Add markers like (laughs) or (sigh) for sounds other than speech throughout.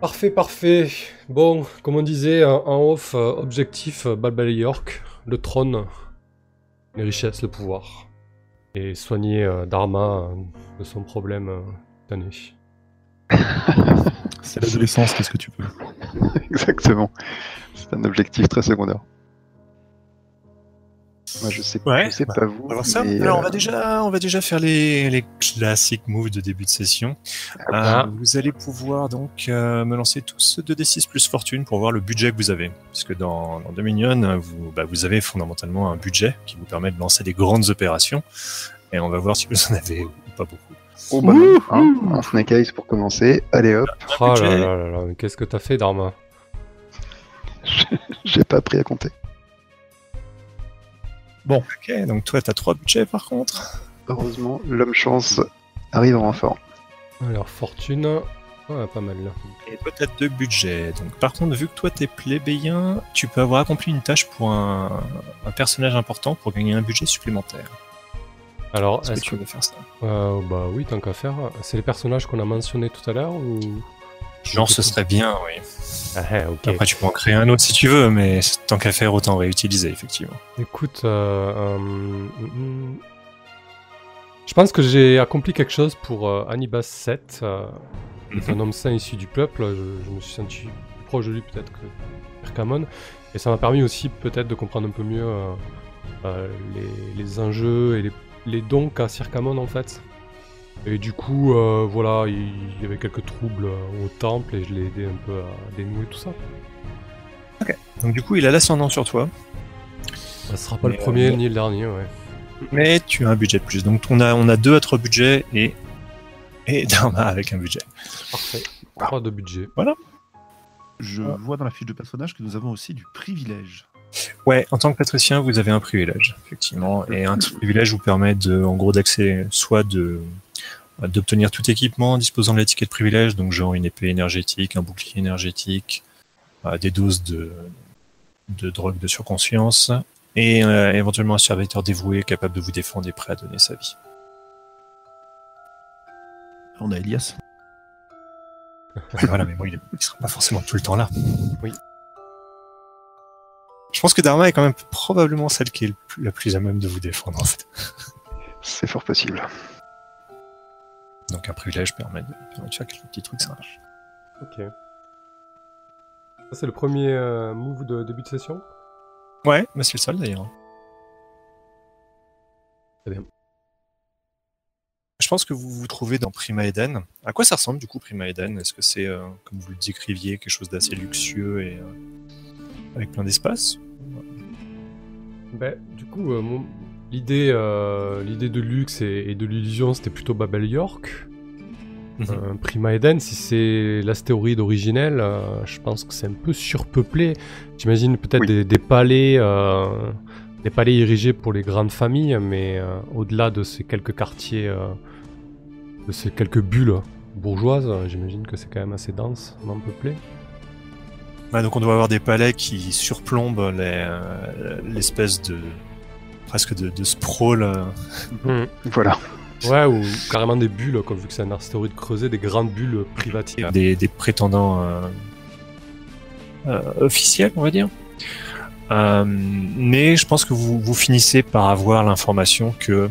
Parfait, parfait. Bon, comme on disait en off, euh, objectif euh, Balbal York, le trône, les richesses, le pouvoir. Et soigner euh, Dharma euh, de son problème euh, cette année. (laughs) C'est l'adolescence, qu'est-ce que tu peux Exactement. C'est un objectif très secondaire. Moi, je sais, Ouais, je sais bah, pas vous. Ça. mais, Alors, on euh, va déjà, on va déjà faire les, les classiques moves de début de session. Ah. Euh, vous allez pouvoir donc euh, me lancer tous 2d6 plus fortune pour voir le budget que vous avez. Parce que dans, dans Dominion, vous, bah, vous avez fondamentalement un budget qui vous permet de lancer des grandes opérations. Et on va voir si vous en avez ou pas beaucoup. Oh, bah, non, hein, un Snake Eyes pour commencer. Allez hop, Oh là là là là, mais qu'est-ce que t'as fait, Dharma (laughs) j'ai pas appris à compter. Ok, donc toi, t'as trois budgets par contre. Heureusement, l'homme chance arrive en renfort. Alors, fortune, ouais, pas mal là. Et toi, t'as deux budgets. Donc, par contre, vu que toi, t'es plébéien, tu peux avoir accompli une tâche pour un, un personnage important pour gagner un budget supplémentaire. Alors, Est-ce que tu veux faire ça? Euh, bah oui, tant qu'à faire. C'est les personnages qu'on a mentionnés tout à l'heure ou. Genre, ce serait bien, oui. Ah, ok. Après, tu peux en créer un autre si tu veux, mais tant qu'à faire, autant réutiliser, effectivement. Écoute, euh, euh, je pense que j'ai accompli quelque chose pour euh, Anibas 7. euh, c'est un homme sain issu du peuple. Je, je me suis senti plus proche de lui peut-être que Perkamon. Et ça m'a permis aussi peut-être de comprendre un peu mieux les, les enjeux et les, les dons qu'a Circamon en fait. Et du coup, euh, voilà, il y avait quelques troubles euh, au temple et je l'ai aidé un peu à dénouer tout ça. Donc, du coup, il a l'ascendant sur toi, Ça sera pas Mais, le premier euh, ni le dernier, ouais. mais tu as un budget de plus. Donc, on a, on a deux à trois budgets et, et (laughs) Dharma avec un budget. Parfait. Trois de budget. Je Ah. vois dans la fiche de personnage que nous avons aussi du privilège. Ouais, en tant que patricien, vous avez un privilège, effectivement, et un (laughs) privilège vous permet de, en gros, d'accès, soit de d'obtenir tout équipement en disposant de l'étiquette privilège, donc genre une épée énergétique, un bouclier énergétique, euh, des doses de de drogue de surconscience, et euh, éventuellement un serviteur dévoué capable de vous défendre et prêt à donner sa vie. On a Elias. voilà, mais bon, il, est- il sera pas forcément tout le temps là. Oui. Je pense que Dharma est quand même probablement celle qui est le plus- la plus à même de vous défendre, en fait. C'est fort possible. Donc un privilège permet de, permet de faire quelques petits trucs, ça marche. Ok. Ça, c'est le premier euh, move de début de session? Ouais, mais c'est le seul d'ailleurs. Très bien. Je pense que vous vous trouvez dans Prima Eden. À quoi ça ressemble du coup Prima Eden? Est-ce que c'est, euh, comme vous le décriviez, quelque chose d'assez luxueux et euh, avec plein d'espace? Ben, du coup, mon- l'idée, euh, l'idée de luxe et, et de l'illusion, c'était plutôt Babel York. Mhm. Euh, Prima Eden, si c'est l'astéroïde originel, euh, je pense que c'est un peu surpeuplé. J'imagine peut-être Oui. des, des palais, euh, des palais érigés pour les grandes familles, mais au-delà de ces quelques quartiers, de ces quelques bulles bourgeoises, j'imagine que c'est quand même assez densement peuplé. Ouais, donc on doit avoir des palais qui surplombent les, l'espèce de presque de, de sprawl. euh, Voilà. Ouais, ou carrément des bulles, comme vu que c'est un astéroïde creusé, des grandes bulles privatives. des, des prétendants euh, euh, officiels, on va dire. Euh, mais je pense que vous, vous finissez par avoir l'information que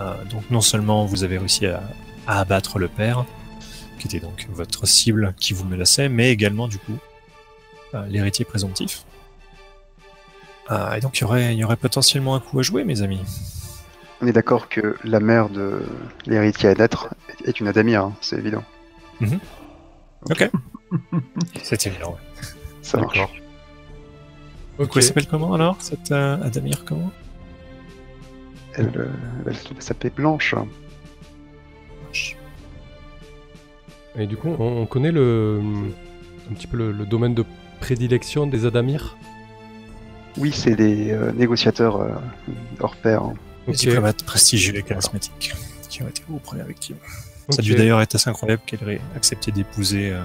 euh, donc non seulement vous avez réussi à, à abattre le père, qui était donc votre cible qui vous menaçait, mais également du coup euh, l'héritier présomptif. Euh, et donc il y aurait, il y aurait potentiellement un coup à jouer, mes amis. On est d'accord que la mère de l'héritier à naître est une Adamir, hein, c'est évident. (laughs) C'est évident. ouais. Ça marche. Elle s'appelle comment alors, cette euh, Adamir comment? Elle, euh, elle s'appelait Blanche. Et du coup, on, on connaît le, un petit peu le, le domaine de prédilection des Adamir. Oui, c'est des euh, négociateurs euh, hors pair. hein. Les Ok. diplomates prestigieux et charismatiques qui ont été vos premières victimes. Ça a dû d'ailleurs être assez incroyable qu'elle ait accepté d'épouser euh,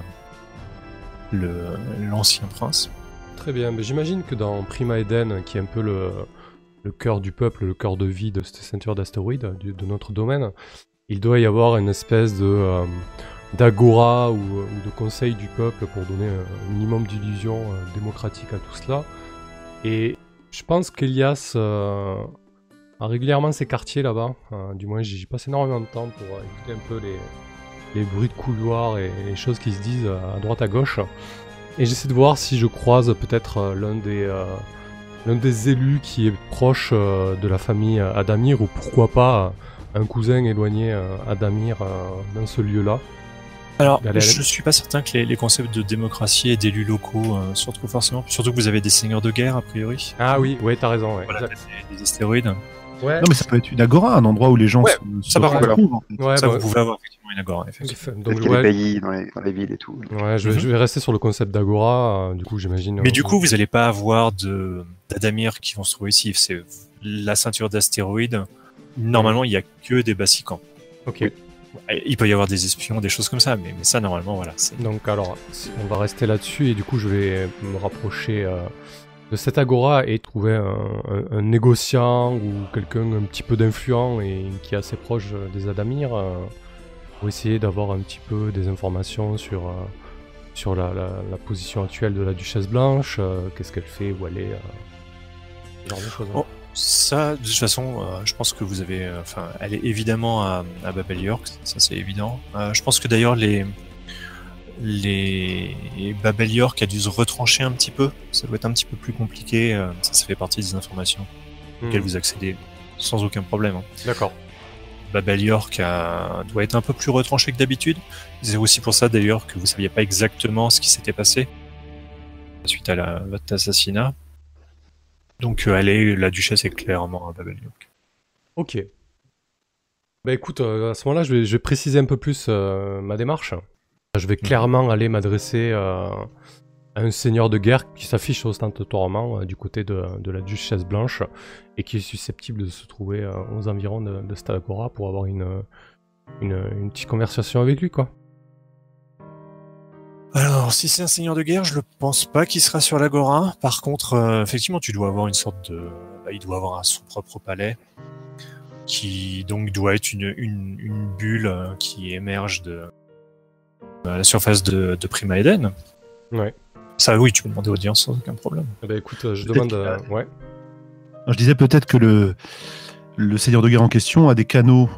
le- l'ancien prince. Très bien. Mais j'imagine que dans Prima Eden, qui est un peu le, le cœur du peuple, le cœur de vie de cette ceinture d'astéroïdes, de notre domaine, il doit y avoir une espèce de, euh, d'agora ou, ou de conseil du peuple pour donner un minimum d'illusion euh, démocratique à tout cela. Et je pense qu'Elias euh, a régulièrement ses quartiers là-bas. Euh, du moins, j'y passe énormément de temps pour euh, écouter un peu les, bruits de couloirs et les choses qui se disent à droite à gauche. Et j'essaie de voir si je croise peut-être l'un des, élus qui est proche de la famille Adamir ou pourquoi pas un cousin éloigné Adamir dans ce lieu-là. Alors, je suis pas certain que les, les concepts de démocratie et d'élus locaux euh, se retrouvent forcément. Surtout que vous avez des seigneurs de guerre, a priori. Ah oui, ouais, t'as raison. Ouais, Voilà, des, des astéroïdes. Ouais, Non, mais ça peut être une agora, un endroit où les gens Ouais, se, ça, se par retrouvent, en fait. ouais, ça, bah, vous pouvez avoir effectivement une agora, effectivement. donc, ouais, des pays dans les, dans les villes et tout. ouais, je, vais, Mhm. je vais rester sur le concept d'Agora, euh, du coup j'imagine. Mais euh, du coup, vous n'allez pas avoir de d'Adamir qui vont se trouver ici. C'est la ceinture d'astéroïdes. Normalement, il y a que des bassicans. Ok, Il peut y avoir des espions, des choses comme ça, mais, mais ça, normalement, voilà. donc alors on va rester là-dessus et du coup je vais me rapprocher euh, de cette Agora et trouver un, un- un négociant ou quelqu'un un petit peu d'influent et qui est assez proche des Adamir euh, pour essayer d'avoir un petit peu des informations sur, euh, sur la, la- la position actuelle de la Duchesse Blanche, euh, qu'est-ce qu'elle fait, où elle est, euh, ce genre de choses. hein. Oh. Ça, de toute façon, euh, je pense que vous avez, euh, enfin, elle est évidemment à, à Babel York, ça c'est évident. Euh, je pense que d'ailleurs les les Babel York a dû se retrancher un petit peu. Ça doit être un petit peu plus compliqué. euh, ça, ça fait partie des informations auxquelles Hmm, vous accédez sans aucun problème. hein. D'accord. Babel York a- doit être un peu plus retranché que d'habitude. C'est aussi pour ça d'ailleurs que vous saviez pas exactement ce qui s'était passé suite à la, votre assassinat. Donc euh, elle est, la duchesse est clairement à Babel York. Ok. Bah écoute, euh, à ce moment-là, je vais, je vais préciser un peu plus euh, ma démarche. Je vais clairement aller m'adresser à un seigneur de guerre qui s'affiche ostentatoirement du côté de, de la Duchesse Blanche et qui est susceptible de se trouver aux environs de, de pour avoir une, une, une petite conversation avec lui, quoi. Alors, si c'est un seigneur de guerre, je ne pense pas qu'il sera sur l'agora. Par contre, euh, effectivement, tu dois avoir une sorte de, bah, il doit avoir un- son propre palais, qui donc doit être une, une, une bulle euh, qui émerge de, de la surface de, de Prima Eden. Ouais. Ça, oui, tu peux demander audience sans aucun problème. Eh ben écoute, euh, je demande... euh, ouais. Je disais peut-être que le, le seigneur de guerre en question a des canaux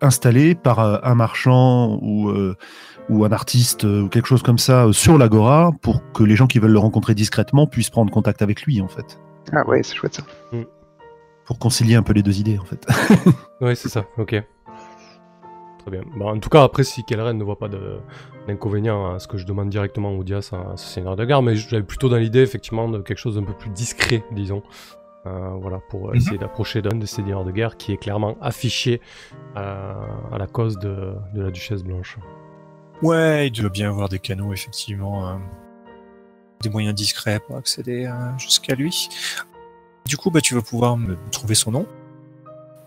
installés par euh, un marchand ou, euh, ou un artiste euh, ou quelque chose comme ça euh, sur l'agora pour que les gens qui veulent le rencontrer discrètement puissent prendre contact avec lui en fait. Ah ouais, c'est chouette ça. Pour concilier un peu les deux idées en fait. (laughs) Ouais, c'est ça, ok. Très bien. Bon, en tout cas, après, si Kelren ne voit pas de- d'inconvénient à ce que je demande directement au Dias, à ce seigneur de guerre, mais j'avais plutôt dans l'idée, effectivement, de quelque chose d'un peu plus discret, disons. Euh, voilà, pour Mhm. essayer d'approcher d'un des seigneurs de guerre qui est clairement affiché à, à la cause de, de la Duchesse Blanche. Ouais, il doit bien avoir des canaux, effectivement, euh, des moyens discrets pour accéder euh, jusqu'à lui. Du coup, bah, tu vas pouvoir me trouver son nom.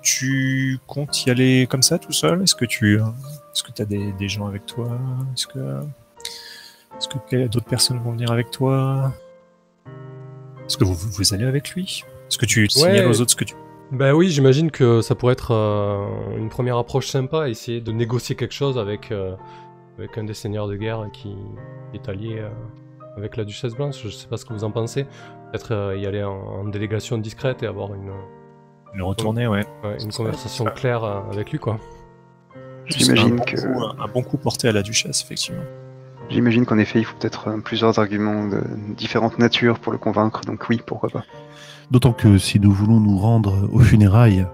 Tu comptes y aller comme ça, tout seul? Est-ce que tu, euh, est-ce que as des, des gens avec toi? Est-ce que, est-ce que d'autres personnes vont venir avec toi? Est-ce que vous, vous allez avec lui? Est-ce que tu signales aux autres ce que tu Ben oui, j'imagine que ça pourrait être euh, une première approche sympa, essayer de négocier quelque chose avec, euh, avec un des seigneurs de guerre qui est allié euh, avec la Duchesse Blanche. Je sais pas ce que vous en pensez. Peut-être euh, y aller en, en délégation discrète et avoir une, le retourner, ouais. ouais, une conversation claire euh, avec lui, quoi. J'imagine un bon que- coup, un bon coup porté à la duchesse, effectivement. J'imagine qu'en effet, il faut peut-être plusieurs arguments de différentes natures pour le convaincre, donc oui, pourquoi pas. D'autant que si nous voulons nous rendre aux funérailles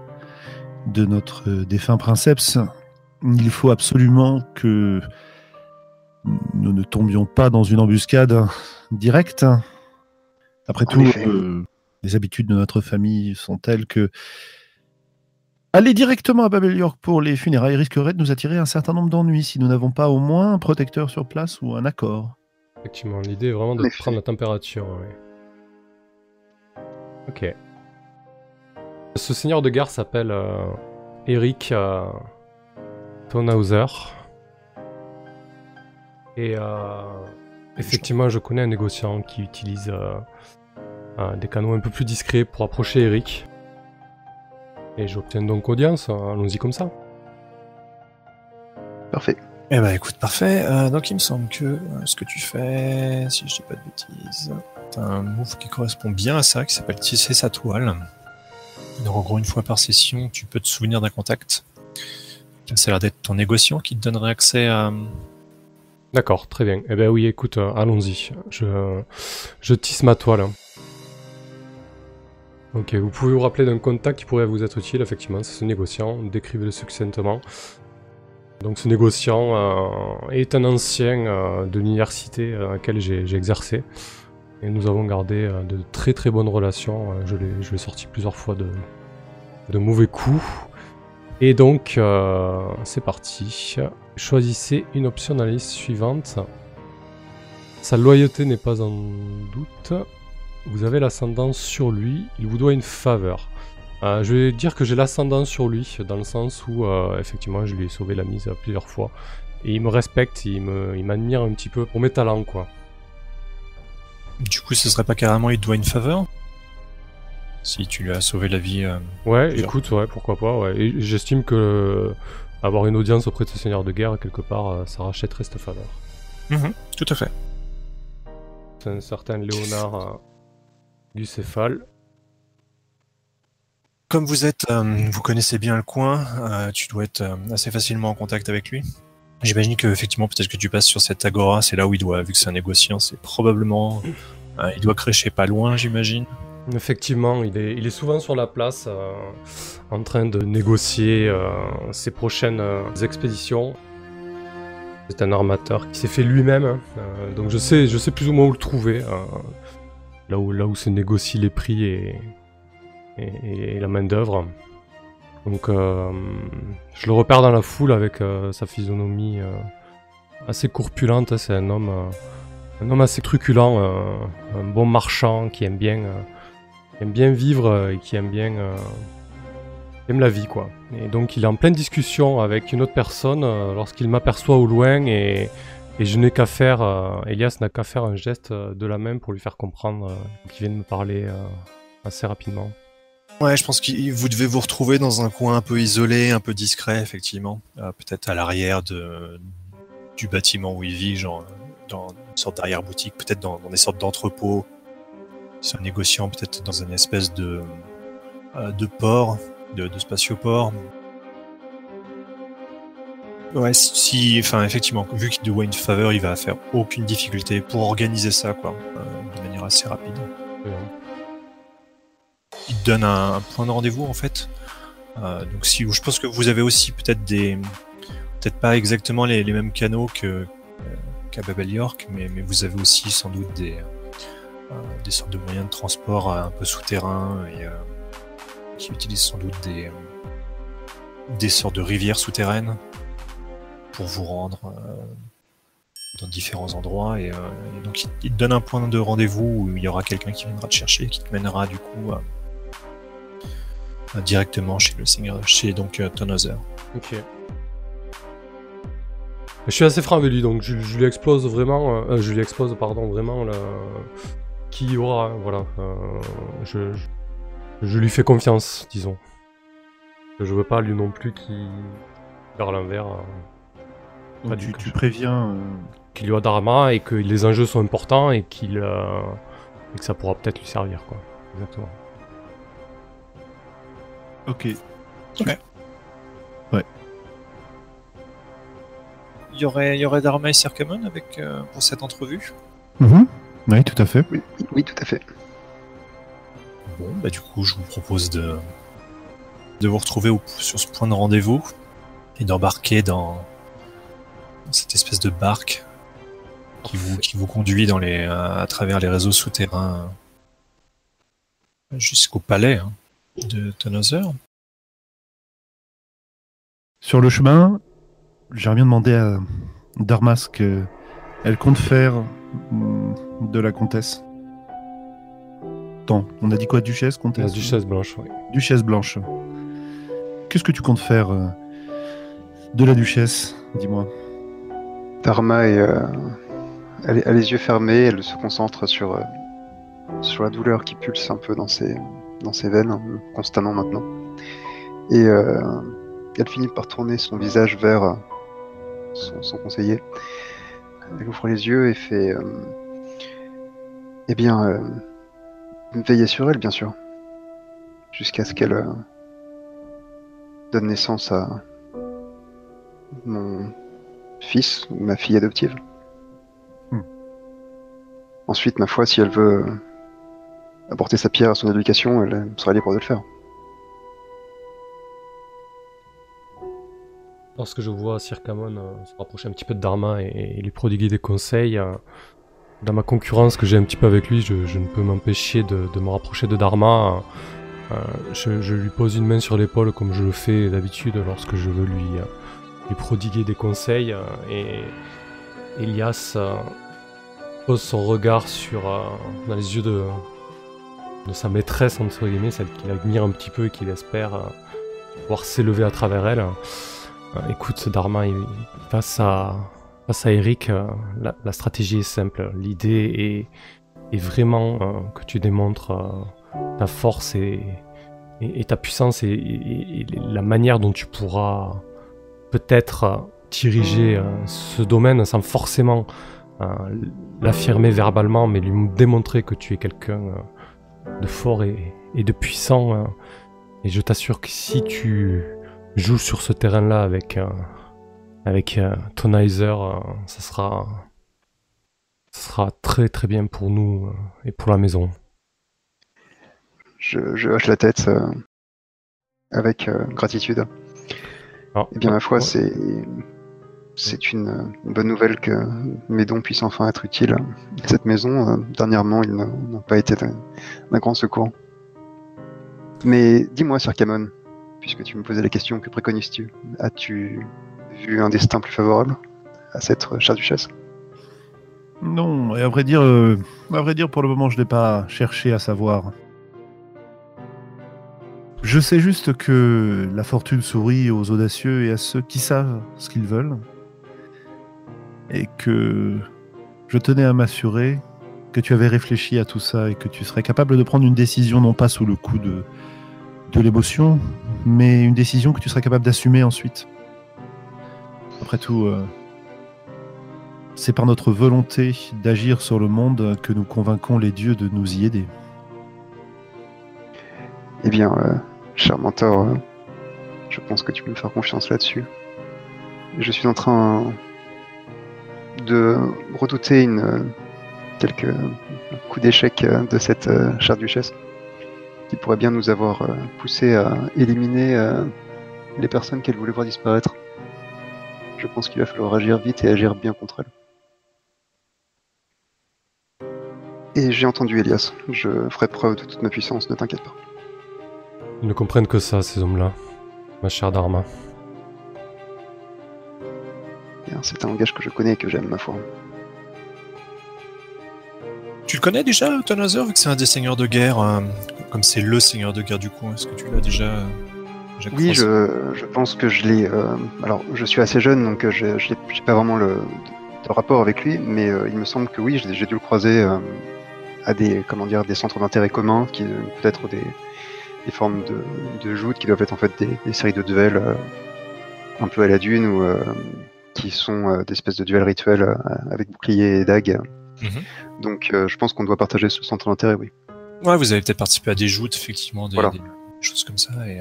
de notre défunt princeps, il faut absolument que nous ne tombions pas dans une embuscade directe. Après En tout, euh, les habitudes de notre famille sont telles que aller directement à Babel York pour les funérailles risquerait de nous attirer un certain nombre d'ennuis si nous n'avons pas au moins un protecteur sur place ou un accord. Effectivement, l'idée est vraiment de prendre la température. ouais. Ok. Ce seigneur de guerre s'appelle euh, Eric euh, Tonhauser. Et euh, effectivement, je connais un négociant qui utilise euh, euh, des canaux un peu plus discrets pour approcher Eric. Et j'obtiens donc audience, allons-y comme ça. Parfait. Eh ben écoute, parfait. Euh, donc il me semble que euh, ce que tu fais, si je dis pas de bêtises, t'as un move qui correspond bien à ça, qui s'appelle tisser sa toile. Donc en gros, une fois par session, tu peux te souvenir d'un contact. Ça a l'air d'être ton négociant qui te donnerait accès à... D'accord, très bien. Eh ben oui, écoute, euh, allons-y. Je, tisse ma toile. Ok, vous pouvez vous rappeler d'un contact qui pourrait vous être utile, effectivement, c'est ce négociant. Décrivez-le succinctement. Donc ce négociant euh, est un ancien euh, de l'université à laquelle j'ai exercé. Et nous avons gardé de très très bonnes relations. Je l'ai sorti plusieurs fois de mauvais coups. Et donc, euh, c'est parti. Choisissez une option dans la liste suivante. Sa loyauté n'est pas en doute. Vous avez l'ascendance sur lui. Il vous doit une faveur. Euh, je vais dire que j'ai l'ascendance sur lui, dans le sens où, euh, effectivement, je lui ai sauvé la mise plusieurs fois. Et il me respecte, il me- il m'admire un petit peu pour mes talents, quoi. Du coup, ce serait pas carrément il doit une faveur? Si tu lui as sauvé la vie. euh, Ouais, Plusieurs. écoute, ouais, pourquoi pas, ouais. Et j'estime que euh, avoir une audience auprès de ce seigneur de guerre, quelque part, euh, ça rachèterait cette faveur. Tout à fait. C'est un certain Léonard euh, du Céphale. Comme vous êtes, euh, vous connaissez bien le coin, euh, tu dois être euh, assez facilement en contact avec lui. J'imagine que effectivement, peut-être que tu passes sur cette agora, c'est là où il doit, vu que c'est un négociant, c'est probablement, euh, il doit crécher pas loin, j'imagine. Effectivement, il est, souvent sur la place euh, en train de négocier euh, ses prochaines euh, expéditions. C'est un armateur qui s'est fait lui-même, hein. Donc je sais, plus ou moins où le trouver. là où, se négocient les prix et, la main d'œuvre. Donc je le repère dans la foule avec sa physionomie assez corpulente. C'est un homme, assez truculent, un bon marchand qui aime bien. Aime bien vivre euh, et qui aime bien euh, aime la vie quoi. Et donc il est en pleine discussion avec une autre personne euh, lorsqu'il m'aperçoit au loin et, et je n'ai qu'à faire Elias n'a qu'à faire un geste de la main pour lui faire comprendre qu'il vient de me parler assez rapidement. Ouais, je pense que vous devez vous retrouver dans un coin un peu isolé, un peu discret, effectivement. Peut-être à l'arrière de, du bâtiment où il vit, genre dans une sorte d'arrière-boutique, peut-être dans des sortes d'entrepôts. C'est un négociant, peut-être dans une espèce de, euh, de port, de, de spatioport. Ouais, si, enfin, effectivement, vu qu'il doit une faveur, il va faire aucune difficulté pour organiser ça, quoi, euh, de manière assez rapide Euh, il te donne un, un point de rendez-vous en fait. Euh, donc si je pense que vous avez aussi peut-être des peut-être pas exactement les, les mêmes canaux que euh, qu'à Babel York, mais, mais vous avez aussi sans doute des des sortes de moyens de transport euh, un peu souterrains et euh, qui utilisent sans doute des euh, des sortes de rivières souterraines pour vous rendre euh, dans différents endroits et, euh, donc il, te donne un point de rendez-vous où il y aura quelqu'un qui viendra te chercher et qui te mènera du coup directement chez le seigneur chez donc euh. Ok. Je suis assez franc avec lui, donc je, lui explose vraiment, euh, euh, je lui expose pardon vraiment le, qui y aura, hein, voilà. euh, je, je, je lui fais confiance, disons. Je veux pas lui non plus qui vers l'envers, euh, Donc Pas du tu, préviens. euh, qu'il lui a d'arma et que les enjeux sont importants et qu'il euh, que ça pourra peut-être lui servir quoi. Exactement. Ok. Il y aurait il y aurait Dharma et Circamon avec euh, pour cette entrevue? Mhm. Oui, tout à fait. Oui, oui, tout à fait. Bon, bah du coup, je vous propose de de vous retrouver au- sur ce point de rendez-vous et d'embarquer dans, dans cette espèce de barque qui vous qui vous conduit dans les euh, à travers les réseaux souterrains jusqu'au palais hein, de Tonhauser. Sur le chemin, j'aimerais bien demander à Darmas ce qu'elle compte faire mm, de la comtesse. Attends, on a dit quoi Duchesse, La comtesse duchesse blanche, oui. Duchesse blanche. Qu'est-ce que tu comptes faire euh, de la duchesse Dis-moi? Dharma est, euh, elle, est- a les yeux fermés, elle se concentre sur, euh, sur la douleur qui pulse un peu dans ses, dans ses veines, euh, constamment maintenant. Et euh, elle finit par tourner son visage vers, euh, son, son conseiller. Elle ouvre les yeux et fait euh, Eh bien, euh, veillez sur elle, bien sûr. Jusqu'à ce qu'elle euh, donne naissance à mon fils ou ma fille adoptive. Hmm. Ensuite, ma foi, si elle veut apporter sa pierre à son éducation, elle sera libre de le faire. Lorsque je vois Sir Camon euh, se rapprocher un petit peu de Dharma et, et lui prodiguer des conseils, euh, dans ma concurrence que j'ai un petit peu avec lui, je, ne peux m'empêcher de, me rapprocher de Dharma. Euh, je, lui pose une main sur l'épaule comme je le fais d'habitude lorsque je veux lui, euh, prodiguer des conseils. euh, et Elias pose son regard sur, dans les yeux de, sa maîtresse, entre guillemets, celle qu'il admire un petit peu et qu'il espère pouvoir s'élever à travers elle. Écoute, Dharma, il- face à, face à Eric, euh, la, stratégie est simple. L'idée est, vraiment euh, que tu démontres euh, ta force et, ta puissance et, la manière dont tu pourras peut-être diriger ce domaine sans forcément l'affirmer verbalement, mais lui démontrer que tu es quelqu'un de fort et, de puissant. euh. et je t'assure que si tu joues sur ce terrain-là avec, avec euh, Tonizer, euh, ça sera, ça sera très très bien pour nous euh, et pour la maison. Je, je hoche la tête euh, avec gratitude. Alors, Eh bien, ma foi, ouais. c'est c'est une, une bonne nouvelle que mes dons puissent enfin être utiles. Cette maison, dernièrement, ils n'ont pas été d'un d'un grand secours. Mais dis-moi, Sir Camon, puisque tu me posais la question, que préconises-tu? As-tu un destin plus favorable à cette euh, chère duchesse? Non, et à vrai dire, euh, à vrai dire, pour le moment, je n'ai pas cherché à savoir. Je sais juste que la fortune sourit aux audacieux et à ceux qui savent ce qu'ils veulent. Et que je tenais à m'assurer que tu avais réfléchi à tout ça et que tu serais capable de prendre une décision non pas sous le coup de, de l'émotion, mais une décision que tu serais capable d'assumer ensuite. Après tout, euh, c'est par notre volonté d'agir sur le monde que nous convainquons les dieux de nous y aider. Eh bien, euh, cher mentor, euh, je pense que tu peux me faire confiance là-dessus. Je suis en train de redouter une, quelques coups d'échec de cette chère duchesse qui pourrait bien nous avoir poussé à éliminer les personnes qu'elle voulait voir disparaître. Je pense qu'il va falloir agir vite et agir bien contre elle. Et j'ai entendu Elias. Je ferai preuve de toute ma puissance, ne t'inquiète pas. Ils ne comprennent que ça, ces hommes-là, ma chère Dharma. Bien, C'est un langage que je connais et que j'aime, ma foi. Tu le connais déjà, Thanazer, vu que c'est un des seigneurs de guerre, euh, comme c'est le seigneur de guerre du coin Est-ce que tu l'as déjà, Oui, je, je pense que je l'ai. euh, alors, je suis assez jeune, donc euh, je n'ai pas vraiment le, de rapport avec lui, mais euh, il me semble que oui, j'ai dû le croiser euh, à des, comment dire, des centres d'intérêt communs, qui peut-être des, des formes de, de joutes qui doivent être en fait des, des séries de duels un peu à la dune ou qui sont des espèces de duels rituels avec bouclier et dague. Mhm. Donc, euh, je pense qu'on doit partager ce centre d'intérêt, oui. Ouais, vous avez peut-être participé à des joutes, effectivement, des, Voilà. des choses comme ça. Et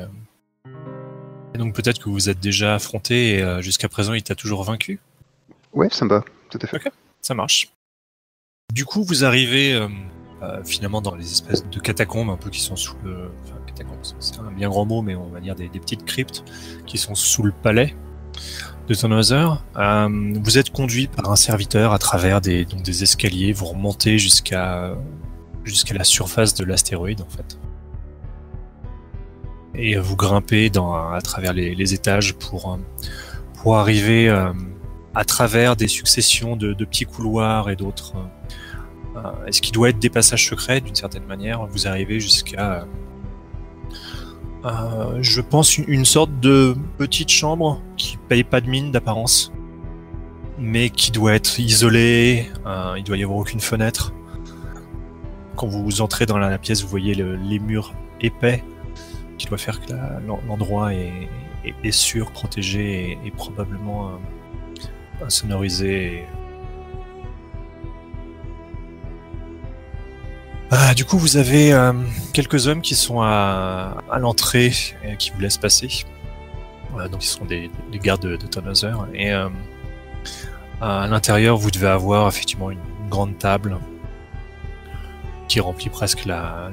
donc peut-être que vous êtes déjà affronté et euh, jusqu'à présent, il t'a toujours vaincu? Ouais, ça me va, tout à fait. Ça marche. Du coup, vous arrivez euh, euh, finalement dans les espèces de catacombes un peu qui sont sous le. Enfin, catacombes, c'est- un bien grand mot, mais on va dire des, des petites cryptes qui sont sous le palais de Thunhauser. Euh, vous êtes conduit par un serviteur à travers des, donc des escaliers. Vous remontez jusqu'à jusqu'à la surface de l'astéroïde en fait. Et vous grimpez dans, à travers les, étages pour, euh, pour arriver euh, à travers des successions de, petits couloirs et d'autres. euh, euh, ce qui doit être des passages secrets d'une certaine manière. Vous arrivez jusqu'à, je pense, une, sorte de petite chambre qui paye pas de mine d'apparence, mais qui doit être isolée. il doit y avoir aucune fenêtre. Quand vous entrez dans la, pièce, vous voyez le- les murs épais, qui doit faire que l'endroit est, sûr, protégé et, probablement euh, insonorisé. Ah, du coup, vous avez euh, quelques hommes qui sont à, l'entrée et qui vous laissent passer. Donc, ils sont des, des gardes de, de. Et euh, à l'intérieur, vous devez avoir effectivement une grande table qui remplit presque la-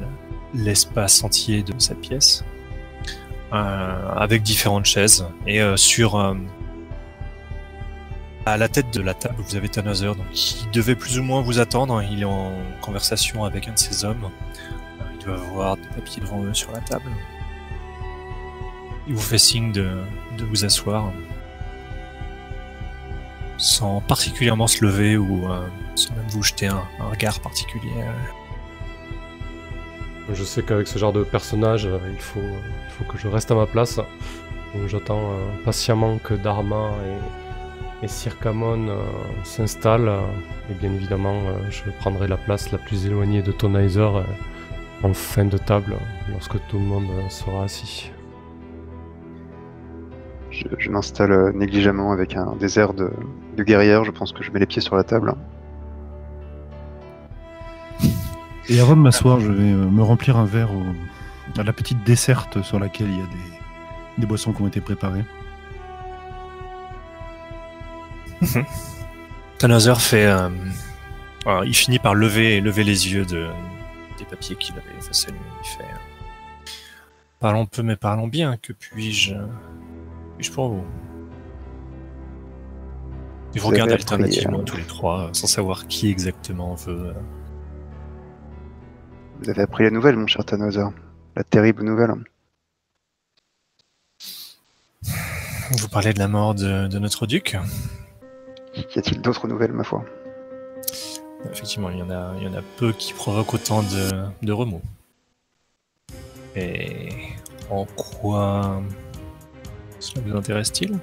l'espace entier de cette pièce, euh, avec différentes chaises. Et euh, sur euh, à la tête de la table, vous avez Tannhauser, donc qui devait plus ou moins vous attendre. Il est en conversation avec un de ses hommes. Il doit avoir des papiers devant eux sur la table. Il vous fait signe de, de vous asseoir, sans particulièrement se lever ou euh, sans même vous jeter un regard particulier. Je sais qu'avec ce genre de personnage, euh, il faut, il faut que je reste à ma place. Donc j'attends euh, patiemment que Dharma et, et Circamon euh, s'installent. euh, et bien évidemment, euh, je prendrai la place la plus éloignée de Tonizer euh, en fin de table, lorsque tout le monde euh, sera assis. Je, je m'installe euh, négligemment avec un désert de, de guerrière. Je pense que je mets les pieds sur la table. (laughs) Et avant de m'asseoir, je vais euh, me remplir un verre au- à la petite desserte sur laquelle il y a des, des boissons qui ont été préparées. (laughs) Tannhauser fait. euh, alors, il finit par lever, lever les yeux de, des papiers qu'il avait effacés lui. Il fait. euh, Parlons peu, mais parlons bien. Que puis-je. Puis-je pour vous? Ils vous regardent alternativement tous les trois, sans savoir qui exactement veut. euh, Vous avez appris la nouvelle, mon cher Tannhauser. La terrible nouvelle. Vous parlez de la mort de, de notre duc Y a-t-il d'autres nouvelles, ma foi? Effectivement, il y en a, il y en a peu qui provoquent autant de, de remous. Et en quoi cela vous intéresse-t-il?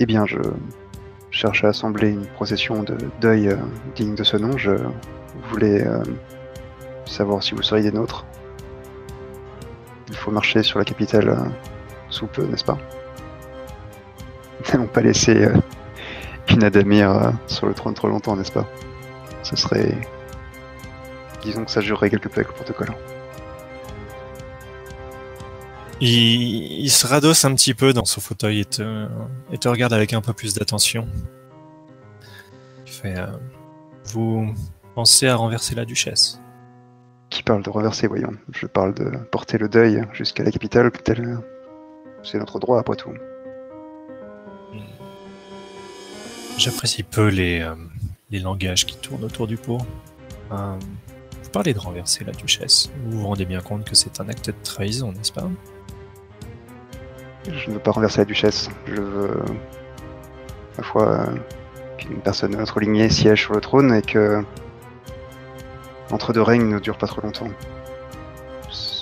Eh bien, je cherche à assembler une procession de deuil euh, digne de ce nom. Je voulais euh, savoir si vous seriez des nôtres. Il faut marcher sur la capitale euh, sous peu, n'est-ce pas? Nous (laughs) n'allons pas laisser euh, une Adamir euh, sur le trône trop longtemps, n'est-ce pas? Ce serait... Disons que ça jurerait quelque peu avec le protocole. il, se radosse un petit peu dans son fauteuil et te, regarde avec un peu plus d'attention. Il fait Vous pensez à renverser la duchesse Qui parle de reverser, voyons Je parle de porter le deuil jusqu'à la capitale, tel... C'est notre droit, après tout. J'apprécie peu les, euh, les langages qui tournent autour du pot. Euh, vous parlez de renverser la duchesse. Vous vous rendez bien compte que c'est un acte de trahison, n'est-ce pas? Je ne veux pas renverser la duchesse. Je veux, à la fois, euh, qu'une personne de notre lignée siège sur le trône et que l'entre deux règnes ne dure pas trop longtemps.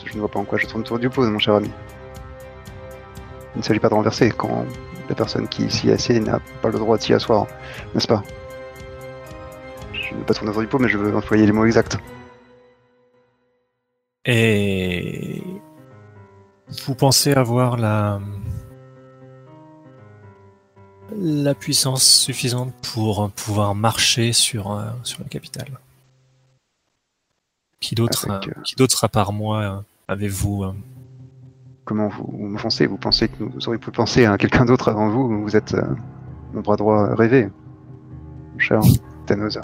Je ne vois pas en quoi je tourne autour du pot, mon cher ami. Il ne s'agit pas de renverser quand la personne qui s'y est n'a pas le droit de s'y asseoir, n'est-ce pas? Je ne veux pas tourner autour du pot, mais je veux employer les mots exacts. Et vous pensez avoir la la puissance suffisante pour pouvoir marcher sur euh, sur la capitale? Qui d'autre Avec, euh, qui d'autre à part moi euh, avez-vous euh, Comment vous, pensez Vous pensez que vous auriez pu penser à quelqu'un d'autre avant vous? Vous êtes euh, mon bras droit rêvé, mon cher Thanos.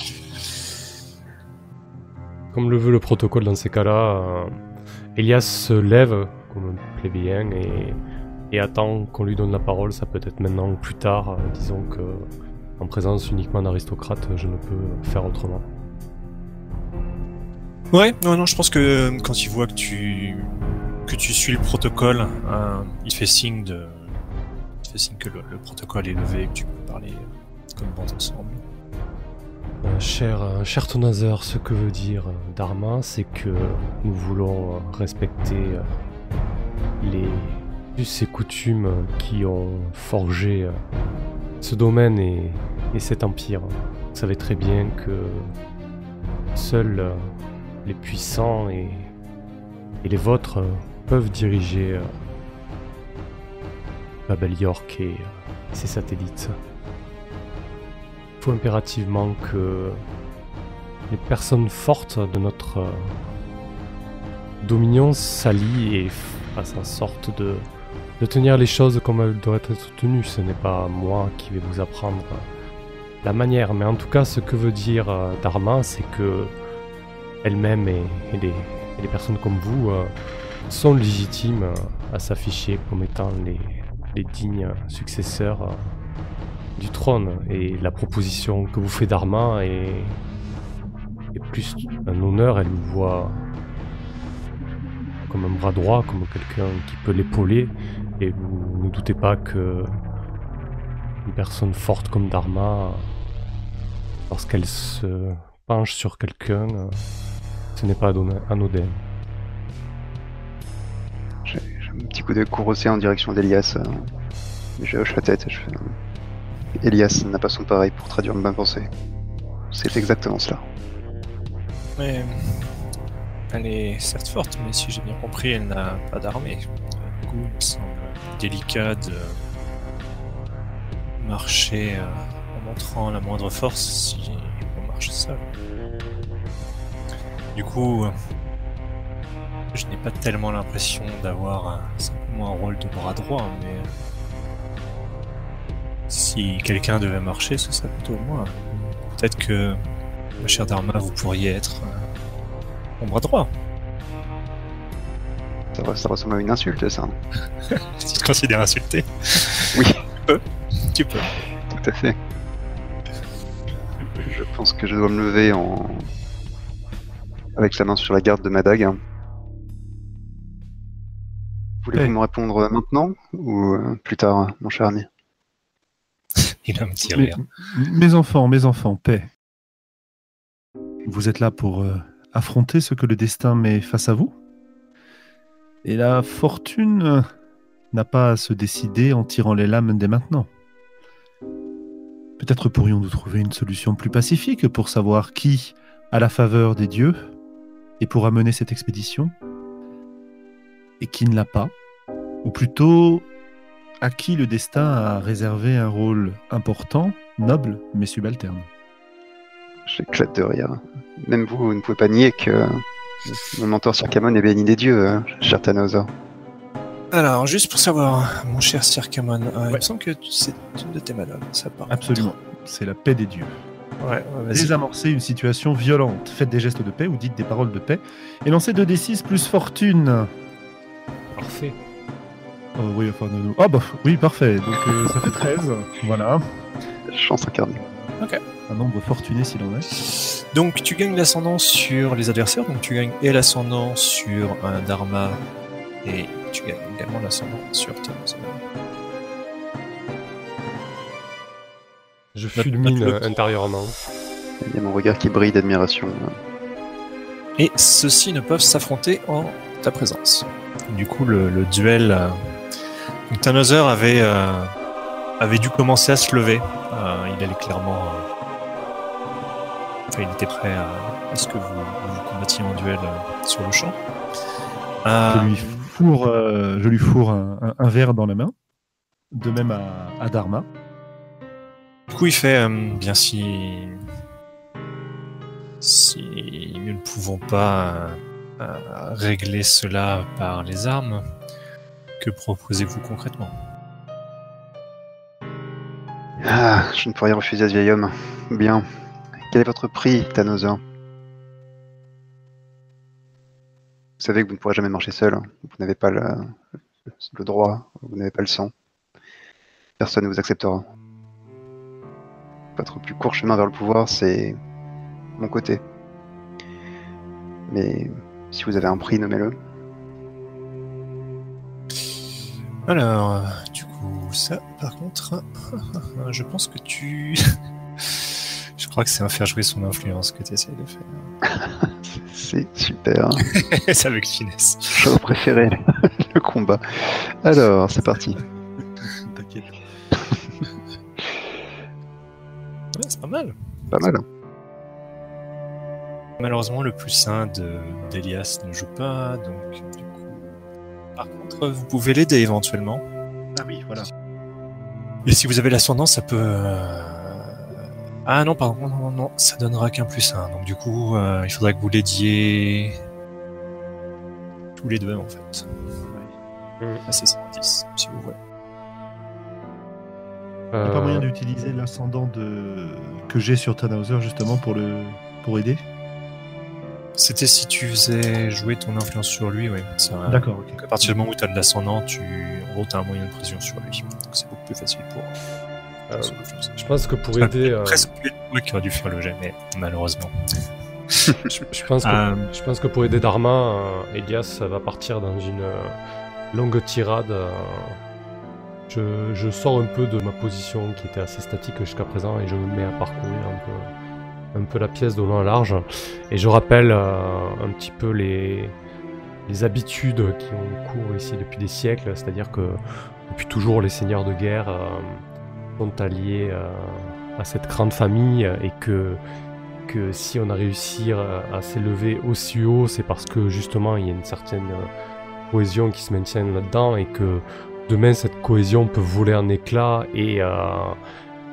Comme le veut le protocole dans ces cas-là, euh, Elias se lève comme un plébéien et, et attend qu'on lui donne la parole. Ça peut être maintenant ou plus tard. euh, disons que en présence uniquement d'aristocrates, je ne peux faire autrement. Ouais, non, je pense que euh, quand il voit que tu que tu suis le protocole, euh, il fait signe de, il fait signe que le, le protocole est levé et que tu peux parler euh, comme bon ensemble. Euh, cher, euh, cher Tonazer, ce que veut dire euh, Dharma, c'est que nous voulons respecter les us et coutumes qui ont forgé ce domaine et, et cet empire. Vous savez très bien que seuls euh, les puissants et, et les vôtres euh, peuvent diriger euh, Babel York et euh, ses satellites. faut impérativement que les personnes fortes de notre dominion s'allient et fassent en sorte de, de tenir les choses comme elles doivent être tenues. Ce n'est pas moi qui vais vous apprendre la manière, mais en tout cas, ce que veut dire Dharma, c'est que elle-même et, les, personnes comme vous euh, sont légitimes euh, à s'afficher comme étant les, dignes successeurs euh, du trône. Et la proposition que vous fait Dharma est, est plus un honneur, elle vous voit comme un bras droit, comme quelqu'un qui peut l'épauler. Et vous ne doutez pas que une personne forte comme Dharma, lorsqu'elle se penche sur quelqu'un, ce n'est pas anodin- anodin. J'ai un petit coup de courroucé en direction d'Elias. euh, je hoche la tête. Je fais, euh, Elias n'a pas son pareil pour traduire ma pensée. C'est exactement cela. Mais elle est certes forte, mais si j'ai bien compris, elle n'a pas d'armée. Du coup, il me semble délicat de marcher euh, en montrant la moindre force si on marche seul. Du coup, je n'ai pas tellement l'impression d'avoir simplement un rôle de bras droit, mais euh, si quelqu'un devait marcher, ce serait plutôt moi. Peut-être que Ma chère Dharma, vous pourriez être euh, mon bras droit. Ça, re- ça ressemble à une insulte, ça. (laughs) Tu te considères insulté? Oui. Tu peux. Tout à fait. Je pense que je dois me lever en. Avec la main sur la garde de ma dague. Voulez-vous Ouais. me répondre maintenant ou euh, plus tard, mon cher ami? Il a un petit Mes, rire. mes enfants, mes enfants, paix. Vous êtes là pour euh, affronter ce que le destin met face à vous? Et la fortune euh, n'a pas à se décider en tirant les lames dès maintenant. Peut-être pourrions-nous trouver une solution plus pacifique pour savoir qui a la faveur des dieux et pourra mener cette expédition et qui ne l'a pas, ou plutôt à qui le destin a réservé un rôle important, noble, mais subalterne. J'éclate de rire. Même vous, vous ne pouvez pas nier que mon mentor Sir Camon est béni des dieux, euh, cher Thanos. Alors, juste pour savoir, mon cher Sir Kamon, euh, il me semble que c'est une de tes madames, ça part. Absolument. C'est la paix des dieux. Ouais, ouais, vas-y. Désamorcer une situation violente. Faites des gestes de paix ou dites des paroles de paix. Et lancez 2d6 plus fortune. Parfait. Oh, oui, enfin, non, non. Ah bah oui, parfait. Donc euh, ça fait 13. Voilà. Chance incarnée. Un nombre fortuné s'il en est. Donc, tu gagnes l'ascendant sur les adversaires, donc tu gagnes et l'ascendant sur un Dharma, et tu gagnes également l'ascendant sur Thanos. Je fulmine euh, intérieurement. Il y a mon regard qui brille d'admiration. Et ceux-ci ne peuvent s'affronter en ta présence. Du coup, le, le duel. Euh... avait, euh, avait dû commencer à se lever. Euh, il allait clairement. euh, Enfin, il était prêt à, à ce que vous, vous combattiez en duel euh, sur le champ. Euh, Je lui fourre, euh, je lui fourre un, un- un verre dans la main. De même à, à Dharma. Du coup, il fait euh, bien si. Si nous ne pouvons pas euh, régler cela par les armes, que proposez-vous concrètement? Ah, je ne rien refuser à ce vieil homme. Bien. Quel est votre prix, Thanos Vous savez que vous ne pourrez jamais marcher seul. Vous n'avez pas le droit, vous n'avez pas le sang. Personne ne vous acceptera. Votre plus court chemin vers le pouvoir, c'est mon côté. Mais si vous avez un prix, nommez-le. Alors, du coup, ça, par contre, (laughs) je pense que tu. (laughs) je crois que c'est un faire jouer son influence que tu essayes de faire. (laughs) C'est super. c'est avec finesse. J'aurais préféré le combat. Alors, c'est parti. Ouais, pas mal. Pas mal. Malheureusement, le plus sain de- d'Elias ne joue pas, donc du coup. Par contre, vous pouvez l'aider éventuellement. Ah oui, voilà. Et si vous avez l'ascendant, ça peut euh, Ah non, pardon, non, non, non, ça donnera qu'un plus un. Donc du coup, euh, il faudrait que vous l'aidiez tous les deux en fait. Mm. Ah, c'est 110, si vous voulez. Il n'y a Euh, pas moyen d'utiliser l'ascendant de... que j'ai sur Tannhauser justement pour, le... pour aider? C'était si tu faisais jouer ton influence sur lui, oui. D'accord, ok. Donc à partir du moment où tu as de l'ascendant, tu en gros, as un moyen de pression sur lui. Donc c'est beaucoup plus facile pour. Euh, je pense que pour aider, euh, Presque plus toi qui aurait dû faire le jet, mais malheureusement. (laughs) je, je pense que Euh, Je pense que pour aider Dharma, euh, Elias va partir dans une euh, longue tirade. Euh, je, je sors un peu de ma position qui était assez statique jusqu'à présent et je me mets à parcourir un peu, un peu la pièce de long en large. Et je rappelle euh, un petit peu les, les habitudes qui ont cours ici depuis des siècles, c'est-à-dire que depuis toujours les seigneurs de guerre euh, sont alliés euh, à cette grande famille et que que si on a réussi à, à s'élever aussi haut, c'est parce que justement il y a une certaine euh, cohésion qui se maintient là-dedans et que demain cette cohésion peut voler en éclats et, euh,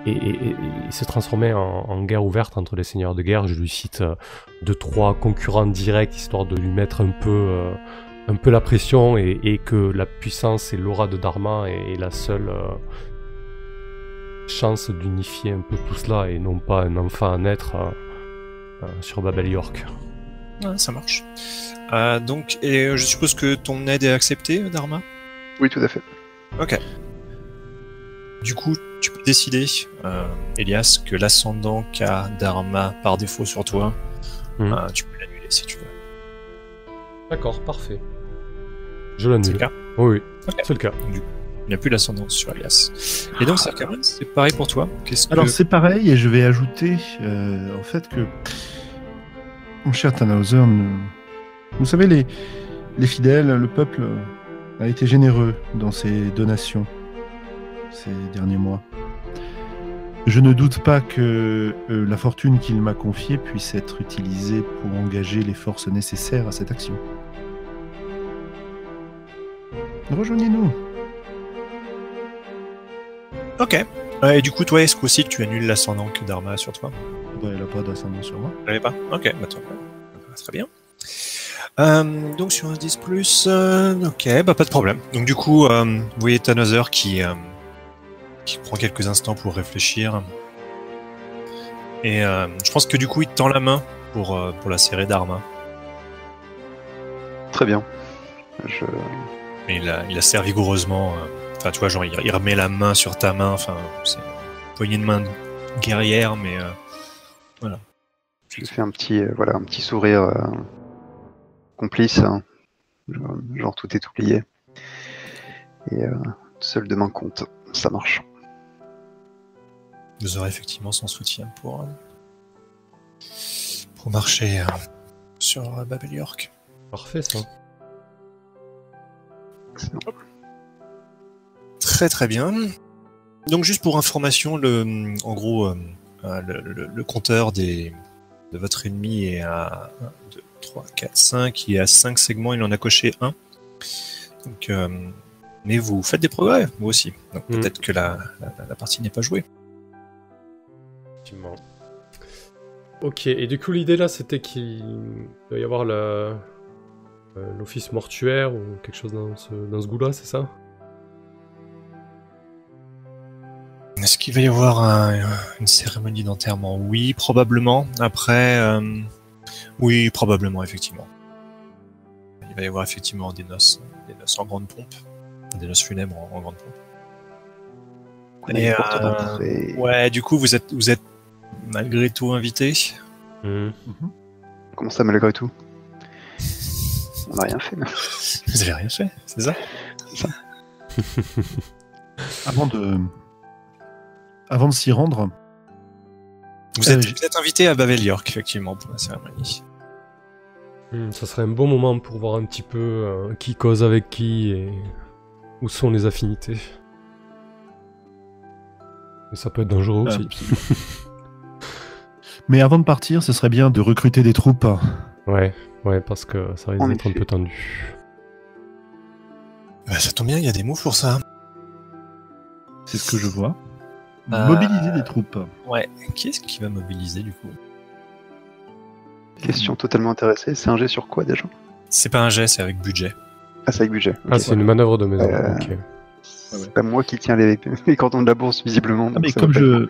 et, et- et- et se transformer en, en guerre ouverte entre les seigneurs de guerre. Je lui cite euh, deux trois concurrents directs histoire de lui mettre un peu euh, un peu la pression et, et que la puissance et l'aura de Dharma est, est la seule euh, chance d'unifier un peu tout cela et non pas un enfant à naître. euh, euh, sur Babel York. Ouais, ça marche. Euh, donc, et je suppose que ton aide est acceptée, Dharma? Oui, tout à fait. Ok. Du coup, tu peux décider, euh, Elias, que l'ascendant qu'a Dharma par défaut sur toi, Mhm. euh, tu peux l'annuler si tu veux. D'accord, parfait. Je C'est l'annule. le cas Oui, oui, c'est le cas. Il n'y a plus l'ascendant sur Elias. Et donc, Sarkaman, c'est pareil pour toi Qu'est-ce que... Alors c'est pareil et je vais ajouter euh, en fait que mon cher Tannhauser, nous, vous savez les, les fidèles, le peuple euh, a été généreux dans ses donations ces derniers mois. Je ne doute pas que euh, la fortune qu'il m'a confiée puisse être utilisée pour engager les forces nécessaires à cette action. Rejoignez-nous. Ok. Et du coup, toi, est-ce qu'aussi que tu annules l'ascendant que Dharma a sur toi? Bah, elle n'a pas d'ascendant sur moi. Elle l'avait pas? Ok, bah mieux. Très bien. Euh, donc sur un 10 plus, euh, ok, bah pas de problème. Donc du coup, euh, vous voyez Tannhauser qui, euh, qui prend quelques instants pour réfléchir. Et euh, je pense que du coup, il te tend la main pour, euh, pour la serrer d'armes. Très bien. Je... Il la, il la serre vigoureusement. euh, Enfin, tu vois, genre, il, il remet la main sur ta main. Enfin, c'est une poignée de main guerrière, mais euh, voilà. Je fais un petit, voilà, un petit sourire euh, complice. hein. Genre, genre, tout est oublié. Et euh, seul demain compte. Ça marche. Vous aurez effectivement son soutien pour, euh, pour marcher euh, sur euh, Babel York. Parfait ça. Excellent. Très très bien. Donc juste pour information, le, en gros, le, le- le compteur des, de votre ennemi est à 1, 2, 3, 4, 5. Il est à 5 segments, il en a coché 1. Donc, euh, mais vous faites des progrès, vous aussi. Donc Mm. peut-être que la, la, la partie n'est pas jouée. Effectivement. Ok, et du coup l'idée là c'était qu'il doit y avoir euh, l'office mortuaire ou quelque chose dans ce, dans ce goût-là, c'est ça? Est-ce qu'il va y avoir un- une cérémonie d'enterrement? Oui, probablement. Après, euh, oui, probablement, effectivement. Il va y avoir effectivement des noces, des noces en grande pompe, des noces funèbres en, en grande pompe. Et, euh. Ouais, du coup, vous êtes, vous êtes malgré tout invité. Hmm. Comment ça, malgré tout? On n'a rien fait. (laughs) Vous avez rien fait, c'est ça (laughs) Avant de, avant de s'y rendre, vous Euh, êtes, j- vous êtes invité à Babel York, effectivement, pour la cérémonie. Hmm, ça serait un bon moment pour voir un petit peu euh, qui cause avec qui et où sont les affinités. Et ça peut être dangereux Euh, aussi. (laughs) mais avant de partir, ce serait bien de recruter des troupes. Ouais, ouais, parce que ça risque d'être un peu tendu. Bah, ça tombe bien, il y a des mots pour ça. C'est ce que je vois. Euh, Mobiliser des troupes. Ouais. Qui est-ce qui va mobiliser du coup? Question totalement intéressée. C'est un jet sur quoi déjà? C'est pas un jet, c'est avec budget. Ah, c'est avec budget. Ah, c'est une manœuvre de maison. Euh, ok. C'est pas moi qui tiens les, (laughs) les cordons de la bourse, visiblement. Ah, mais comme je,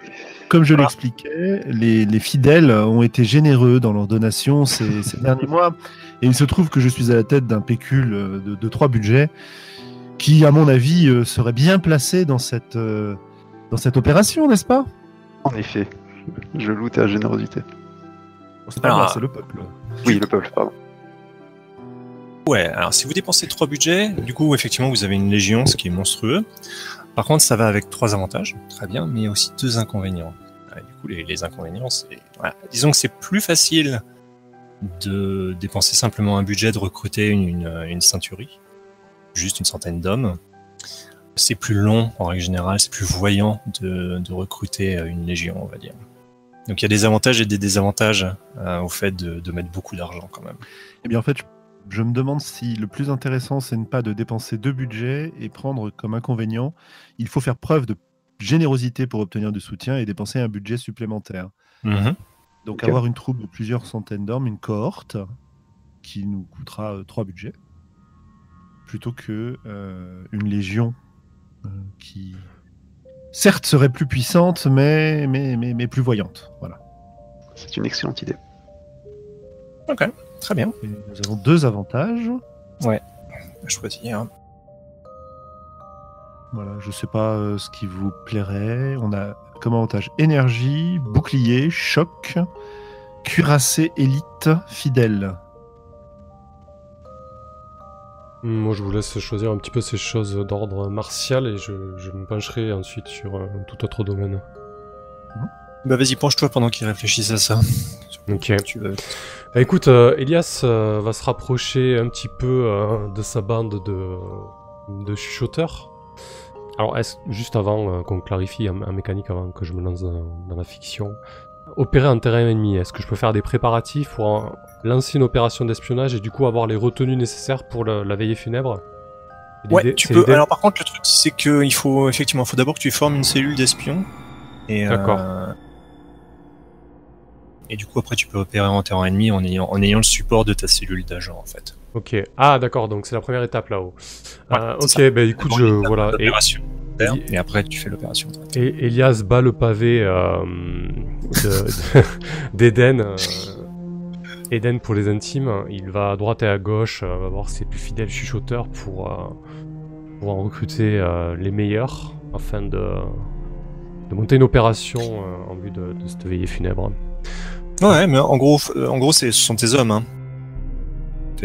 comme je l'expliquais, les, les fidèles ont été généreux dans leurs donations ces, (laughs) ces derniers mois. Et il se trouve que je suis à la tête d'un pécule euh, de, de trois budgets qui, à mon avis, euh, serait bien placé dans cette, euh, dans cette opération, n'est-ce pas? En effet, je loue ta générosité. Bon, C'est pas Alors, moi, c'est le peuple. Oui, le peuple, pardon. Ouais, alors si vous dépensez trois budgets, du coup, effectivement, vous avez une légion, ce qui est monstrueux. Par contre, ça va avec trois avantages, très bien, mais il y a aussi deux inconvénients. Ouais, du coup, les, les inconvénients, c'est... Voilà. Disons que c'est plus facile de dépenser simplement un budget, de recruter une, une, une ceinturie, juste une centaine d'hommes. C'est plus long, en règle générale, c'est plus voyant de, de recruter euh, une légion, on va dire. Donc il y a des avantages et des désavantages euh, au fait de, de mettre beaucoup d'argent quand même. Eh bien, en fait, je, je me demande si le plus intéressant, c'est ne pas de dépenser deux budgets et prendre comme inconvénient, il faut faire preuve de générosité pour obtenir du soutien et dépenser un budget supplémentaire. Donc Ok. avoir une troupe de plusieurs centaines d'hommes, une cohorte, qui nous coûtera euh, trois budgets, plutôt que euh, une légion qui, certes, serait plus puissante, mais, mais, mais, mais plus voyante. Voilà. C'est une excellente idée. Ok, très bien. Et nous avons deux avantages. Je choisir. Voilà, je sais pas euh, ce qui vous plairait. On a comme avantage énergie, bouclier, choc, cuirassé élite, fidèle. Moi, je vous laisse choisir un petit peu ces choses d'ordre martial et je, je me pencherai ensuite sur euh, tout autre domaine. Bah vas-y, penche-toi pendant qu'ils réfléchissent à ça. Ok. Tu veux. Bah, écoute, euh, Elias euh, va se rapprocher un petit peu euh, de sa bande de, de chuchoteurs. Alors, est-ce, juste avant qu'on clarifie en, en mécanique, avant que je me lance dans, dans la fiction, opérer en terrain ennemi, est-ce que je peux faire des préparatifs pour euh, lancer une opération d'espionnage et du coup avoir les retenues nécessaires pour le- la veillée funèbre? Ouais, tu peux. Alors par contre, le truc, c'est que il faut effectivement, faut d'abord que tu formes une cellule d'espions. Et D'accord. euh, Et du coup, après, tu peux opérer en terrain ennemi en ayant, en ayant le support de ta cellule d'agent, en fait. Ok. Ah, d'accord, donc c'est la première étape là-haut. Ouais, Euh, ok, ça. bah écoute, je. Voilà. Et, Et après, tu fais l'opération. et Elias bat le pavé euh, de- de- (laughs) d'Eden. euh, Eden pour les intimes. Il va à droite et à gauche, euh, va voir ses plus fidèles chuchoteurs pour, euh, pour en recruter euh, les meilleurs afin de, de monter une opération euh, en vue de, de cette veillée funèbre. Ouais, mais en gros, en gros, c'est, ce sont tes hommes. Hein.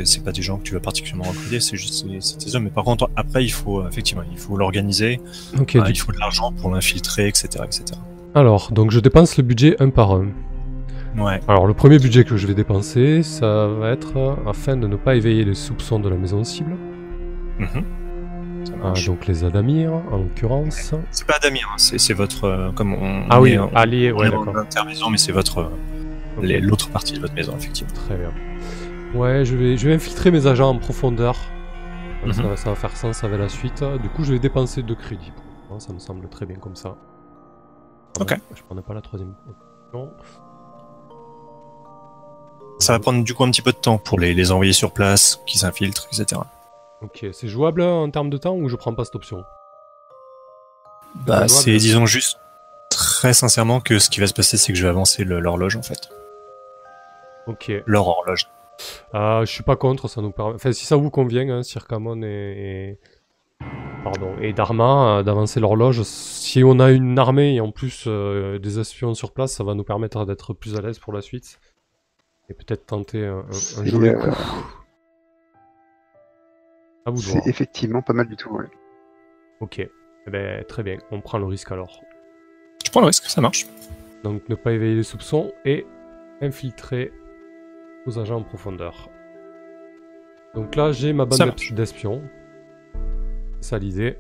C'est- pas des gens que tu vas particulièrement recruter, c'est juste tes hommes. Mais par contre, après, il faut euh, effectivement, il faut l'organiser. Du- il faut de l'argent pour l'infiltrer, etc., etc. alors, donc je dépense le budget un par un. Ouais. Alors le premier budget que je vais dépenser, ça va être euh, afin de ne pas éveiller les soupçons de la maison cible. Mhm. Ah, donc les Adamir en l'occurrence. C'est pas Damien, hein, c'est, votre, euh, comme on. Ah oui, allié, ouais d'accord. mais c'est votre, euh, Ok, les- l'autre partie de votre maison, effectivement. Très bien. Ouais, je vais, je vais infiltrer mes agents en profondeur. Ça, Mhm. ça va faire sens avec la suite. Du coup, je vais dépenser deux crédits. Moi, ça me semble très bien comme ça. Ah Ok. je prenais pas la troisième option. Ça va prendre du coup un petit peu de temps pour les, les envoyer sur place, qu'ils s'infiltrent, etc. Ok, c'est jouable en termes de temps ou je prends pas cette option? Bah, c'est, disons juste, très sincèrement, que ce qui va se passer, c'est que je vais avancer l'horloge, en fait. Ok. Leur horloge. Ah, je suis pas contre, ça nous permet. Enfin, si ça vous convient, hein, Circamon et, et- Pardon, et Dharma, euh, d'avancer l'horloge. Si on a une armée et en plus euh, des espions sur place, ça va nous permettre d'être plus à l'aise pour la suite. Et peut-être tenter un, un- un C'est, joli euh, coup. À vous de voir. C'est effectivement pas mal du tout. ouais. Ok. Eh ben, très bien, on prend le risque alors. Je prends le risque, ça marche. Donc ne pas éveiller les soupçons et infiltrer nos agents en profondeur. Donc là j'ai ma bande d'espions. C'est l'idée.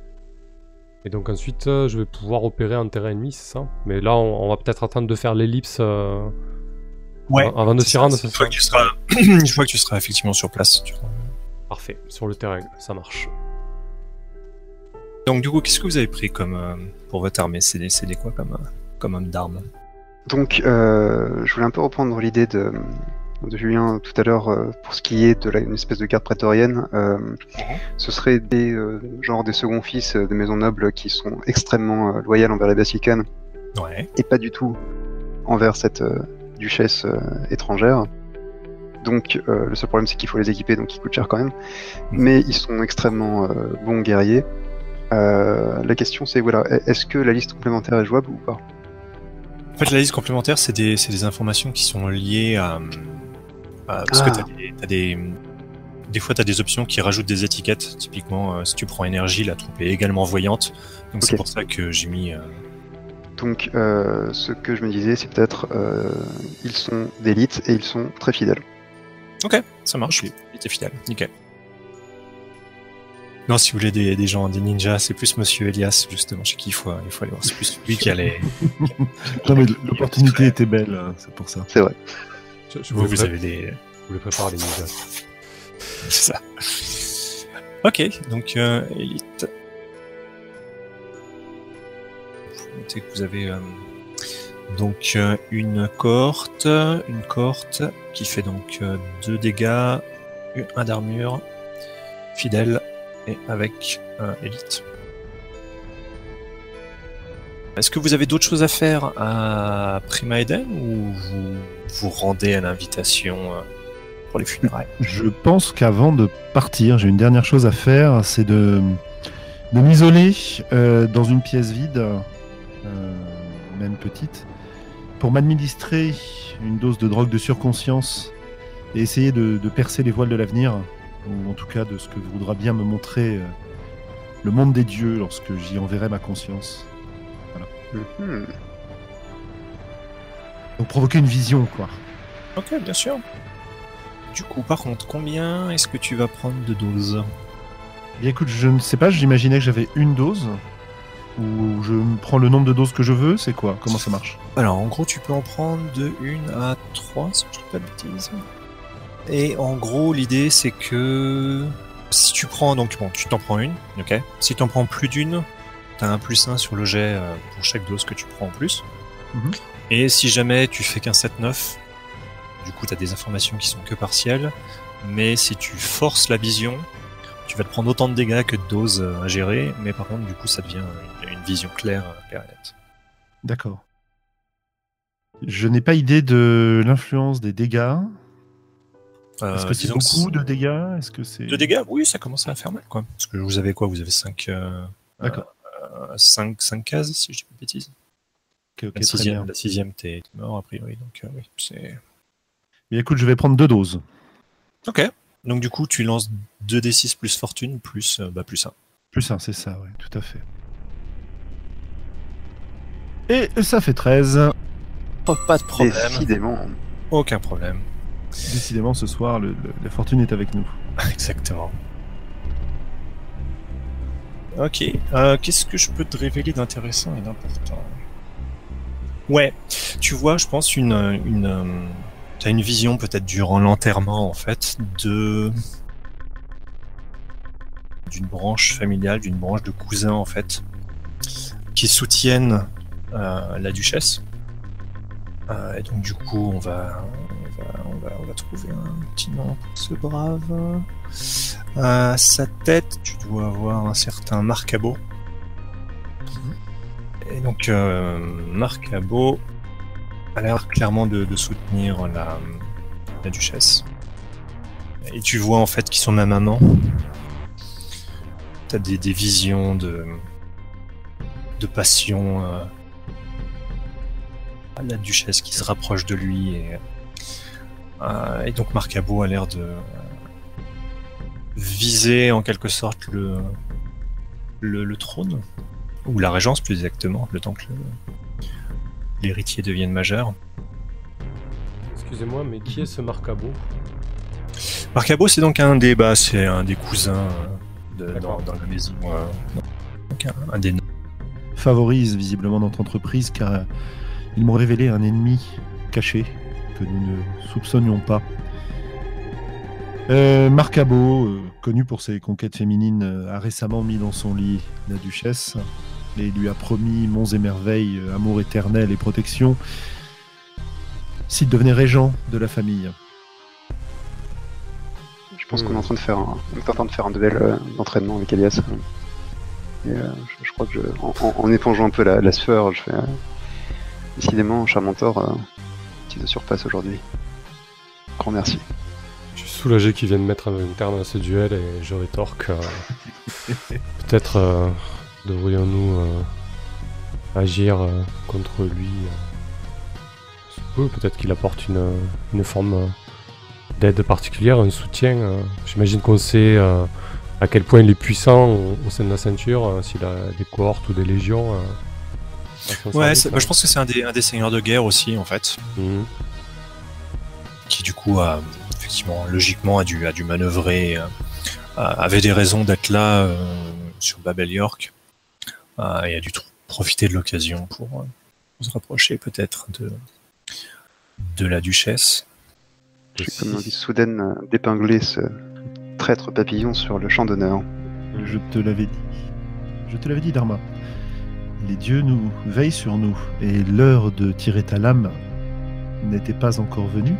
Et donc ensuite euh, je vais pouvoir opérer en terrain ennemi, c'est ça? Mais là on, on va peut-être attendre de faire l'ellipse euh, av- avant de s'y rendre. c'est ça? que tu seras, (clears throat) une fois que tu seras effectivement sur place. tu- Parfait, sur le terrain, ça marche. Donc du coup, qu'est-ce que vous avez pris comme euh, pour votre armée? C'est des, c'est des quoi comme, comme homme d'armes Donc, euh, je voulais un peu reprendre l'idée de, de Julien tout à l'heure euh, pour ce qui est de la, une espèce de garde prétorienne. Euh, ce serait des euh, genre des seconds fils euh, des maisons nobles qui sont extrêmement euh, loyales envers les Bassicanes Ouais. et pas du tout envers cette euh, duchesse euh, étrangère. Donc, euh, le seul problème c'est qu'il faut les équiper, donc ils coûtent cher quand même. Mais ils sont extrêmement euh, bons guerriers. Euh, la question c'est voilà, est-ce que la liste complémentaire est jouable ou pas? En fait, la liste complémentaire, c'est des, c'est des informations qui sont liées à. Parce Ah. que t'as des, des. Des fois, tu as des options qui rajoutent des étiquettes. Typiquement, euh, si tu prends énergie, la troupe est également voyante. Donc, c'est pour ça que j'ai mis. euh, Donc, euh, ce que je me disais, c'est peut-être euh, ils sont d'élite et ils sont très fidèles. Ok, ça marche. Il était fidèle. Nickel. Non, si vous voulez des, des gens, des ninjas, c'est plus Monsieur Elias, justement, chez qui il faut, il faut aller voir. C'est plus lui qui a les. (laughs) Non, mais l'opportunité était belle, hein, c'est pour ça. C'est vrai. Je, je Vous, vous, avez les. je vous les prépare les ninjas. C'est ça. Ok, donc euh, élite. Vous notez que vous avez euh, donc euh, une cohorte, une cohorte qui fait donc 2 dégâts, un d'armure, fidèle et avec euh, élite. Est-ce que vous avez d'autres choses à faire à Prima Eden ou vous vous rendez à l'invitation euh, pour les funérailles? Je pense qu'avant de partir, j'ai une dernière chose à faire, c'est de, m'isoler euh, dans une pièce vide, euh, même petite, pour m'administrer une dose de drogue de surconscience et essayer de, percer les voiles de l'avenir, ou en tout cas de ce que voudra bien me montrer le monde des dieux lorsque j'y enverrai ma conscience. Mhm. Donc provoquer une vision, quoi. Ok, bien sûr. Du coup, par contre, combien est-ce que tu vas prendre de doses? Bien écoute, je ne sais pas, j'imaginais que j'avais une dose. Ou je prends le nombre de doses que je veux, c'est quoi? Comment ça marche? Alors, en gros, tu peux en prendre de 1 à 3, si je dis pas de bêtises. Et en gros, l'idée, c'est que si tu prends, donc bon, tu t'en prends une, ok? Si tu en prends plus d'une, t'as un plus 1 sur le jet euh, pour chaque dose que tu prends en plus. Mhm. Et si jamais tu fais qu'un 7-9, du coup, t'as des informations qui sont que partielles. Mais si tu forces la vision, tu vas te prendre autant de dégâts que de doses euh, à gérer, mais par contre, du coup, ça devient une, une vision claire, euh, claire et nette. D'accord. Je n'ai pas idée de l'influence des dégâts. Euh, Est-ce que c'est beaucoup de dégâts? Est-ce que c'est De dégâts, oui, ça commence à faire mal, quoi. Parce que vous avez quoi? Vous avez 5 D'accord. 5, 5 cases, si je dis pas de bêtises. Ok, ok, La très sixième, bien. la sixième t'es t'es mort, a priori, donc euh, oui, c'est... Bien, écoute, je vais prendre deux doses. Ok. Donc du coup, tu lances 2d6 plus fortune, plus, euh, bah, plus 1. Plus un, c'est ça, oui, tout à fait. Et ça fait 13. pas de problème. Décidément. Aucun problème. Décidément, ce soir, le- le- la fortune est avec nous. (laughs) Exactement. Ok. Euh, Qu'est-ce que je peux te révéler d'intéressant et d'important? Ouais. Tu vois, je pense une une euh, t'as une vision peut-être durant l'enterrement en fait de d'une branche familiale, d'une branche de cousins en fait qui soutiennent euh, la duchesse. Euh, et donc du coup, on va va, on va, on va trouver un petit nom pour ce brave. À sa tête, tu dois avoir un certain Marc Cabot. Et donc, euh, Marc Cabot a l'air clairement de, de soutenir la, la duchesse. Et tu vois en fait qu'ils sont même amants. T'as des, des visions de, de passion euh, à la duchesse qui se rapproche de lui. Et, et donc, Marc Cabot a l'air de viser en quelque sorte le, le, le trône, ou la régence plus exactement, le temps que l'héritier devienne majeur. Excusez-moi, mais qui est ce Marcabo Marc Cabot, c'est donc un des, bah, c'est un des cousins euh, de, dans, la maison. euh, donc un, un des Favorise visiblement notre entreprise car euh, ils m'ont révélé un ennemi caché que nous ne soupçonnions pas. Euh, Marc Cabot, euh, connu pour ses conquêtes féminines, euh, a récemment mis dans son lit la duchesse et lui a promis monts et merveilles, euh, amour éternel et protection s'il devenait régent de la famille. Je pense qu'on est en train de faire un, on est en train de faire un duel euh, d'entraînement avec Elias. Et euh, je, je crois que je, en, en- en épongeant un peu la, la sueur, je fais. euh, décidément, Charmentor, tu te surpasses aujourd'hui. Grand merci. Je suis soulagé qu'il vienne mettre un terme à ce duel et je rétorque. euh, (laughs) Peut-être euh, devrions-nous euh, agir euh, contre lui. Peut-être qu'il apporte une, une forme d'aide particulière, un soutien. J'imagine qu'on sait à quel point il est puissant au, au sein de la ceinture, s'il a des cohortes ou des légions. Ouais, bah, je pense que c'est un des, un des seigneurs de guerre aussi, en fait, Mhm. qui du coup a effectivement logiquement a dû, a dû manœuvrer, euh, a- avait des raisons d'être là euh, sur Babel York euh, et a dû profiter de l'occasion pour euh, se rapprocher peut-être de, de la duchesse. J'ai comme envie soudaine d'épingler ce traître papillon sur le champ d'honneur. Je te l'avais dit. Je te l'avais dit, Dharma. Les dieux nous veillent sur nous et l'heure de tirer ta lame n'était pas encore venue.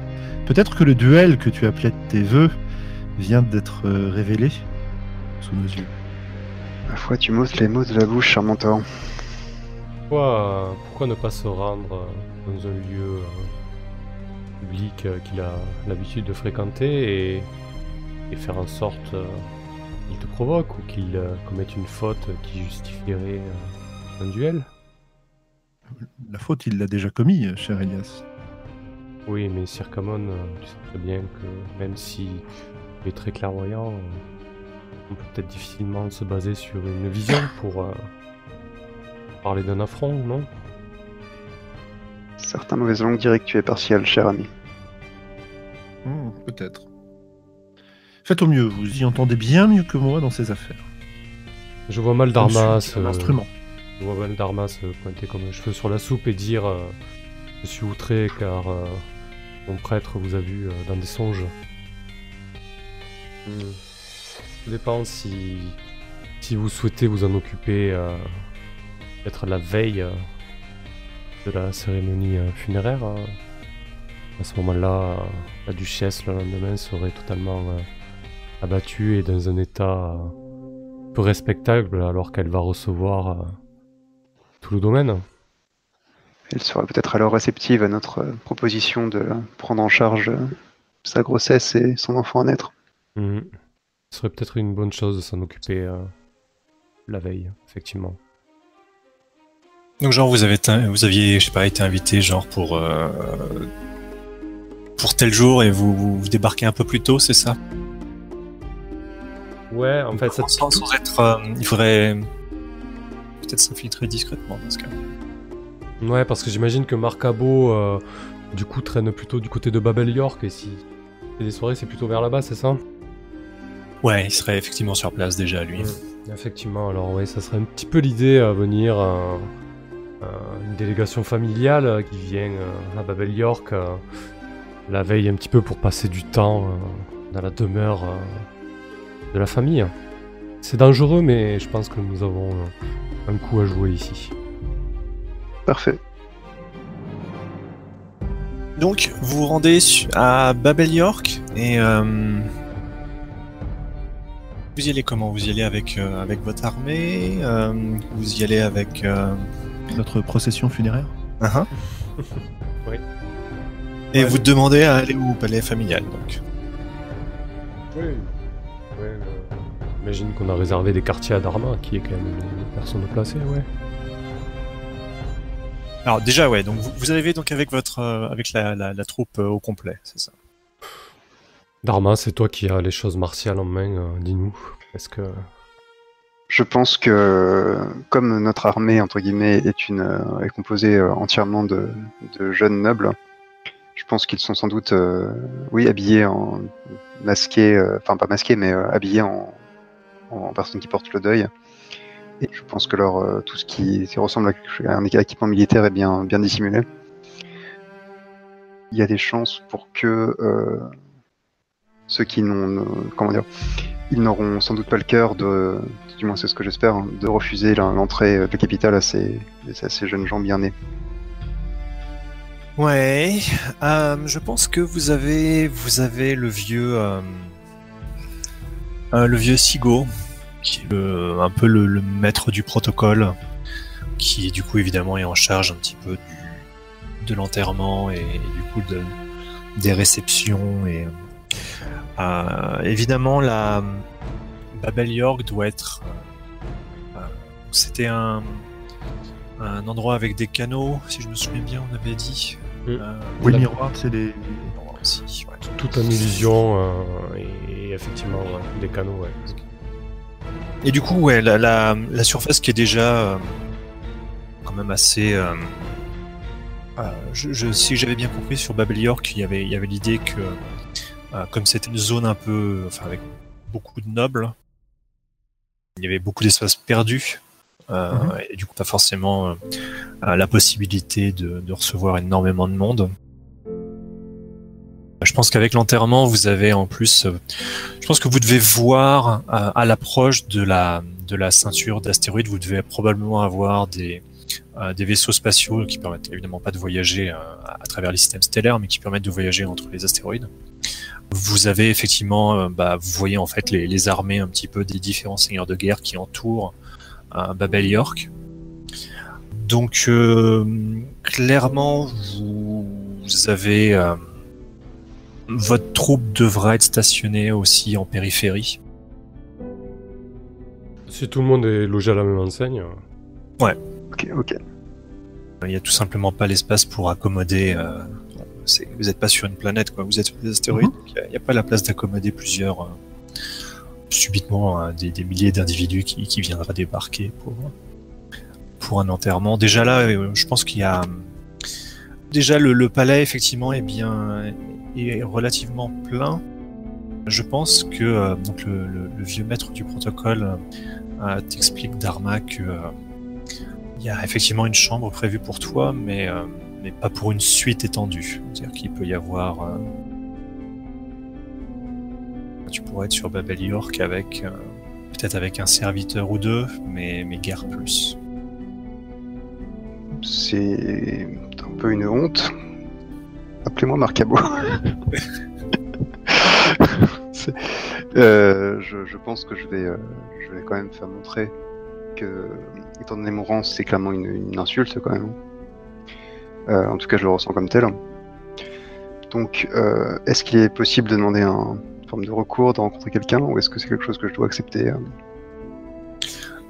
Peut-être que le duel que tu appelais de tes voeux vient d'être euh, révélé sous nos yeux. Ma foi, tu m'ôtes les mots de la bouche, Charmentor. Pourquoi, pourquoi ne pas se rendre euh, dans un lieu euh, public qu'il a l'habitude de fréquenter et, et faire en sorte qu'il te provoque ou qu'il commette une faute qui justifierait un duel La faute, il l'a déjà commis, euh, cher Elias. Oui, mais Circamon, euh, tu sais très bien que même si il est très clairvoyant, euh, on peut peut-être difficilement se baser sur une vision (coughs) pour euh, parler d'un affront, non? Certains mauvaises langues diraient que tu es partial, cher ami. Hmm, Peut-être. Faites au mieux, vous y entendez bien mieux que moi dans ces affaires. Je vois mal un instrument. Je vois mal Dharma se pointer comme un cheveu sur la soupe et dire euh, Je suis outré car euh, mon prêtre vous a vu euh, dans des songes. Hmm. Ça dépend si, si vous souhaitez vous en occuper peut-être la veille de la cérémonie funéraire. à ce moment-là, la duchesse le lendemain serait totalement abattue et dans un état peu respectable alors qu'elle va recevoir tout le domaine. Elle sera peut-être alors réceptive à notre euh, proposition de prendre en charge euh, sa grossesse et son enfant à naître. Mhm. Ce serait peut-être une bonne chose de s'en occuper euh, la veille, effectivement. Donc genre vous avez été- vous aviez je sais pas été invité genre pour euh, pour tel jour et vous, vous débarquez un peu plus tôt, c'est ça? Ouais, en fait, ça... sans, sans être euh, il faudrait peut-être s'infiltrer discrètement dans ce cas. ouais, parce que j'imagine que Marcabo, euh, du coup, traîne plutôt du côté de Babel York, et si c'est des soirées, c'est plutôt vers là-bas, c'est ça? Ouais, il serait effectivement sur place déjà lui. Mm. Effectivement, alors oui, ça serait un petit peu l'idée à venir, euh, euh, une délégation familiale euh, qui vient euh, à Babel York euh, la veille un petit peu pour passer du temps euh, dans la demeure euh, de la famille. C'est dangereux, mais je pense que nous avons euh, un coup à jouer ici. Parfait. Donc vous vous rendez à Babel York et euh, vous y allez comment? Vous y allez avec euh, avec votre armée euh, Vous y allez avec euh, Notre procession funéraire uh-huh. (laughs) Oui. Et Ouais. vous demandez à aller au palais familial donc. Oui. J'imagine qu'on a réservé des quartiers à Dharma, qui est quand même une, personne placée, ouais. Alors déjà ouais, donc vous, vous arrivez donc avec votre euh, avec la, la, la troupe euh, au complet, c'est ça? Dharma, c'est toi qui as les choses martiales en main, euh, dis-nous. Est-ce que... Je pense que comme notre armée entre guillemets est une euh, est composée euh, entièrement de, de jeunes nobles, je pense qu'ils sont sans doute euh, oui habillés en masqués, euh, enfin pas masqués mais euh, habillés en, en personnes qui portent le deuil. Et je pense que leur euh, tout ce qui, qui ressemble à, un équipement militaire est bien bien dissimulé. Il y a des chances pour que euh, ceux qui n'ont comment dire ils n'auront sans doute pas le cœur de, du moins c'est ce que j'espère, hein, de refuser l'entrée de la capitale à ces, à ces jeunes gens bien nés. Ouais, euh, je pense que vous avez, vous avez le vieux, euh, euh, le vieux Sigo, qui est le- un peu le, le maître du protocole, qui du coup évidemment est en charge un petit peu du, de l'enterrement et, et du coup de, des réceptions et euh, évidemment la Babel York doit être, euh, euh, c'était un un endroit avec des canaux, si je me souviens bien, on avait dit. Mm. Euh, Oui, miroir, c'est des. aussi, ouais. Tout en illusion euh, et, et effectivement des canaux. Ouais. Et du coup, ouais, la, la, la surface qui est déjà euh, quand même assez. euh, euh, je, je- si j'avais bien compris sur Babel York, il y avait, il y avait l'idée que comme c'était une zone un peu, enfin avec beaucoup de nobles, il y avait beaucoup d'espace perdu. Mhm. Et du coup, pas forcément la possibilité de, de recevoir énormément de monde. Je pense qu'avec l'enterrement, vous avez en plus, euh, je pense que vous devez voir euh, à l'approche de la de la ceinture d'astéroïdes, vous devez probablement avoir des euh, des vaisseaux spatiaux qui permettent évidemment pas de voyager à travers les systèmes stellaires, mais qui permettent de voyager entre les astéroïdes. Vous avez effectivement, bah, vous voyez en fait les, armées un petit peu des différents seigneurs de guerre qui entourent Babel York. Donc clairement, vous, avez votre troupe devra être stationnée aussi en périphérie. Si tout le monde est logé à la même enseigne. euh, Ok, ok. Il n'y a tout simplement pas l'espace pour accommoder. euh, vous n'êtes pas sur une planète, quoi. Vous êtes sur des astéroïdes. donc Il n'y a, pas la place d'accommoder plusieurs. euh, subitement euh, des, des milliers d'individus qui, qui viendraient débarquer pour pour un enterrement. Déjà là, euh, je pense qu'il y a déjà le, le palais effectivement est bien est relativement plein. Je pense que euh, donc le, vieux maître du protocole euh, t'explique Dharma que euh, il y a effectivement une chambre prévue pour toi, mais, mais pas pour une suite étendue. C'est-à-dire qu'il peut y avoir. Tu pourrais être sur Babel York avec. Peut-être avec un serviteur ou deux, mais, mais guère plus. C'est un peu une honte. Appelez-moi Marcabo. (laughs) (laughs) Euh, je, je pense que je vais, euh, je vais quand même faire montrer que, étant donné mon rang, c'est clairement une, une insulte quand même. Euh, en tout cas, je le ressens comme tel. Donc, euh, est-ce qu'il est possible de demander un, une forme de recours, de rencontrer quelqu'un, ou est-ce que c'est quelque chose que je dois accepter euh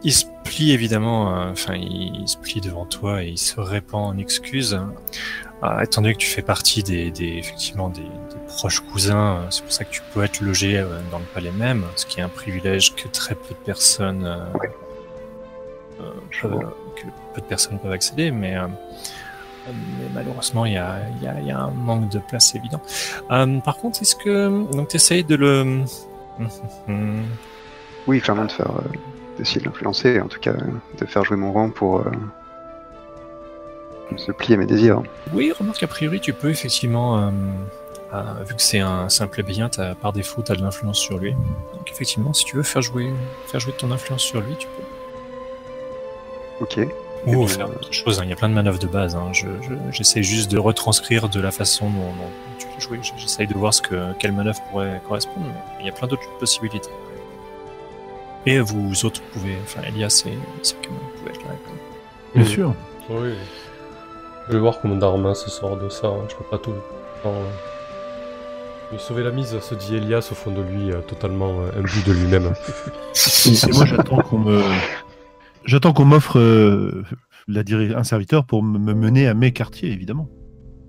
Il se plie évidemment, enfin il, il se plie devant toi et il se répand en excuses. Euh, étant donné que tu fais partie des, des effectivement des, des proches cousins, euh, c'est pour ça que tu peux être logé euh, dans le palais même, ce qui est un privilège que très peu de personnes, euh, euh, que peu de personnes peuvent accéder, mais, euh, mais malheureusement il y a, y, a, y a un manque de place évident. Euh, par contre, est-ce que donc tu essayes de le Oui, clairement de faire, d'essayer de l'influencer, en tout cas, de faire jouer mon rang pour euh, se plier à mes désirs. Oui, remarque, a priori, tu peux effectivement, euh, euh, vu que c'est un simple bien, t'as, par défaut, tu as de l'influence sur lui. Donc effectivement, si tu veux faire jouer, faire jouer ton influence sur lui, tu peux. Ok. Ou bien, faire euh, d'autres choses, hein. il y a plein de manœuvres de base. Hein. Je, je- j'essaie juste de retranscrire de la façon dont, dont tu veux jouer. J'essaie de voir ce que, quelle manœuvre pourrait correspondre, mais il y a plein d'autres possibilités. Et vous autres pouvez, enfin Elias et Sakama, vous pouvez être là. Bien sûr. Oui. Je vais voir comment Dharma se sort de ça. hein. Je peux pas tout. Non. Lui sauver la mise, se dit Elias au fond de lui, euh, totalement euh, imbu de lui-même. (laughs) Et moi, j'attends qu'on me. J'attends qu'on m'offre euh, la un serviteur pour me me mener à mes quartiers, évidemment.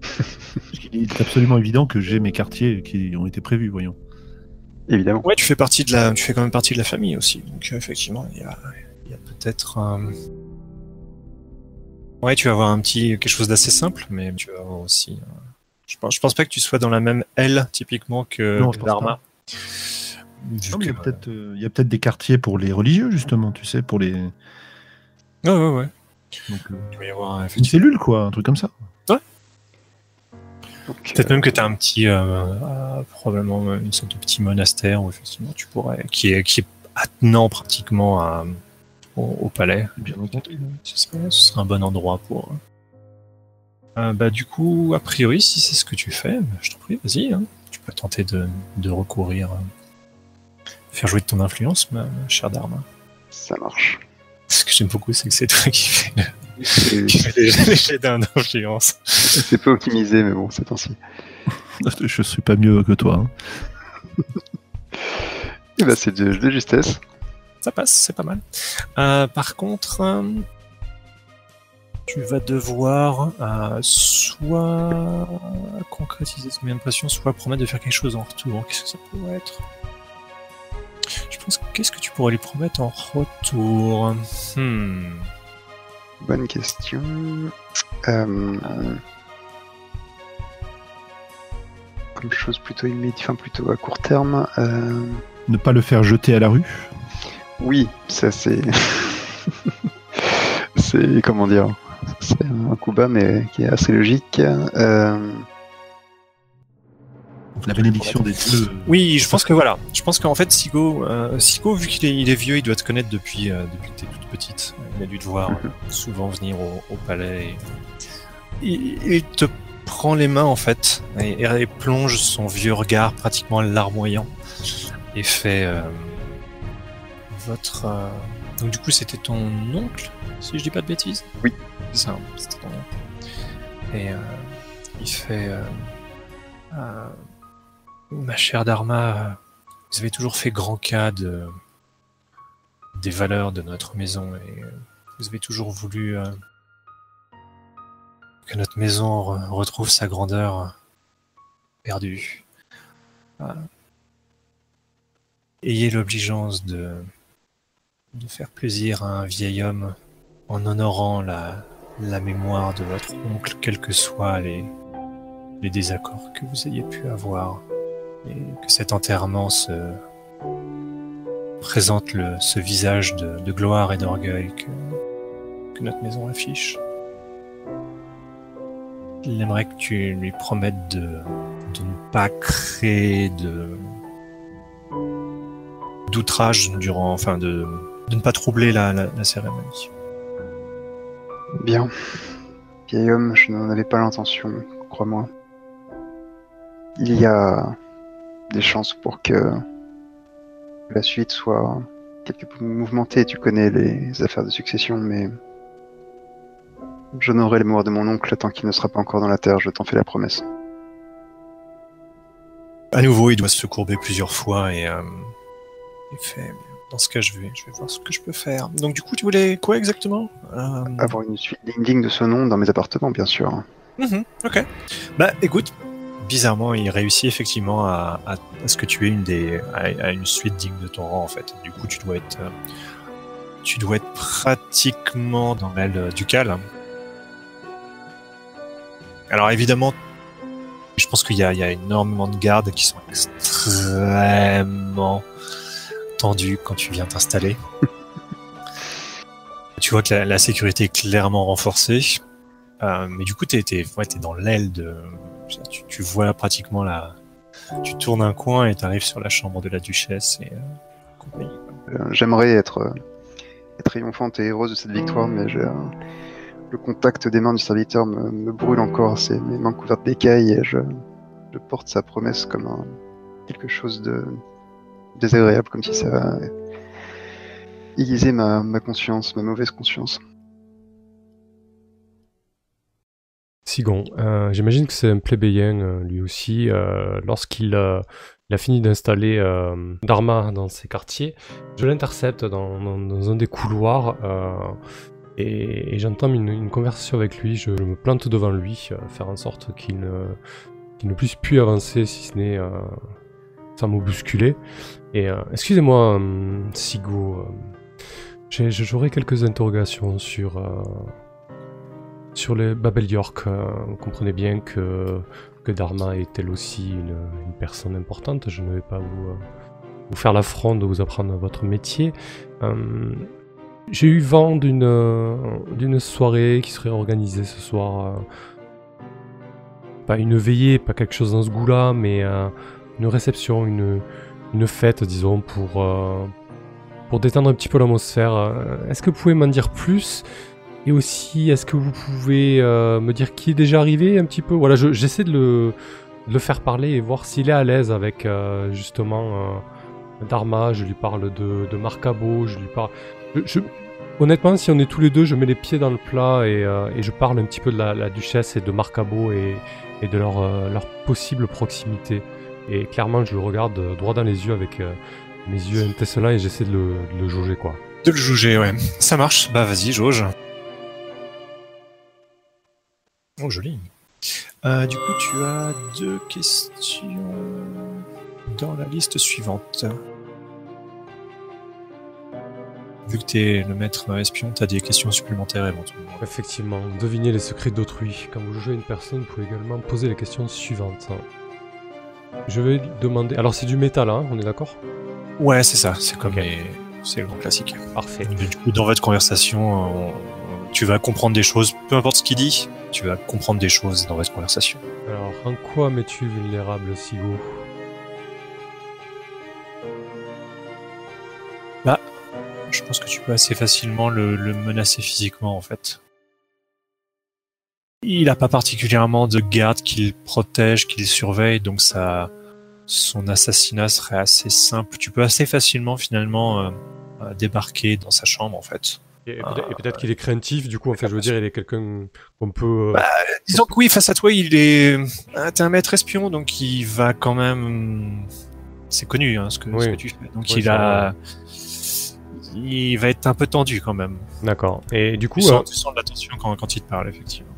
Parce qu'il est absolument évident que j'ai mes quartiers qui ont été prévus, voyons. Évidemment. Ouais, tu fais partie de la, tu fais quand même partie de la famille aussi. Donc euh, effectivement, il y a, il y a peut-être. un- Ouais, tu vas avoir un petit quelque chose d'assez simple, mais tu vas avoir aussi. euh, Je pense, je pense pas que tu sois dans la même aile typiquement que, Non, Dharma. Vu Non, mais il y a que- peut-être euh, il y a peut-être des quartiers pour les religieux, justement, tu sais, pour les. Ouais, ouais, ouais. Donc, euh, Il va y avoir une effectivement. cellule, quoi, un truc comme ça. Donc, Peut-être même que tu as un petit, euh, euh, probablement une sorte de petit monastère où effectivement tu pourrais, qui est, qui est attenant pratiquement à, au, au palais. Bien entendu. Ce serait, ce serait un bon endroit pour. Euh, bah du coup, a priori, si c'est ce que tu fais, bah, je t'en prie, vas-y. hein. Tu peux tenter de, de recourir, euh, faire jouer de ton influence, ma, ma chère Dharma. ça marche. Ce que j'aime beaucoup, c'est que c'est toi qui fais, le- qui fais les, les jets d'influence. c'est peu optimisé, mais bon, c'est ainsi. Je suis pas mieux que toi. hein. Et bah, c'est de, de justesse. Ça passe, c'est pas mal. Euh, par contre, euh, tu vas devoir euh, soit concrétiser ton moyen de passion, soit promettre de faire quelque chose en retour. Qu'est-ce que ça pourrait être? Je pense que qu'est-ce que tu pourrais lui promettre en retour? Hmm. Bonne question. Euh, Comme chose plutôt immédiate, enfin plutôt à court terme. euh, Ne pas le faire jeter à la rue? Oui, ça c'est. (laughs) c'est. Comment dire C'est un coup bas, mais qui est assez logique. Euh, La bénédiction des dieux. Oui, je pense que voilà. Je pense qu'en fait, Sigo, euh, Sigo vu qu'il est, il est vieux, il doit te connaître depuis, euh, depuis que t'es toute petite. Il a dû te voir euh, souvent venir au, au palais. et- il, il te prend les mains en fait et, et plonge son vieux regard pratiquement larmoyant et fait euh, votre. euh, Donc du coup, c'était ton oncle, si je dis pas de bêtises? Oui. C'est ça, c'était ton oncle. Et euh, il fait. euh, Ma chère Dharma, vous avez toujours fait grand cas de, des valeurs de notre maison et vous avez toujours voulu que notre maison re- retrouve sa grandeur perdue. Ayez l'obligeance de, de faire plaisir à un vieil homme en honorant la, la mémoire de votre oncle, quels que soient les, les désaccords que vous ayez pu avoir et que cet enterrement se présente le, ce visage de, de gloire et d'orgueil que, que notre maison affiche. Il aimerait que tu lui promettes de, de ne pas créer de d'outrage durant, enfin de, de ne pas troubler la, la, la cérémonie. Bien. Vieil homme, je n'en avais pas l'intention, crois-moi. Il y a des chances pour que la suite soit quelque peu mouvementée. Tu connais les affaires de succession, mais j'honorerai la mémoire de mon oncle tant qu'il ne sera pas encore dans la terre, je t'en fais la promesse. À nouveau, il doit se courber plusieurs fois et euh, il fait. Dans ce cas, je vais, je vais voir ce que je peux faire. Donc, du coup, tu voulais quoi exactement? Euh, Avoir une suite digne digne de ce nom dans mes appartements, bien sûr. Mhm, ok. Bah, écoute, bizarrement, il réussit effectivement à, à, à ce que tu aies une des, à, à une suite digne de ton rang en fait. Du coup, tu dois être, euh, tu dois être pratiquement dans l'aile ducale. Alors évidemment, je pense qu'il y a énormément de gardes qui sont extrêmement quand tu viens t'installer. tu vois que la, sécurité est clairement renforcée. Euh, mais du coup, t'es es, dans l'aile de. Tu, tu vois pratiquement la. Tu tournes un coin et t'arrives sur la chambre de la duchesse et euh. Euh, J'aimerais être, triomphante et heureuse de cette victoire, mais le contact des mains du serviteur me, brûle encore. C'est mes mains couvertes d'écailles et je, porte sa promesse comme quelque chose de désagréable, comme si ça aiguisait ma, ma conscience, ma mauvaise conscience. Sigon, euh, j'imagine que c'est un plébéien euh, lui aussi. euh, Lorsqu'il euh, il a fini d'installer euh, Dharma dans ses quartiers, je l'intercepte dans, dans- dans un des couloirs euh, et, et j'entame une, une conversation avec lui. Je, me plante devant lui, euh, faire en sorte qu'il ne, qu'il ne puisse plus avancer si ce n'est sans me bousculer. Et euh, excusez-moi, euh, Sigo, euh, j'aurais quelques interrogations sur. sur les Babel York, vous comprenez bien que, que Dharma est elle aussi une, personne importante. Je ne vais pas vous, vous faire l'affront de vous apprendre votre métier. J'ai eu vent d'une euh, soirée qui serait organisée ce soir. pas une veillée, pas quelque chose dans ce goût-là, mais une réception, une, une fête, disons, pour, euh, pour détendre un petit peu l'atmosphère. Euh, Est-ce que vous pouvez m'en dire plus? Et aussi, est-ce que vous pouvez euh, me dire qui est déjà arrivé un petit peu? Voilà, je- j'essaie de le, le faire parler et voir s'il est à l'aise avec justement Dharma. Je lui parle de, de Marcabo, je lui parle. Honnêtement, si on est tous les deux, je mets les pieds dans le plat et, et je parle un petit peu de la, duchesse et de Marcabo et, et de leur, leur possible proximité. Et clairement, je le regarde euh, droit dans les yeux avec euh, mes yeux intestinaux et j'essaie de le, de le jauger, quoi. De le juger, ouais. Ça marche. Bah vas-y, jauge. Oh, joli. Euh, du coup, tu as deux questions dans la liste suivante. Vu que t'es le maître espion, t'as des questions supplémentaires éventuellement. Effectivement, devinez les secrets d'autrui. Quand vous jugez une personne, vous pouvez également poser les questions suivantes. Je vais demander. Alors, c'est du métal, hein, on est d'accord? Ouais, c'est ça. C'est comme les... C'est le grand classique. Parfait. Du coup, dans votre conversation, on- tu vas comprendre des choses, peu importe ce qu'il dit, tu vas comprendre des choses dans votre conversation. Alors, en quoi m'es-tu vulnérable, Sigo? Je pense que tu peux assez facilement le, le menacer physiquement, en fait. Il n'a pas particulièrement de garde qu'il protège, qu'il surveille, donc ça, son assassinat serait assez simple. Tu peux assez facilement, finalement, euh, euh, débarquer dans sa chambre, en fait. Et, et peut-être- qu'il est craintif, du coup, en fait, je veux dire, il est quelqu'un qu'on peut. euh, Bah, Disons que oui, face à toi, il est. Ah, T'es un maître espion, donc il va quand même. C'est connu, hein, ce, que, Oui. ce que tu fais. Donc Oui, il a. Il va être un peu tendu quand même. D'accord. Et du coup, Tu sens, euh, tu sens de l'attention quand, quand il te parle, effectivement.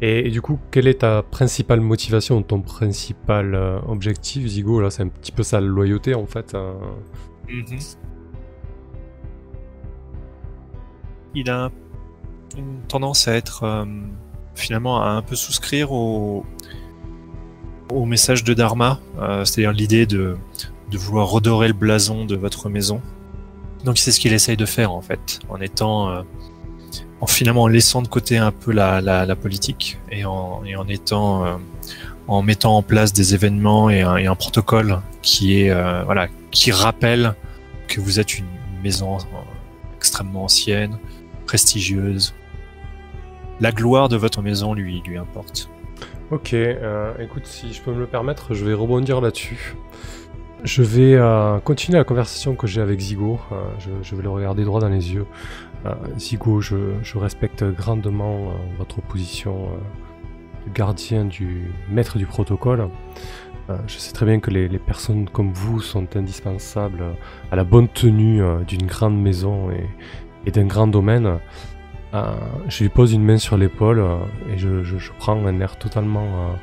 Et, et du coup, quelle est ta principale motivation, ton principal euh, objectif, Zigo? Là, c'est un petit peu sa loyauté, en fait. hein. Mhm. Il a une tendance à être euh, finalement à un peu souscrire au, au message de Dharma, euh, c'est-à-dire l'idée de, de vouloir redorer le blason de votre maison. Donc c'est ce qu'il essaye de faire en fait, en étant, en finalement en laissant de côté un peu la, la, politique et en, et en étant, euh, en mettant en place des événements et un, protocole qui est, euh, voilà, qui rappelle que vous êtes une maison euh, extrêmement ancienne, prestigieuse. La gloire de votre maison lui lui importe. Ok, écoute, si je peux me le permettre, je vais rebondir là-dessus. Je vais euh, continuer la conversation que j'ai avec Zigo. euh, je, je vais le regarder droit dans les yeux. Euh, Zigo, je, je respecte grandement euh, votre position euh, de gardien du maître du protocole. Je sais très bien que les, les personnes comme vous sont indispensables à la bonne tenue d'une grande maison et, et d'un grand domaine. Je lui pose une main sur l'épaule et je, je- prends un air totalement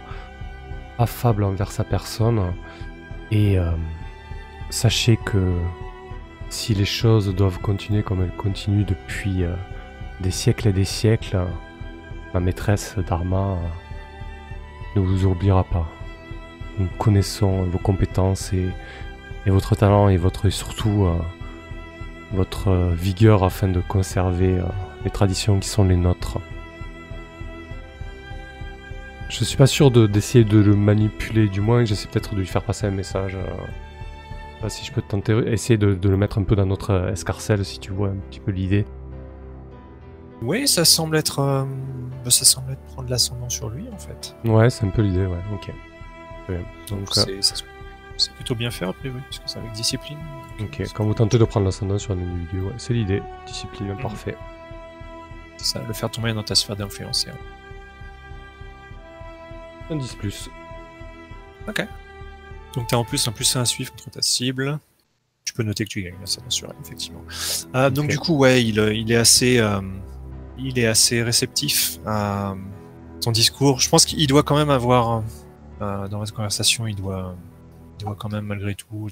affable envers sa personne. Et euh, sachez que si les choses doivent continuer comme elles continuent depuis euh, des siècles et des siècles, ma maîtresse Dharma euh, ne vous oubliera pas. Nous connaissons vos compétences et, et votre talent et votre surtout euh, votre vigueur afin de conserver les traditions qui sont les nôtres. Je suis pas sûr de- d'essayer de, le manipuler, du moins j'essaie peut-être de lui faire passer un message. euh. Pas si je peux tenter, essayer de, de le mettre un peu dans notre euh, escarcelle si tu vois un petit peu l'idée. Oui, ça semble être, euh, bah, ça semble être prendre l'ascendant sur lui en fait. Ouais, c'est un peu l'idée, ouais, ok. Donc c'est plutôt bien fait a priori, parce que c'est avec discipline. ok, quand vous tentez de prendre l'ascendant sur un individu, ouais, c'est l'idée. Discipline, Mhm. parfait. C'est ça, le faire tomber dans ta sphère d'influence. hein. Un 10 plus. Donc t'as en plus un plus 1 à suivre contre ta cible. Tu peux noter que tu gagnes, ça bien sûr, effectivement. Euh, Donc Ok. du coup, ouais, il, il est assez, euh, il est assez réceptif à ton discours. Je pense qu'il doit quand même avoir, euh, dans votre conversation, il doit, il doit quand même malgré tout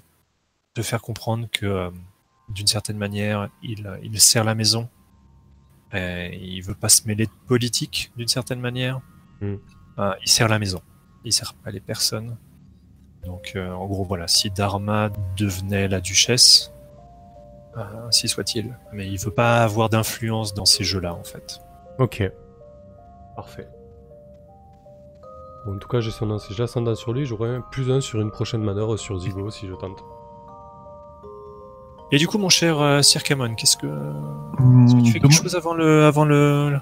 te faire comprendre que, euh, d'une certaine manière, il, il sert la maison. Et il veut pas se mêler de politique, d'une certaine manière. Mm. Euh, il sert la maison. Il sert pas les personnes. Donc, euh, en gros, voilà, si Dharma devenait la duchesse, euh, ainsi soit-il. Mais il veut pas avoir d'influence dans ces jeux-là, en fait. Ok. Parfait. Bon, en tout cas, j'ai son j'ai ascendant sur lui, j'aurai un plus 1 sur une prochaine manœuvre sur Zigo si je tente. Et du coup, mon cher euh, Sir Camon, qu'est-ce que, est-ce que tu fais quelque demande- chose avant le, avant le-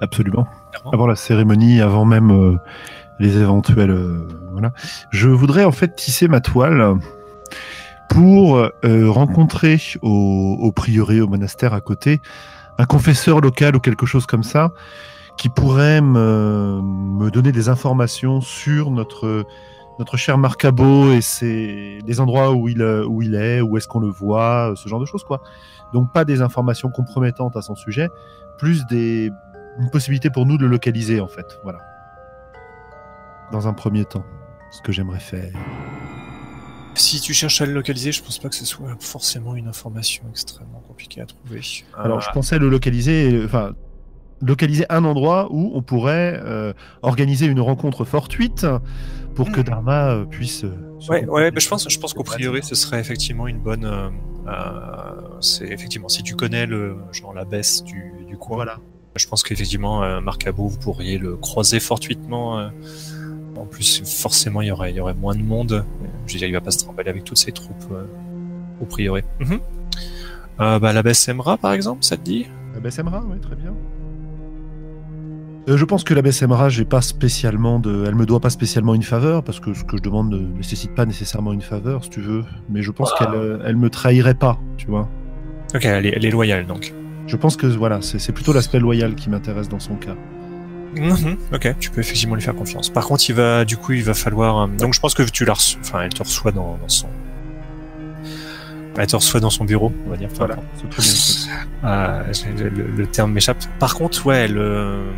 Absolument. Avant la cérémonie, avant même euh, les éventuels. euh, voilà. Je voudrais en fait tisser ma toile pour euh, rencontrer au, au prieuré, au monastère à côté, un confesseur local ou quelque chose comme ça, qui pourrait me, me donner des informations sur notre, notre cher Marcabo et ses, les endroits où il, où il est, où est-ce qu'on le voit, ce genre de choses, quoi. Donc pas des informations compromettantes à son sujet, plus des, une possibilité pour nous de le localiser, en fait. Voilà. Dans un premier temps, ce que j'aimerais faire. Si tu cherches à le localiser, je pense pas que ce soit forcément une information extrêmement compliquée à trouver. Alors, Euh, je pensais le localiser, enfin, localiser un endroit où on pourrait euh, organiser une rencontre fortuite pour que Hmm. Dharma euh, puisse. euh, Ouais, ouais, bah, je pense, je pense qu'au priori, ce serait effectivement une bonne. euh, euh, c'est effectivement, si tu connais le genre la baisse du, du coin, Voilà. Je pense qu'effectivement, euh, Marc Cabot, vous pourriez le croiser fortuitement. euh, en plus, forcément, il y aurait, il y aurait moins de monde. Je veux dire, il va pas se trimballer avec toutes ses troupes euh, au priori. Mhm. Euh, bah, la baisse Emra, par exemple, ça te dit? La BSMRA, oui, très bien. Euh, je pense que la BSMRA, j'ai pas spécialement de, elle me doit pas spécialement une faveur parce que ce que je demande ne nécessite pas nécessairement une faveur, si tu veux. Mais je pense qu'elle, euh, elle me trahirait pas, tu vois. Ok, elle est, elle est loyale donc. Je pense que voilà, c'est c'est plutôt l'aspect loyal qui m'intéresse dans son cas. Mhm, Ok, tu peux effectivement lui faire confiance. Par contre, il va, du coup, il va falloir. euh, donc, je pense que tu la reçois, enfin, elle te reçoit dans, dans son, elle te reçoit dans son bureau, on va dire. Enfin, Voilà, c'est très bien. euh, (laughs) j'ai- le, le terme m'échappe. Par contre, ouais, elle, euh,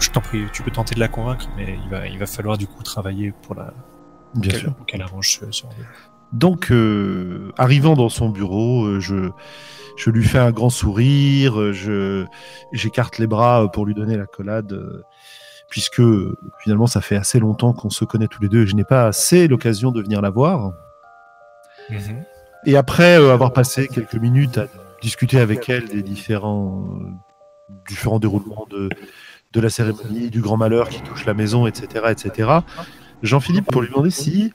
je t'en prie, tu peux tenter de la convaincre, mais il va, il va falloir du coup travailler pour la, Bien sûr. pour qu'elle arrange ce, ce rendez-vous. Donc, euh, arrivant dans son bureau, euh, je, je lui fais un grand sourire, euh, je, j'écarte les bras euh, pour lui donner la collade, euh, puisque finalement, ça fait assez longtemps qu'on se connaît tous les deux et je n'ai pas assez l'occasion de venir la voir. Mhm. Et après avoir passé quelques minutes à discuter avec elle des différents, différents déroulements de, de la cérémonie, du grand malheur qui touche la maison, etc., etc., Jean-Philippe pour lui demander si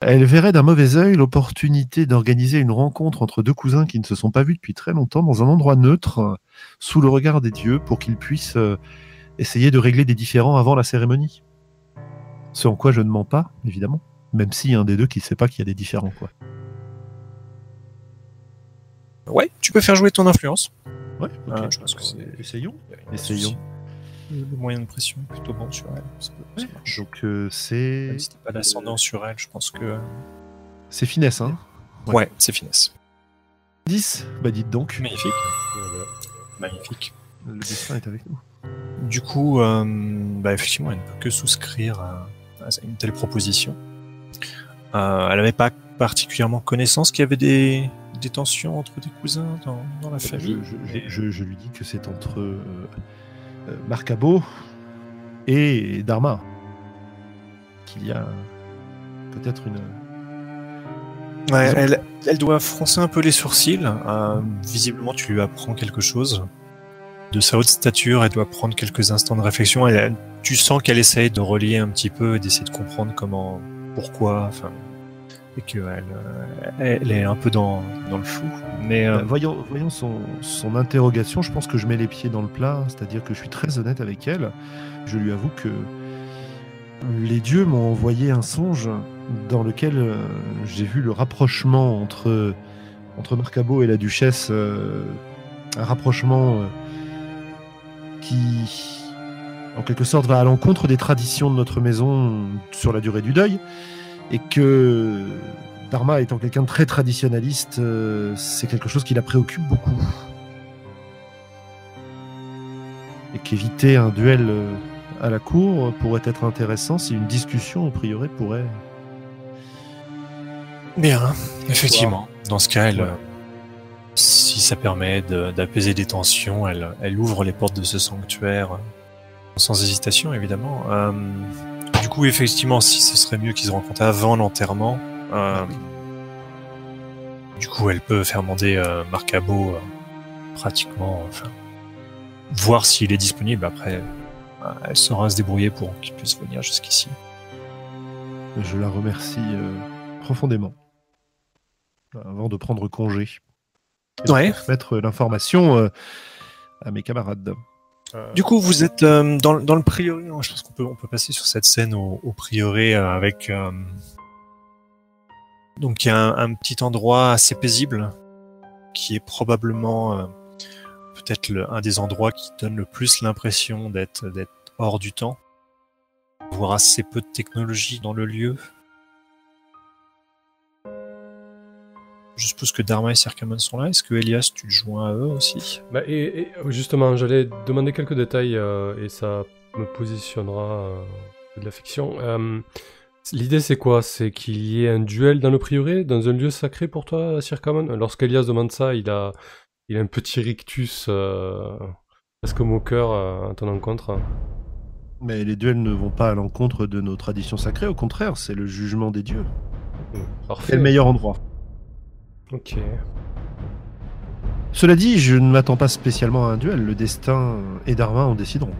elle verrait d'un mauvais œil l'opportunité d'organiser une rencontre entre deux cousins qui ne se sont pas vus depuis très longtemps dans un endroit neutre, euh, sous le regard des dieux, pour qu'ils puissent euh, essayer de régler des différends avant la cérémonie. Ce en quoi je ne mens pas, évidemment, même si un des deux qui ne sait pas qu'il y a des différends, quoi. Ouais, tu peux faire jouer ton influence. Ouais. Ah, je pense que c'est- Essayons. Y a Essayons. Le moyen de pression est plutôt bon sur elle. Ça, peut- ça. Donc euh, c'est Même si t'as pas l'ascendant sur elle, je pense que. c'est finesse, hein. Ouais. Ouais, c'est finesse. 10 Bah dites donc, Magnifique. Voilà. Magnifique. le destin est avec nous. Du coup, euh, bah, effectivement, elle ne peut que souscrire à, à une telle proposition. Euh, elle n'avait pas particulièrement connaissance qu'il y avait des, des tensions entre des cousins dans, dans la famille. je- je- je- je lui dis que c'est entre euh, euh, Marcabo et Dharma qu'il y a peut-être une. Ouais, elle, elle doit froncer un peu les sourcils. Euh, visiblement, tu lui apprends quelque chose. De sa haute stature, elle doit prendre quelques instants de réflexion. Elle, tu sens qu'elle essaye de relier un petit peu et d'essayer de comprendre comment, pourquoi, enfin, et qu'elle euh, elle est un peu dans, dans le flou. Mais euh, Bah, voyons voyons son, son interrogation, je pense que je mets les pieds dans le plat, c'est-à-dire que je suis très honnête avec elle. Je lui avoue que les dieux m'ont envoyé un songe dans lequel euh, j'ai vu le rapprochement entre, entre Marcabo et la duchesse, un rapprochement qui, en quelque sorte, va à l'encontre des traditions de notre maison sur la durée du deuil, et que Dharma étant quelqu'un de très traditionnaliste, euh, c'est quelque chose qui la préoccupe beaucoup. Et qu'éviter un duel euh, à la cour pourrait être intéressant si une discussion au prieuré pourrait. Bien, effectivement. Dans ce cas, elle, Ouais. euh, si ça permet d'apaiser des tensions, elle, elle ouvre les portes de ce sanctuaire sans hésitation, évidemment. Euh, coup, effectivement, si ce serait mieux qu'ils se rencontrent avant l'enterrement, euh, du coup, elle peut faire demander euh, Marcabo euh, pratiquement, enfin, voir s'il est disponible. Après, euh, elle saura se débrouiller pour qu'il puisse venir jusqu'ici. Je la remercie profondément. Avant de prendre congé. Et Ouais. transmettre l'information à mes camarades. Du coup, vous êtes euh, dans, le- dans le prieuré. hein. Je pense qu'on peut, on peut passer sur cette scène au, au prieuré euh, avec. euh, donc, il y a un, un petit endroit assez paisible qui est probablement euh, peut-être un des endroits qui donne le plus l'impression d'être d'être hors du temps. Voir assez peu de technologie dans le lieu. Je suppose que Dharma et Circaman sont là. Est-ce que Elias, tu te joins à eux aussi? Bah, et, et, justement, j'allais demander quelques détails euh, et ça me positionnera euh, de la fiction. Euh, L'idée, c'est quoi? C'est qu'il y ait un duel dans le prieuré, dans un lieu sacré pour toi, Circaman Lorsqu'Elias demande ça, il a, il a un petit rictus euh, presque moqueur euh, à ton encontre. Mais les duels ne vont pas à l'encontre de nos traditions sacrées, au contraire, c'est le jugement des dieux. Parfait. C'est le meilleur endroit. Ok. Cela dit, je ne m'attends pas spécialement à un duel. Le destin et Darwin en décideront.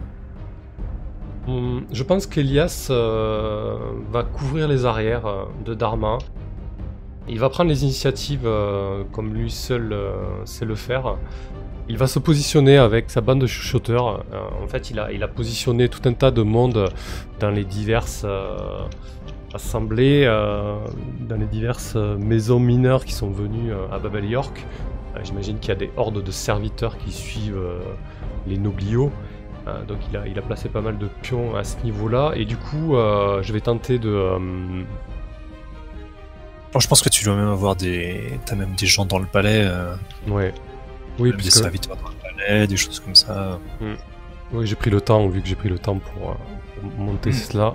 Hum, je pense qu'Elias euh, va couvrir les arrières euh, de Dharma. Il va prendre les initiatives euh, comme lui seul euh, sait le faire. Il va se positionner avec sa bande de chuchoteurs. Euh, en fait, il a, il a positionné tout un tas de monde dans les diverses assemblées, euh, dans les diverses euh, maisons mineures qui sont venues euh, à Babel York. J'imagine qu'il y a des hordes de serviteurs qui suivent les nobliaux. Donc il a, il a placé pas mal de pions à ce niveau-là. Et du coup, je vais tenter de... Bon, je pense que tu dois même avoir des. T'as même des gens dans le palais, euh, ouais. Oui, des serviteurs dans le palais, des choses comme ça. Oui, j'ai pris le temps, vu que j'ai pris le temps pour monter Mm. cela.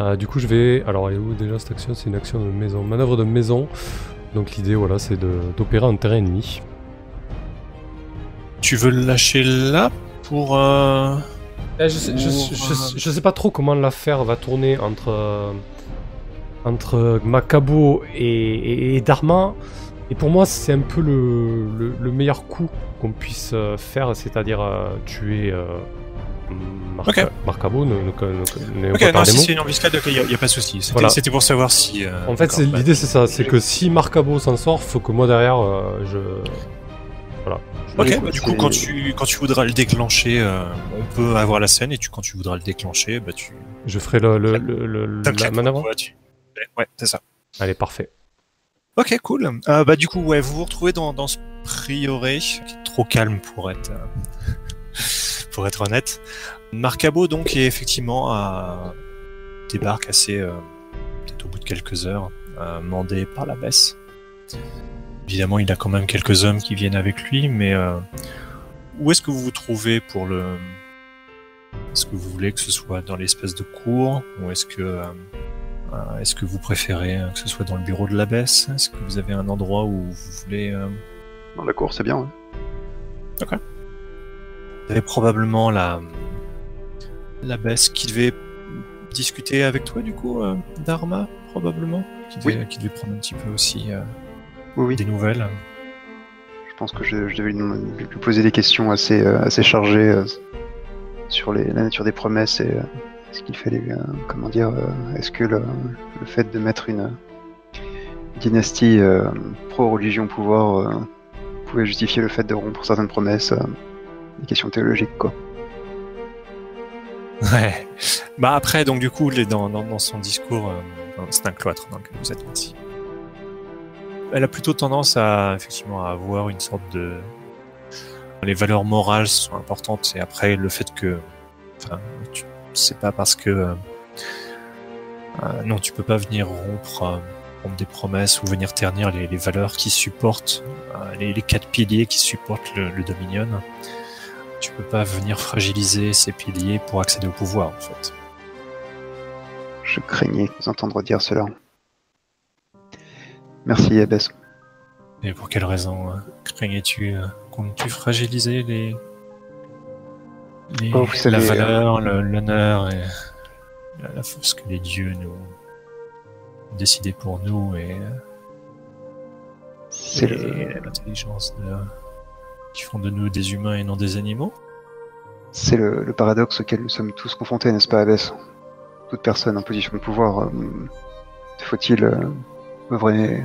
Euh, du coup, je vais. Alors, elle est où déjà cette action? C'est une action de maison. Manœuvre de maison. Donc, l'idée, voilà, c'est de- d'opérer en terrain ennemi. Tu veux le lâcher là pour. euh, Eh, je, sais, je, Ou, je- euh, je sais pas trop comment l'affaire va tourner entre. euh, entre Macabo et, et, et Dharma. Et pour moi, c'est un peu le, le, le meilleur coup qu'on puisse faire, c'est-à-dire euh, tuer. Marca- Ok. Marcabo, ne, ne, ne, ne- Ok, non, si c'est une embuscade, il n'y a, pas de souci. C'était Voilà. pour savoir si. euh, En fait, bah, l'idée c'est ça, c'est que si Marcabo s'en sort, faut que moi derrière, euh, je... Voilà. Ok, bah, du coup, quand tu, quand tu voudras le déclencher, euh, on peut avoir la scène et tu, quand tu voudras le déclencher, bah, tu. Je ferai le, le, le- le- la manœuvre. ouais, tu- Ouais, c'est ça. Allez, parfait. Ok, cool. Bah, du coup, ouais, vous vous retrouvez dans, dans ce prieuré qui est trop calme pour être, pour être honnête. Marcabo, donc, est effectivement à... débarque assez, euh, peut-être au bout de quelques heures, euh, mandé par la baisse. Évidemment, il a quand même quelques hommes qui viennent avec lui, mais euh, où est-ce que vous vous trouvez pour le. Est-ce que vous voulez que ce soit dans l'espèce de cour, ou est-ce que. euh, Est-ce que vous préférez euh, que ce soit dans le bureau de l'abbesse Est-ce que vous avez un endroit où vous voulez... euh, Dans la cour, c'est bien. ouais. Vous avez probablement la l'abbesse qui devait discuter avec toi du coup, euh, Dharma, probablement qui devait, qui devait prendre un petit peu aussi euh, Oui, oui. des nouvelles. Je pense que je, je devais lui, lui poser des questions assez, euh, assez chargées sur les, la nature des promesses et ce qu'il fallait, comment dire, est-ce que le, le fait de mettre une dynastie pro-religion au pouvoir pouvait justifier le fait de rompre certaines promesses, des questions théologiques, quoi. Ouais. Bah après, donc du coup, dans, dans, dans son discours, c'est un cloître dans vous êtes ici. Elle a plutôt tendance à effectivement à avoir une sorte de les valeurs morales sont importantes et après le fait que enfin tu c'est pas parce que euh, euh, non tu peux pas venir rompre, euh, rompre des promesses ou venir ternir les, les valeurs qui supportent les, les quatre piliers qui supportent le, le Dominion tu peux pas venir fragiliser ces piliers pour accéder au pouvoir en fait Je craignais vous entendre dire cela. Merci, Abbess. Et pour quelle raison euh, craignais-tu euh, Comptes-tu fragiliser les, les- Oh, vous la euh, valeur, le- l'honneur et la, la force que les dieux nous ont décidé pour nous et, euh, C'est et le... l'intelligence de- qui font de nous des humains et non des animaux C'est le, le paradoxe auquel nous sommes tous confrontés, n'est-ce pas, Abbess Toute personne en position de pouvoir, euh, faut-il euh, œuvrer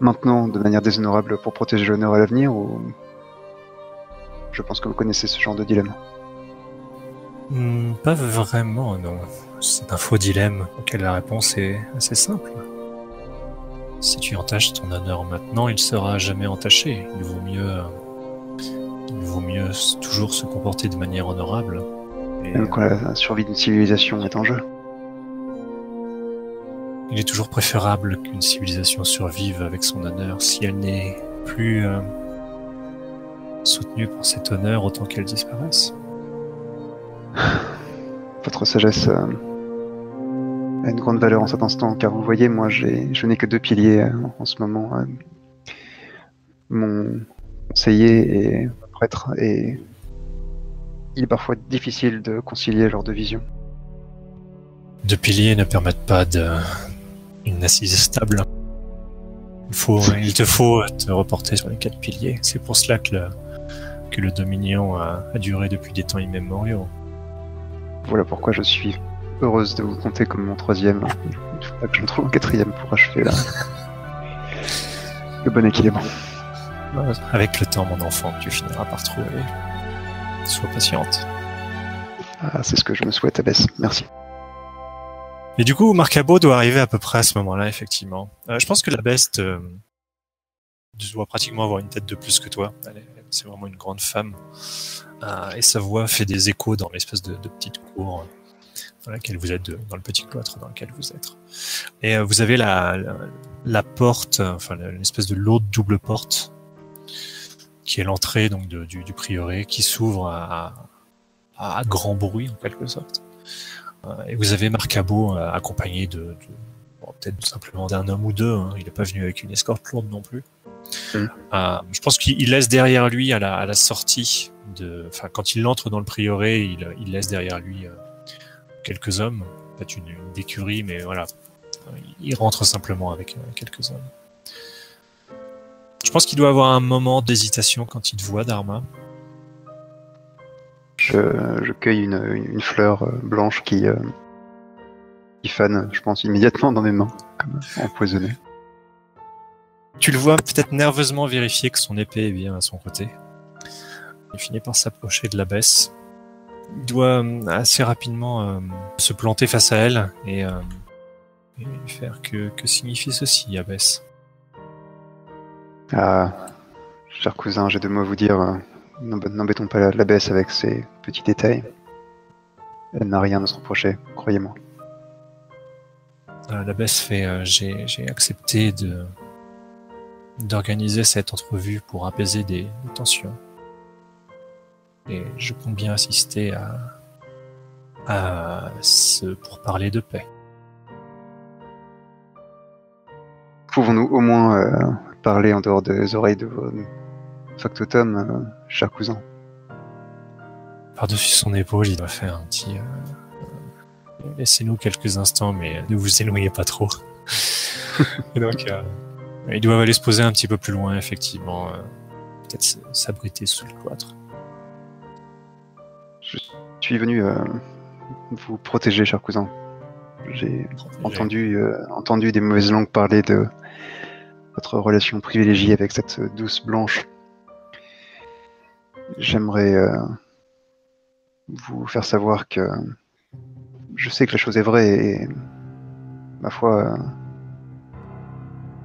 maintenant de manière déshonorable pour protéger l'honneur à l'avenir ou je pense que vous connaissez ce genre de dilemme. Hmm, pas vraiment, non. C'est un faux dilemme auquel la réponse est assez simple. Si tu entaches ton honneur maintenant, il sera jamais entaché. Il vaut mieux, il vaut mieux toujours se comporter de manière honorable. Et, Même quand la survie d'une civilisation est en jeu. Il est toujours préférable qu'une civilisation survive avec son honneur si elle n'est plus euh, soutenue par cet honneur autant qu'elle disparaisse. (sighs) Votre sagesse euh, a une grande valeur en cet instant, car vous voyez, moi, je n'ai que deux piliers euh, en ce moment. mon conseiller et prêtre, et il est parfois difficile de concilier leurs deux visions. Deux piliers ne permettent pas de une assise stable. Il, faut, il te faut te reporter sur les quatre piliers. C'est pour cela que le, que le Dominion a, a duré depuis des temps immémoriaux. Voilà pourquoi je suis heureuse de vous compter comme mon troisième. Il faudra que j'en trouve un quatrième pour achever là. (laughs) le bon équilibre. Avec le temps, mon enfant, tu finiras par trouver. Sois patiente. Ah, c'est ce que je me souhaite, Abbess. Merci. Et du coup, Marcabo doit arriver à peu près à ce moment-là, effectivement. Euh, je pense que la beste euh, doit pratiquement avoir une tête de plus que toi. C'est vraiment une grande femme. Euh, et sa voix fait des échos dans l'espèce de, de petite cour euh, dans laquelle vous êtes, dans le petit cloître dans lequel vous êtes. Et vous avez la, la, la porte, enfin l'espèce de lourde double porte, qui est l'entrée donc de- du, du prieuré, qui s'ouvre à, à, à grand bruit en quelque sorte. Euh, Et vous avez Marcabo euh, accompagné de, de- bon, peut-être simplement d'un homme ou deux. hein. Il n'est pas venu avec une escorte lourde non plus. Mm. Euh, je pense qu'il laisse derrière lui à la, à la sortie de, enfin quand il entre dans le prieuré, il, il laisse derrière lui euh, quelques hommes, peut-être une, une écurie, mais voilà, il rentre simplement avec euh, quelques hommes. Je pense qu'il doit avoir un moment d'hésitation quand il te voit, Dharma. Je, je cueille une, une fleur euh, blanche qui, euh, qui fane, je pense, immédiatement dans mes mains, comme empoisonnée. Tu le vois peut-être nerveusement vérifier que son épée est bien à son côté. Il finit par s'approcher de la baisse. Il doit euh, assez rapidement euh, se planter face à elle et, euh, faire que, que signifie ceci, Abbesse. Ah, cher cousin, j'ai deux mots à vous dire. euh, n'emb- N'embêtons pas la- l'abbesse avec ces petits détails. Elle n'a rien à se reprocher, croyez-moi. Euh, L'abbesse fait euh, j'ai j'ai accepté de d'organiser cette entrevue pour apaiser des, des tensions. Et je compte bien assister à, à ce pour parler de paix. Pouvons-nous au moins euh, parler en dehors des oreilles de vos factotums, euh, cher cousin Par-dessus son épaule, il doit faire un petit. euh, Laissez-nous quelques instants, mais ne vous éloignez pas trop. (laughs) Et donc, euh, il doit aller se poser un petit peu plus loin, effectivement. Peut-être s'abriter sous le cloître. Je suis venu euh, vous protéger, cher cousin. J'ai entendu, euh, entendu des mauvaises langues parler de votre relation privilégiée avec cette douce blanche. J'aimerais euh, vous faire savoir que je sais que la chose est vraie et ma foi, euh,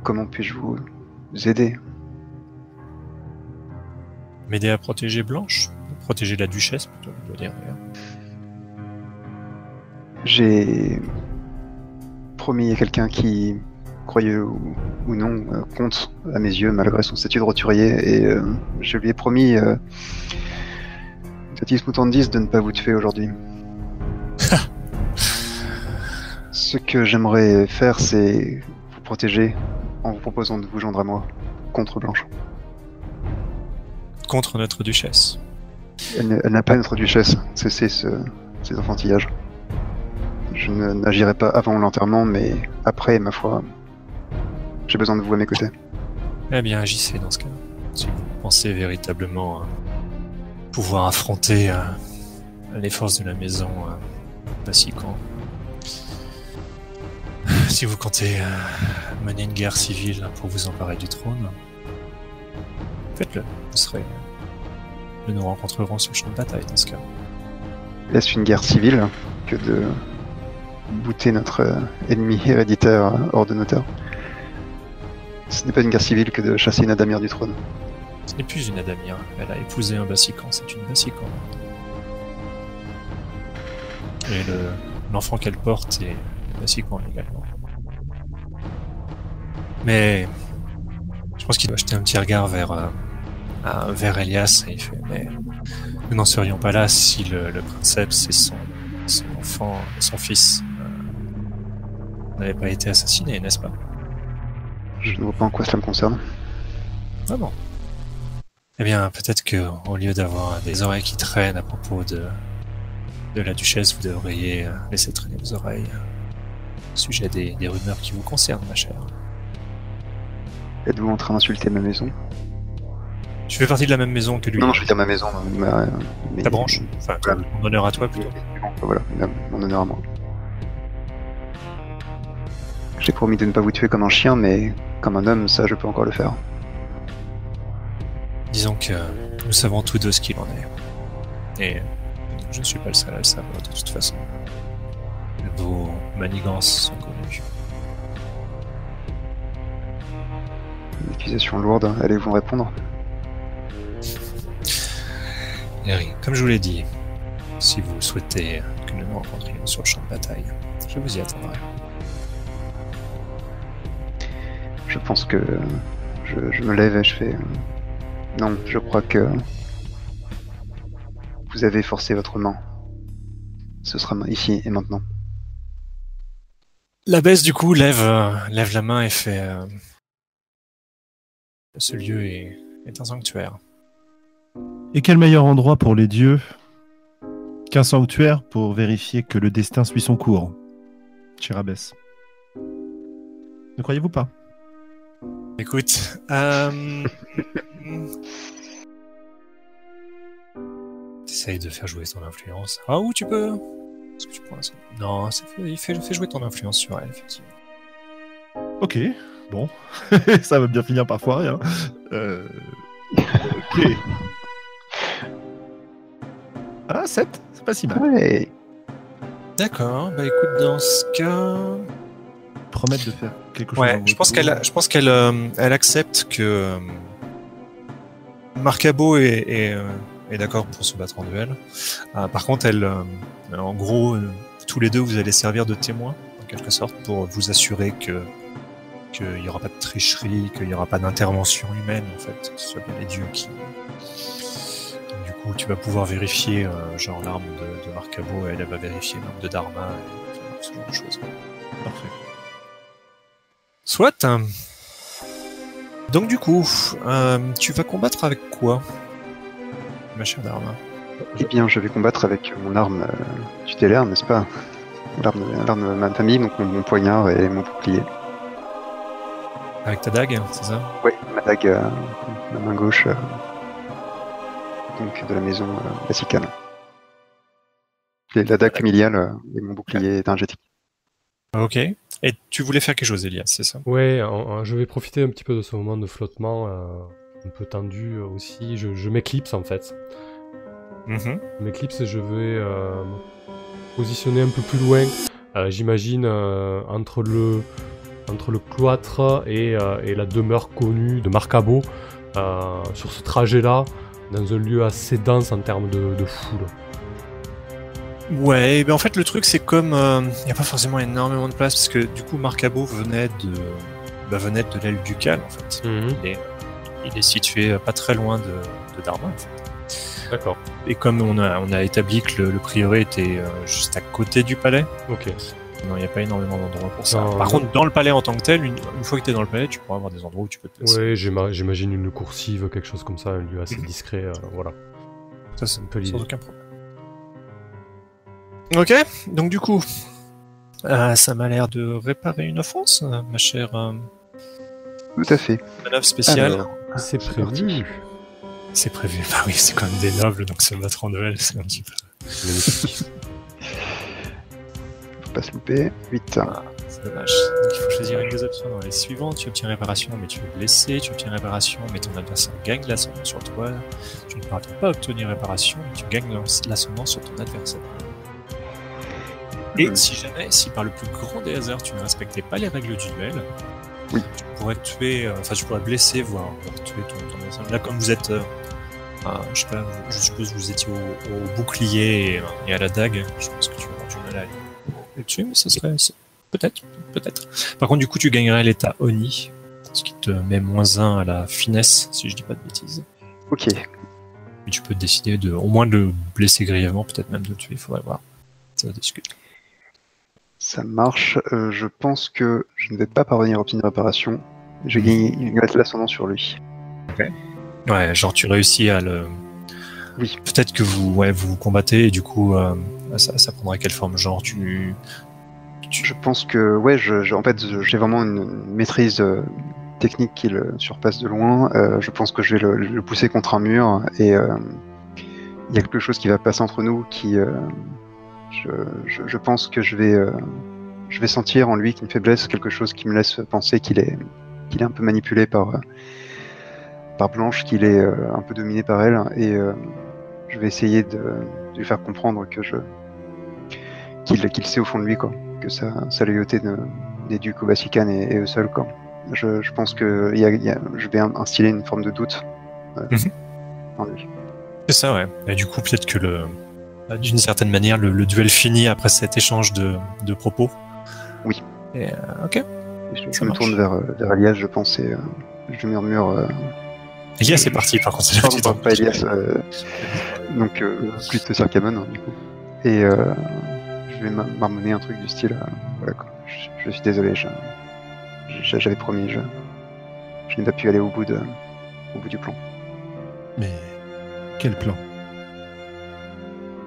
comment puis-je vous aider? M'aider à protéger Blanche? Protéger la duchesse, plutôt, je dois dire. d'ailleurs. J'ai promis à quelqu'un qui, croyez ou, ou non, euh, compte à mes yeux malgré son statut de roturier, et euh, je lui ai promis, euh, Tatis Mutandis, de ne pas vous tuer aujourd'hui. (laughs) Ce que j'aimerais faire, c'est vous protéger en vous proposant de vous joindre à moi contre Blanche. Contre notre duchesse. Elle n'a elle n'a pas notre duchesse, cessez ce, ces enfantillages. Je n'agirai pas avant l'enterrement, mais après, ma foi, j'ai besoin de vous à mes côtés. Eh bien, agissez dans ce cas. Si vous pensez véritablement euh, pouvoir affronter euh, les forces de la maison euh, Bassican. (sighs) Si vous comptez euh, mener une guerre civile pour vous emparer du trône, faites-le. Vous serez. Nous nous rencontrerons sur le champ de bataille dans ce cas. Est-ce une guerre civile que de bouter notre ennemi héréditaire hors de nos terres? Ce n'est pas une guerre civile que de chasser une Adamir du trône. Ce n'est plus une Adamir. Elle a épousé un Bassican. C'est une Bassican. Et le- l'enfant qu'elle porte est Bassican également. Mais je pense qu'il doit jeter un petit regard vers, euh, vers Elias et il fait Mais nous n'en serions pas là si le, le princeps et son, son enfant, son fils, euh, n'avaient pas été assassinés, n'est-ce pas? Je ne vois pas en quoi cela me concerne. Ah bon Eh bien, peut-être que au lieu d'avoir des oreilles qui traînent à propos de, de la duchesse, vous devriez euh, laisser traîner vos oreilles euh, au sujet des, des rumeurs qui vous concernent, ma chère. Êtes-vous en train d'insulter ma maison? Tu fais partie de la même maison que lui. Non, non, je veux dire ma maison. ma- mes- Ta branche. Enfin, Voilà. ton honneur à toi plutôt. Voilà, mon honneur à moi. J'ai promis de ne pas vous tuer comme un chien, mais comme un homme, ça je peux encore le faire. Disons que nous savons tous deux ce qu'il en est. Et je ne suis pas le seul à le savoir de toute façon. Vos manigances sont connues. Une accusation lourde, allez-vous répondre? Harry, comme je vous l'ai dit, si vous souhaitez que nous nous rencontrions sur le champ de bataille, je vous y attendrai. Je pense que je, je me lève et je fais. euh, Non, je crois que vous avez forcé votre main. Ce sera ici et maintenant. La baisse du coup lève, euh, lève la main et fait. euh, Ce lieu est, est un sanctuaire. Et quel meilleur endroit pour les dieux qu'un sanctuaire pour vérifier que le destin suit son cours Cher Abbesse. Ne croyez-vous pas? Écoute, euh... (laughs) T'essayes de faire jouer ton influence. Ah, ou tu peux? Est-ce que tu prends un- Non, fait, il fait, fait jouer ton influence sur elle, effectivement. Ok, bon. (laughs) Ça va bien finir par foirer. Hein. Euh, Ok. Ah, 7 C'est pas si mal. Ouais, D'accord, bah écoute, dans ce cas. Promettre de faire quelque chose. Ouais, je pense qu'elle, je pense qu'elle, elle accepte que euh, Marcabo est, est, euh, est d'accord pour se battre en duel. Euh, par contre, elle, en gros, tous les deux, vous allez servir de témoins en quelque sorte pour vous assurer que qu'il n'y aura pas de tricherie, qu'il n'y aura pas d'intervention humaine en fait, que ce soit bien les dieux qui. Du coup, tu vas pouvoir vérifier euh, genre l'arme de, de Marcabo, et elle, elle va vérifier l'arme de Dharma, et, enfin, ce genre de choses. Parfait. Soit. Donc du coup, euh, tu vas combattre avec quoi, ma chère Dharma? Eh bien, je vais combattre avec mon arme euh, tutélaire, n'est-ce pas? L'arme l'arme de ma famille, donc mon, mon poignard et mon bouclier. Avec ta dague, c'est ça? Ouais, ma dague, euh, ma main gauche, euh, donc de la maison euh, Bassicane. Et La dague familiale euh, et mon bouclier énergétique. Ok. Et tu voulais faire quelque chose, Elias, c'est ça? Ouais, je vais profiter un petit peu de ce moment de flottement, euh, un peu tendu euh, aussi. Je, je m'éclipse en fait. Mhm. Je m'éclipse et je vais euh, me positionner un peu plus loin. Euh, J'imagine entre le entre le cloître et, et la demeure connue de Marcabo sur ce trajet-là, dans un lieu assez dense en termes de, de foule. Ouais, ben en fait le truc c'est comme il n'y a pas forcément énormément de place parce que du coup Marcabo venait de bah, venait de l'aile ducale en fait. Il est, il est situé euh, pas très loin de, de Dharma en fait. D'accord. Et comme on a, on a établi que le, le prieuré était euh, juste à côté du palais, Ok. non, il n'y a pas énormément d'endroits pour ça. Non, Par non. contre, dans le palais en tant que tel, une, une fois que tu es dans le palais, tu pourras avoir des endroits où tu peux te placer. Ouais, j'ima- j'imagine une coursive, quelque chose comme ça, un lieu assez discret. euh, voilà. Ça, c'est un peu l'idée. sans aucun problème. Ok, donc du coup, euh, ça m'a l'air de réparer une offense, ma chère euh, Tout à fait. manœuvre spéciale. Alors, C'est prévu. C'est prévu. Bah oui, c'est quand même des nobles, donc se battre en duel, c'est un petit peu. Magnifique. (laughs) Faut pas se louper. 8. Ah, c'est dommage. Donc il faut choisir une des options dans les suivantes. Tu obtiens réparation, mais tu es blessé. Tu obtiens réparation, mais ton adversaire gagne l'ascendant sur toi. Tu ne parviens pas à obtenir réparation, mais tu gagnes l'ascendant sur ton adversaire. Et si jamais, si par le plus grand des hasards, tu ne respectais pas les règles du duel, Oui. tu pourrais tuer, euh, enfin tu pourrais blesser, voire, voire tuer ton, ton adversaire. Là, comme vous êtes, euh, je sais pas, je suppose que vous étiez au, au bouclier et, euh, et à la dague, je pense que tu auras du mal à le tuer, mais ça serait peut-être, peut-être. Par contre, du coup, tu gagnerais l'état Oni, ce qui te met moins 1 à la finesse, si je dis pas de bêtises. Ok. Mais tu peux décider de, au moins de le blesser grièvement, peut-être même de le tuer, il faudrait voir. Ça discute. Ça marche. Euh, je pense que je ne vais pas parvenir à obtenir réparation. J'ai gagné une l'ascendant sur lui. Ouais, genre tu réussis à le. Oui. Peut-être que vous, ouais, vous vous combattez et du coup, euh, ça, ça prendrait quelle forme? Genre tu. Je pense que, ouais, je, je- en fait, j'ai vraiment une, maîtrise euh, technique qui le surpasse de loin. Euh, je pense que je vais le, le pousser contre un mur et euh, il y a quelque chose qui va passer entre nous qui. Je, je, je pense que je vais, euh, je vais sentir en lui une faiblesse, quelque chose qui me laisse penser qu'il est, qu'il est un peu manipulé par, euh, par Blanche, qu'il est euh, un peu dominé par elle et je vais essayer de, de lui faire comprendre que je qu'il qu'il sait au fond de lui quoi que sa, sa loyauté ne- n'est due qu'au Vatican et, et eux seuls. Quoi. Je, je pense que y a- y a- je vais instiller une forme de doute Mhm. en lui. C'est ça, ouais. Et du coup, peut-être que le. Bah, D'une certaine manière, le, le duel finit après cet échange de, de propos. Oui. Et, euh, ok. Et je, me tourne vers, euh, vers Elias, je pense, et euh, je murmure. Euh, Elias c'est parti, par contre. pardon, t'en- pas Elias, euh, donc euh, plus de Sir Camon, hein, du coup. Et euh, je vais marmonner un truc du style. euh, voilà, quoi. Je, je suis désolé, j'avais promis, je, je n'ai pas pu aller au bout, de, au bout du plan. Mais quel plan?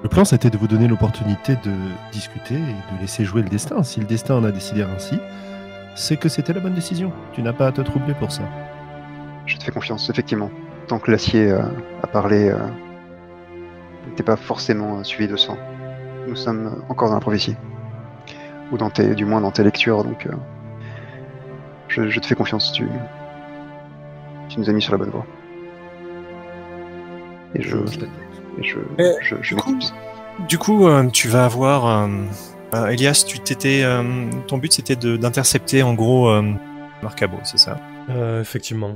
Le plan, c'était de vous donner l'opportunité de discuter et de laisser jouer le destin. Si le destin en a décidé ainsi, c'est que c'était la bonne décision. Tu n'as pas à te troubler pour ça. Je te fais confiance, effectivement. Tant que l'acier euh, a parlé, euh, n'était pas forcément euh, suivi de sang. Nous sommes encore dans la prophétie. Ou dans tes, du moins dans tes lectures, donc euh, je, je te fais confiance, tu, tu nous as mis sur la bonne voie. Et je, et je, Mais, je, je du coup, m'équipe. Du coup, euh, tu vas avoir. euh, euh, Elias, tu t'étais. euh, ton but c'était de- d'intercepter en gros euh, Marcabo, c'est ça? Euh, effectivement.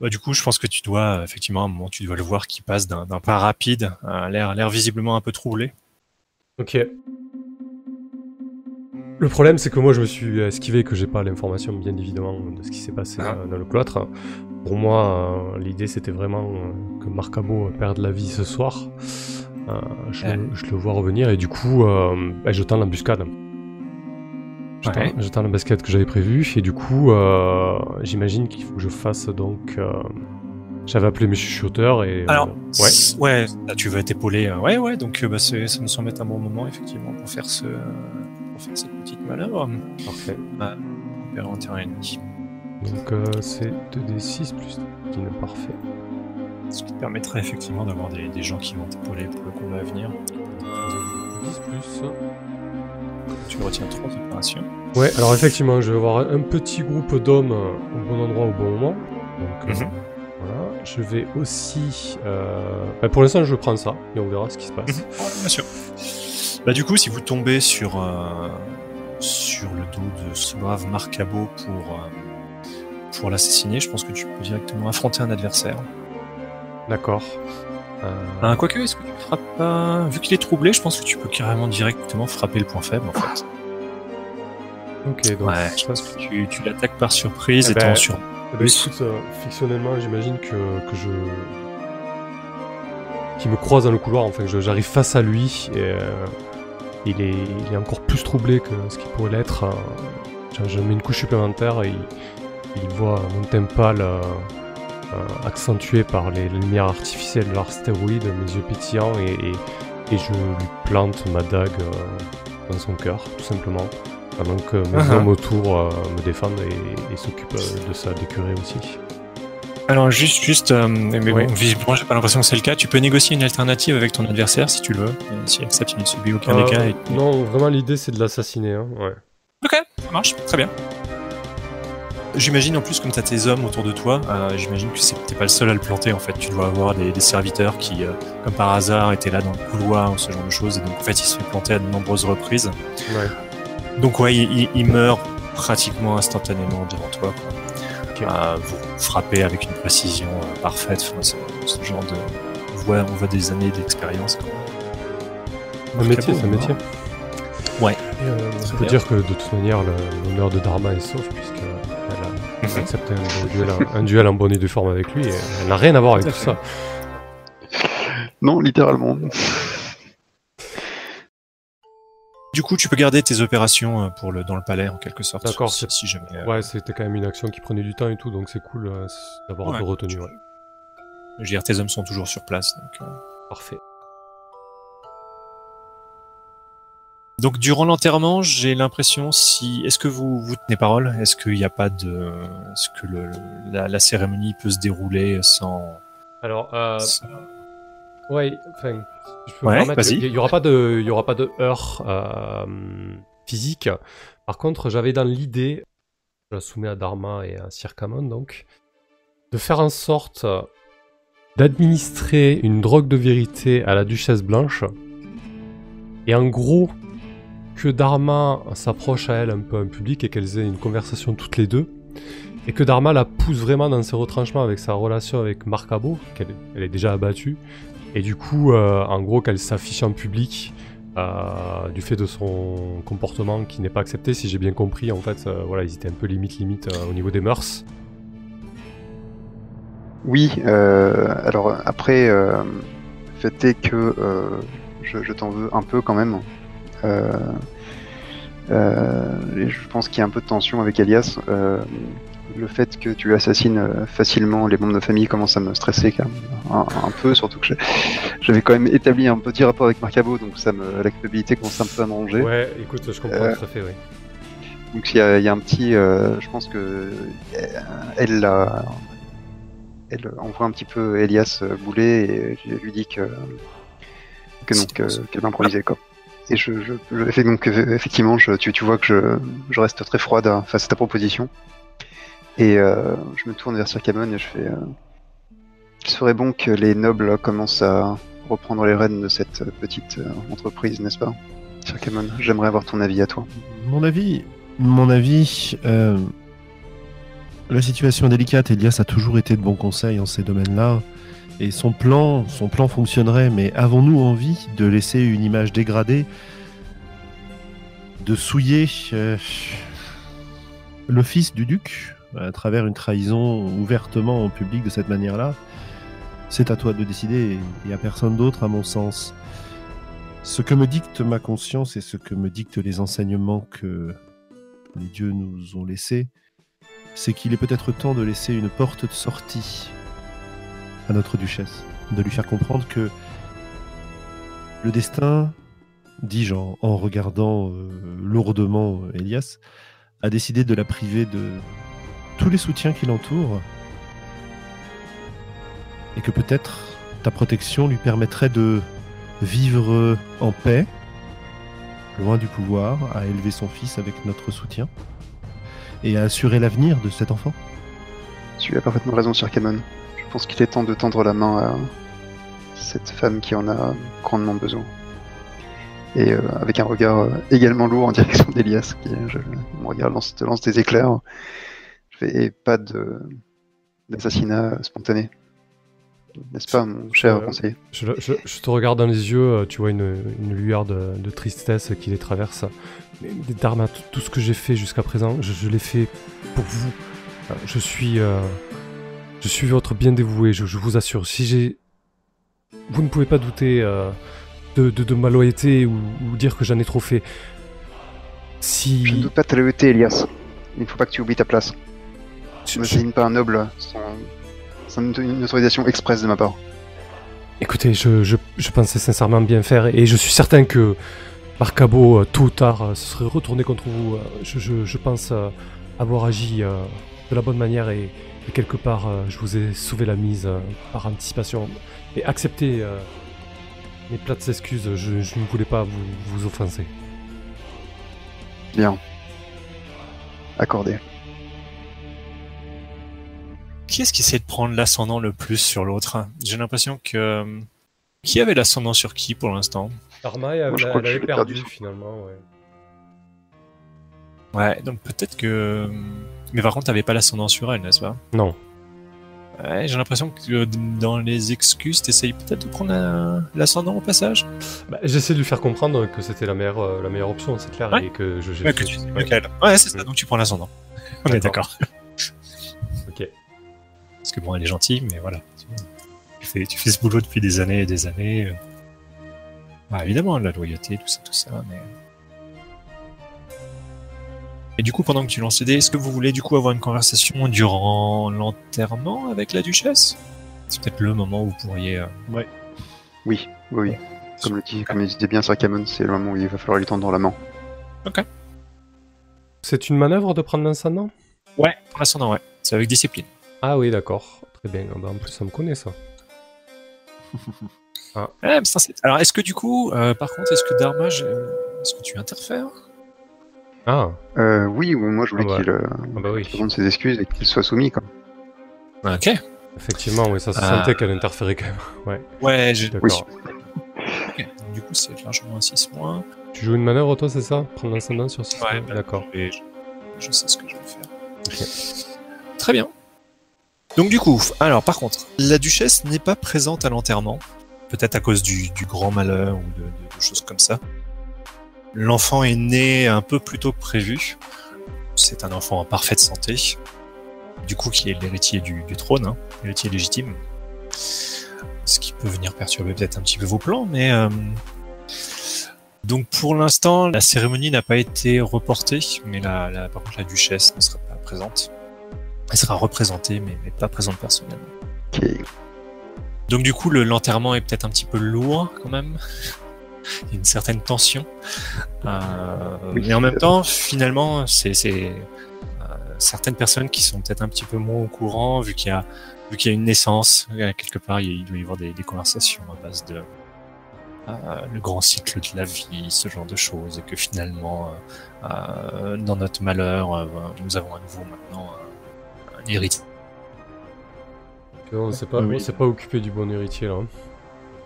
Bah, du coup, je pense que tu dois, effectivement, à un moment, tu dois le voir qui passe d'un d'un pas rapide, à l'air l'air visiblement un peu troublé. Ok. Le problème, c'est que moi, je me suis esquivé et que j'ai pas l'information, bien évidemment, de ce qui s'est passé Ah. dans le cloître. Pour moi, euh, l'idée, c'était vraiment euh, que Marcabo perde la vie ce soir. Euh, je, Ouais. je le vois revenir et du coup, bah, je tends l'embuscade. Je tends- Ouais. je tends l'embuscade que j'avais prévue et du coup, j'imagine qu'il faut que je fasse donc. j'avais appelé mes chuchoteurs et. euh, Alors, ouais. ouais, là, tu vas être épaulé. euh, Ouais, ouais, donc euh, bah, ça me semble être un bon moment, effectivement, pour faire, ce, pour faire cette petite manœuvre. Parfait. On verra en terrain ennemi. Donc, euh, c'est 2d6 plus 10, parfait. Ce qui te permettrait effectivement d'avoir des, des gens qui vont t'épauler pour le combat à venir. 10 plus. Tu retiens trois opérations. Ouais, alors effectivement, je vais avoir un petit groupe d'hommes euh, au bon endroit au bon moment. Donc euh, Mhm. voilà. Je vais aussi. euh, bah, pour l'instant, je prends ça et on verra ce qui se passe. Bien sûr. Bah du coup, si vous tombez sur sur le dos de ce brave Marcabo pour pour l'assassiner, je pense que tu peux directement affronter un adversaire. D'accord. Euh, Hein, Quoique, est-ce que tu frappes pas? Vu qu'il est troublé, je pense que tu peux carrément directement frapper le point faible en fait. ok, donc. ouais, je pense que tu, tu l'attaques par surprise Eh étant ben, sur. Eh ben, écoute, euh, fictionnellement, j'imagine que, que je. qu'il me croise dans le couloir, enfin, j'arrive face à lui et. euh, il, est, il est encore plus troublé que ce qu'il pourrait l'être. euh, je, je mets une couche supplémentaire et il, il voit mon tempal euh, euh, accentué par les, les lumières artificielles de l'astéroïde, mes yeux pétillants et, et, et je lui plante ma dague euh, dans son cœur, tout simplement. Pendant que mes Uh-huh. hommes autour euh, me défendent et, et s'occupent euh, de sa d'écurie aussi. Alors juste, juste, euh, mais bon, visiblement, j'ai pas l'impression que c'est le cas. Tu peux négocier une alternative avec ton adversaire si tu le veux. S'il accepte, il ne subit aucun Euh, et- Non, vraiment, l'idée, c'est de l'assassiner. Hein. Ouais. Ok, ça marche, très bien. J'imagine en plus, comme tu as tes hommes autour de toi, euh, j'imagine que c'est- t'es pas le seul à le planter en fait. Tu dois avoir des, des serviteurs qui, euh, comme par hasard, étaient là dans le couloir ou ce genre de choses. Et donc en fait, il se fait planter à de nombreuses reprises. Ouais. Donc ouais, il, il- il meurt pratiquement instantanément devant toi. Quoi. Euh, vous frappez avec une précision euh, parfaite. Enfin, ce genre de... On voit, on voit des années d'expérience. Un métier, c'est un hein. métier. Ouais. Euh, on Très peut bien. dire que de toute manière, l'honneur de Dharma est sauf, puisqu'elle a, elle a accepté un duel, un duel en bonne et due forme avec lui, et elle n'a rien à voir avec Tout ça. Non, littéralement. Du coup, tu peux garder tes opérations euh, pour le, dans le palais en quelque sorte. D'accord, si, jamais. euh, Ouais, c'était quand même une action qui prenait du temps et tout, donc c'est cool euh, d'avoir un peu retenu. Ouais. Je veux dire, tes hommes sont toujours sur place. Donc, euh. Parfait. Donc durant l'enterrement, j'ai l'impression si est-ce que vous vous tenez parole? Est-ce qu'il n'y a pas de est-ce que le, la, la cérémonie peut se dérouler sans, Alors, euh, sans- ouais, enfin, je peux Ouais, vas-y. il y, y aura pas de, il y aura pas de heure euh, physique. Par contre, j'avais dans l'idée, je la soumets à Dharma et à Circamon donc, de faire en sorte d'administrer une drogue de vérité à la Duchesse Blanche. Et en gros, que Dharma s'approche à elle un peu en public et qu'elles aient une conversation toutes les deux. Et que Dharma la pousse vraiment dans ses retranchements avec sa relation avec Marcabo, qu'elle elle est déjà abattue. Et du coup, euh, en gros, qu'elle s'affiche en public euh, du fait de son comportement qui n'est pas accepté, si j'ai bien compris. En fait, euh, voilà, ils étaient un peu limite limite au niveau des mœurs. Oui, alors après, le fait est que je, t'en veux un peu quand même. Et je pense qu'il y a un peu de tension avec Elias. Euh, le fait que tu assassines euh, facilement les membres de famille commence à me stresser quand même un, un peu, surtout que j'avais quand même établi un petit rapport avec Marcabo, donc ça me, la culpabilité commence un peu à me ranger. Ouais, écoute, je comprends Euh, tout à fait, oui. Donc il y, a il y a un petit, euh, je pense que euh, elle elle envoie un petit peu Elias euh, bouler et lui dis que que non, que- qu'elle quoi. Et je, je, donc euh, effectivement, je, tu, vois que je, je reste très froide face à ta proposition. Et euh, je me tourne vers Circamon et je fais, euh, il serait bon que les nobles commencent à reprendre les rênes de cette petite entreprise, n'est-ce pas, Circamon J'aimerais avoir ton avis à toi. Mon avis, mon avis, la situation est délicate. Elias a toujours été de bons conseils en ces domaines-là. Et son plan, son plan fonctionnerait, mais avons-nous envie de laisser une image dégradée, de souiller euh, le fils du duc à travers une trahison ouvertement en public de cette manière-là? C'est à toi de décider et à personne d'autre, à mon sens. Ce que me dicte ma conscience et ce que me dictent les enseignements que les dieux nous ont laissés, c'est qu'il est peut-être temps de laisser une porte de sortie à notre duchesse, de lui faire comprendre que le destin, dis-je en, regardant euh, lourdement Elias, a décidé de la priver de tous les soutiens qui l'entourent et que peut-être ta protection lui permettrait de vivre en paix, loin du pouvoir, à élever son fils avec notre soutien et à assurer l'avenir de cet enfant. Tu as parfaitement raison, Camon. Je pense qu'il est temps de tendre la main à cette femme qui en a grandement besoin. Et euh, avec un regard euh, également lourd en direction d'Elias, qui je, mon regard lance, te lance des éclairs. Je fais et pas de d'assassinat spontané. N'est-ce pas, mon cher Euh, conseiller Je, je- je te regarde dans les yeux, euh, tu vois une, une lueur de, de tristesse qui les traverse. Dharma, tout, ce que j'ai fait jusqu'à présent, je, l'ai fait pour vous. Euh, Je suis, euh, je suis votre bien dévoué, je, je vous assure. Si j'ai, vous ne pouvez pas douter euh, de, de, de ma loyauté ou, ou dire que j'en ai trop fait. Si Je ne doute pas de ta loyauté, Elias. Il ne faut pas que tu oublies ta place. Tu ne je- m'assassines pas un noble sans, sans une- autorisation expresse de ma part. Écoutez, je, je, je pensais sincèrement bien faire et je suis certain que Marcabo, euh, tôt ou tard, euh, se serait retourné contre vous. Euh, Je, je, je pense avoir agi de la bonne manière et, Et quelque part, euh, je vous ai sauvé la mise euh, par anticipation. Et acceptez euh, mes plates excuses, je, je ne voulais pas vous, vous offenser. Bien. Accordé. Qui est-ce qui essaie de prendre l'ascendant le plus sur l'autre? J'ai l'impression que... Qui avait l'ascendant sur qui pour l'instant? Arma, elle, Moi, je elle crois que avait perdu, perdu. finalement, ouais. Ouais, donc peut-être que... Mais par contre, t'avais pas l'ascendant sur elle, n'est-ce pas? Non. Ouais, j'ai l'impression que dans les excuses, t'essayes peut-être de prendre la- l'ascendant au passage? Bah, J'essaie de lui faire comprendre que c'était la meilleure, euh, la meilleure option, c'est clair, Ouais. et que je j'ai Ouais, tu ouais. c'est ça, Mm. donc tu prends l'ascendant. (laughs) On est D'accord. Ok. Parce que bon, elle est gentille, mais voilà. Tu fais, tu fais ce boulot depuis des années et des années. euh. Bah, évidemment, la loyauté, tout ça, tout ça, mais. Et du coup, pendant que tu lances les dés, est-ce que vous voulez du coup avoir une conversation durant l'enterrement avec la duchesse? C'est peut-être le moment où vous pourriez. euh, Oui, oui, oui. Comme le, dit, comme le disait bien Sarkamon, c'est le moment où il va falloir lui tendre la main. C'est une manœuvre de prendre l'ascendant Ouais, pour l'ascendant, ouais. C'est avec discipline. Ah oui, d'accord. Très bien. Ah bah, en plus, ça me connaît, ça. Ouais, (laughs) mais ça, c'est- Alors, est-ce que du coup, euh, par contre, est-ce que Dharma, je- est-ce que tu interfères? Ah, Euh, oui, ou moi je voulais Ah bah. qu'il euh, ah bah oui. demande ses excuses et qu'il soit soumis. Quoi. Ok. Effectivement, oui, ça se Ah. sentait qu'elle interférait quand même. (laughs) Ouais, Ouais, j'ai. d'accord. Ok, donc du coup, c'est largement un 6 mois. Tu joues une manœuvre, toi, c'est ça? Prendre l'ascendant sur 6 Ouais, D'accord. Et je, je sais ce que je vais faire. Très bien. Donc du coup, alors par contre, la duchesse n'est pas présente à l'enterrement, peut-être à cause du, du grand malheur ou de, de- de choses comme ça. L'enfant est né un peu plus tôt que prévu. C'est un enfant en parfaite santé, du coup qui est l'héritier du, du trône, hein, l'héritier légitime. Ce qui peut venir perturber peut-être un petit peu vos plans, mais euh, donc pour l'instant, la cérémonie n'a pas été reportée, mais la, la- par contre la duchesse ne sera pas présente. Elle sera représentée, mais, mais pas présente personnellement. Donc du coup, le- l'enterrement est peut-être un petit peu lourd quand même. Il y a une certaine tension. Euh, Oui, mais en même temps, finalement, c'est euh, certaines personnes qui sont peut-être un petit peu moins au courant, vu qu'il y a vu qu'il y a une naissance euh, quelque part, il, doit y avoir des, des conversations à base de euh, le grand cycle de la vie, ce genre de choses, et que finalement, euh, euh, dans notre malheur, euh, nous avons à nouveau maintenant un, un héritier. On s'est pas, oui. on s'est pas occupé du bon héritier, là.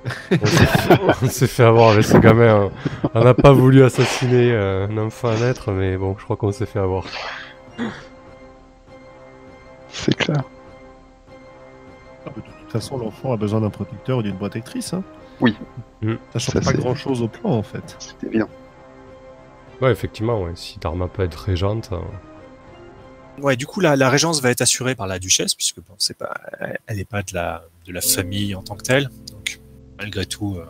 (laughs) On s'est fait- avoir avec ce gamin. hein. On n'a pas voulu assassiner euh, un enfant à naître, mais bon, je crois qu'on s'est fait avoir. C'est clair. Ah, De toute façon, l'enfant a besoin d'un protecteur ou d'une protectrice. Hein. Oui. Mm. Ça change pas grand chose au plan en fait. C'est évident. Ouais, effectivement, ouais. si Dharma peut être régente. euh, Ouais, du coup, la, la régence va être assurée par la duchesse, puisque bon, c'est pas, elle n'est pas de la, de la famille en tant que telle. Malgré tout, euh,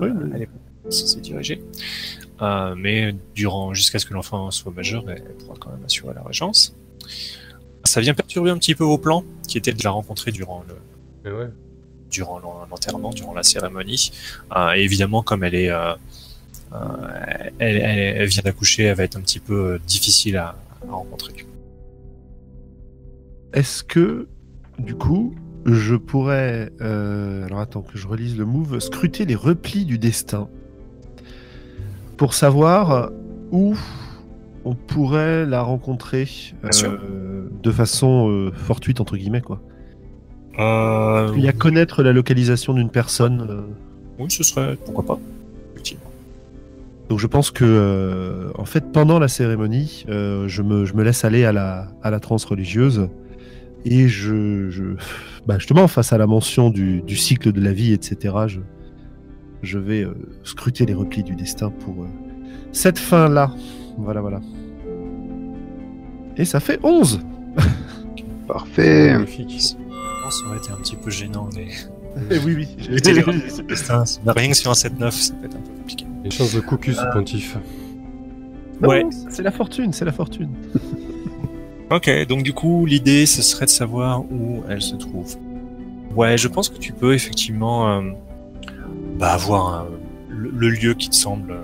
Oui, euh, mais- elle est pas censée diriger. Euh, mais durant, jusqu'à ce que l'enfant soit majeur, elle, elle pourra quand même assurer la régence. Ça vient perturber un petit peu vos plans, qui étaient de la rencontrer durant le, ouais. durant l'en- l'enterrement, durant la cérémonie. Euh, et évidemment, comme elle est, euh, euh, elle, elle- elle vient d'accoucher, elle va être un petit peu difficile à, à rencontrer. Est-ce que, du coup, je pourrais. euh, alors attends que je relise le move. Scruter les replis du destin. Pour savoir où on pourrait la rencontrer euh, de façon euh, fortuite, entre guillemets, quoi. Il y a connaître la localisation d'une personne. Oui, ce serait pourquoi pas. Effectivement. Donc je pense que, en fait, pendant la cérémonie, je, me, je me laisse aller à la, à la transe religieuse et je, je bah, justement face à la mention du, du cycle de la vie, etc. Je, je vais euh, scruter les replis du destin pour euh, cette fin-là. Voilà, voilà. Et ça fait 11 (laughs) Parfait. Magnifique. Non, ça aurait été un petit peu gênant, mais. (laughs) Eh oui, oui. (laughs) Destin, c'est- Rien que sur un 7-9, ça peut être un peu compliqué. Une chance de caucus Euh, pontif. Non, Ouais. C'est la fortune, c'est la fortune. Ok, donc du coup, l'idée, ce serait de savoir où elle se trouve. Ouais, je pense que tu peux effectivement euh, bah, avoir un- le, le lieu qui te semble. euh,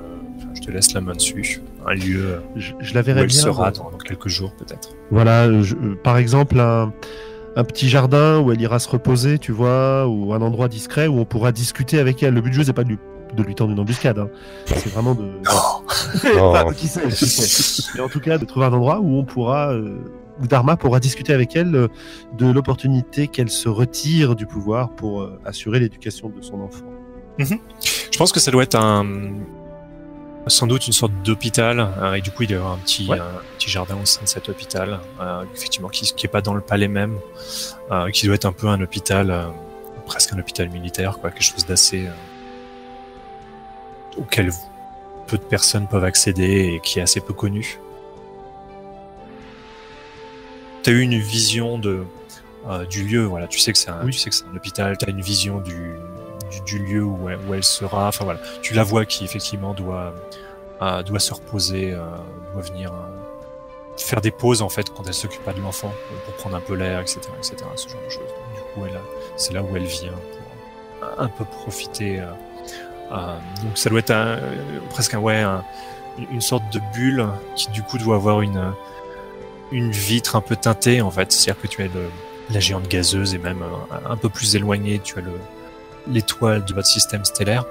je te laisse la main dessus. Un lieu euh, Je, je la où verrais elle bien. sera euh, dans, dans quelques jours, peut-être. Voilà, je- euh, par exemple, un, un petit jardin où elle ira se reposer, tu vois, ou un endroit discret où on pourra discuter avec elle. Le but du jeu, c'est pas de lui, de lui tendre une embuscade. hein. C'est vraiment de. Non. (laughs) Enfin, qui sait, qui sait. Mais en tout cas, de trouver un endroit où on pourra, euh, Dharma pourra discuter avec elle euh, de l'opportunité qu'elle se retire du pouvoir pour euh, assurer l'éducation de son enfant. Je pense que ça doit être un sans doute une sorte d'hôpital euh, et du coup il doit y avoir un petit Ouais. un petit jardin au sein de cet hôpital euh, effectivement qui qui est pas dans le palais même euh, qui doit être un peu un hôpital presque un hôpital militaire quoi quelque chose d'assez auquel peu de personnes peuvent accéder et qui est assez peu connu. Tu as eu une vision de euh, du lieu voilà tu sais que c'est un Oui. tu sais que un hôpital tu as une vision du du, du lieu où elle, où elle sera enfin voilà tu la vois qui effectivement doit euh, doit se reposer, euh, doit venir euh, faire des pauses en fait quand elle s'occupe pas de l'enfant pour prendre un peu l'air, etc., etc. Ce genre de choses. Donc, du coup, c'est là où elle vient pour euh, un peu profiter. euh, euh, donc ça doit être un- presque un, ouais, un- une sorte de bulle qui du coup doit avoir une une vitre un peu teintée en fait. C'est-à-dire que tu as le, la géante gazeuse et même euh, un peu plus éloigné, tu as le l'étoile de votre système stellaire.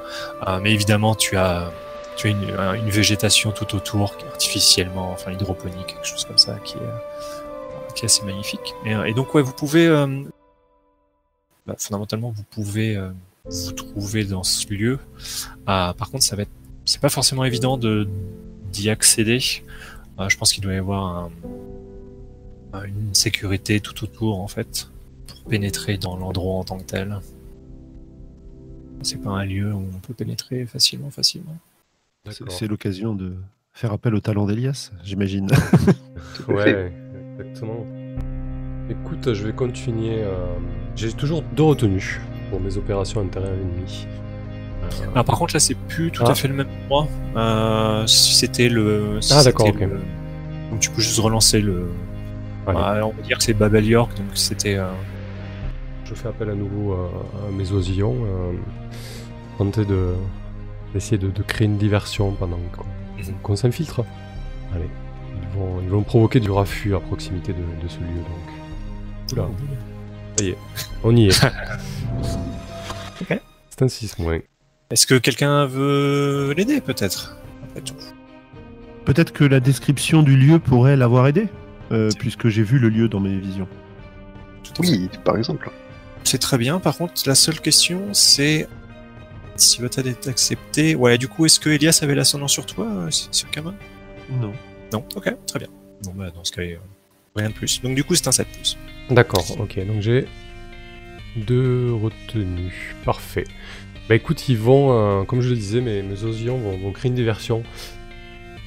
Euh, mais évidemment, tu as tu as une, un- une végétation tout autour, artificiellement, enfin hydroponique, quelque chose comme ça, qui est, euh, qui est assez magnifique. Et, donc, ouais, vous pouvez, bah, fondamentalement, vous pouvez vous trouver dans ce lieu. Par contre, ça va être, c'est pas forcément évident de d'y accéder. Je pense qu'il doit y avoir un- une sécurité tout autour, en fait, pour pénétrer dans l'endroit en tant que tel. C'est pas un lieu où on peut pénétrer facilement, facilement. C'est l'occasion de faire appel au talent d'Elias, j'imagine. (laughs) Ouais, exactement. Écoute, je vais continuer. euh, J'ai toujours deux retenues pour mes opérations intérieures ennemies. Euh, Ah, par contre, là, c'est plus tout Ah. à fait le même endroit. Euh, si c'était le. Ah, d'accord, c'était ok. le- Donc, tu peux juste relancer le. Allez, Ah, on va dire que c'est Babel York, donc c'était. euh, je fais appel à nouveau à mes osillons. euh, tenter de d'essayer de, de créer une diversion pendant qu'on Mhm. qu'on s'infiltre. Allez, ils vont, ils vont provoquer du raffut à proximité de, de ce lieu donc. Oula, ça y est, on y est. (laughs) C'est un 6 moins. Est-ce que quelqu'un veut l'aider, peut-être? Peut-être que la description du lieu pourrait l'avoir aidé, euh, puisque j'ai vu le lieu dans mes visions. Oui, par exemple. C'est très bien. Par contre, la seule question, c'est. Si votre aide est acceptée. Ouais, du coup, est-ce que Elias avait l'ascendant sur toi, euh, sur Kamon Non. Non Ok, très bien. Bon, bah, dans ce cas, euh, rien de plus. Donc, du coup, c'est un 7 plus. D'accord, ok, donc j'ai deux retenues. Parfait. Bah écoute, ils vont, euh, comme je le disais, mes, mes osillons vont, vont créer une diversion.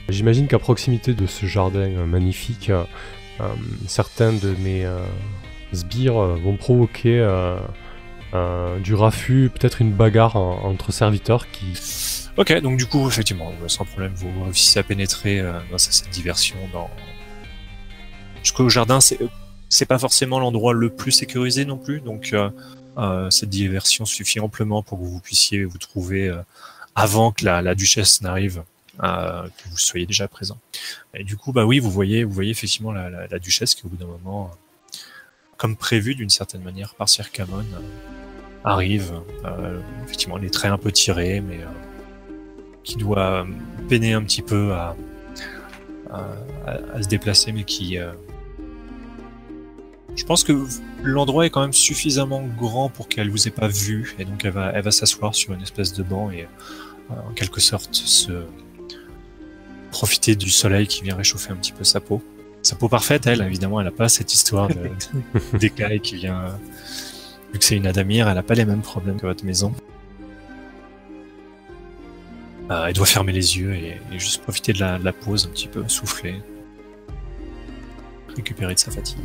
J'imagine qu'à proximité de ce jardin euh, magnifique, euh, euh, certains de mes sbires vont provoquer du raffut, peut-être une bagarre en- entre serviteurs qui... Ok, donc du coup, effectivement, sans problème, vous réussissez à pénétrer euh, grâce à cette diversion dans jusqu'au jardin. C'est c'est pas forcément l'endroit le plus sécurisé non plus, donc cette diversion suffit amplement pour que vous puissiez vous trouver avant que la duchesse n'arrive, euh, que vous soyez déjà présent. Et du coup, bah oui, vous voyez, vous voyez effectivement la, la, la duchesse qui au bout d'un moment, euh, comme prévu d'une certaine manière par Sir Camon, euh, arrive. Euh, effectivement, les traits un peu tirés, mais qui doit peiner un petit peu à, à, à- se déplacer, mais qui. je pense que l'endroit est quand même suffisamment grand pour qu'elle vous ait pas vu, et donc elle va, elle va s'asseoir sur une espèce de banc et euh, en quelque sorte se profiter du soleil qui vient réchauffer un petit peu sa peau. Sa peau parfaite, elle, évidemment, elle n'a pas cette histoire de- (laughs) d'écaille qui vient. vu que c'est une Adamir, elle n'a pas les mêmes problèmes que votre maison. Euh, elle doit fermer les yeux et, et juste profiter de la, de la pause un petit peu, souffler, récupérer de sa fatigue.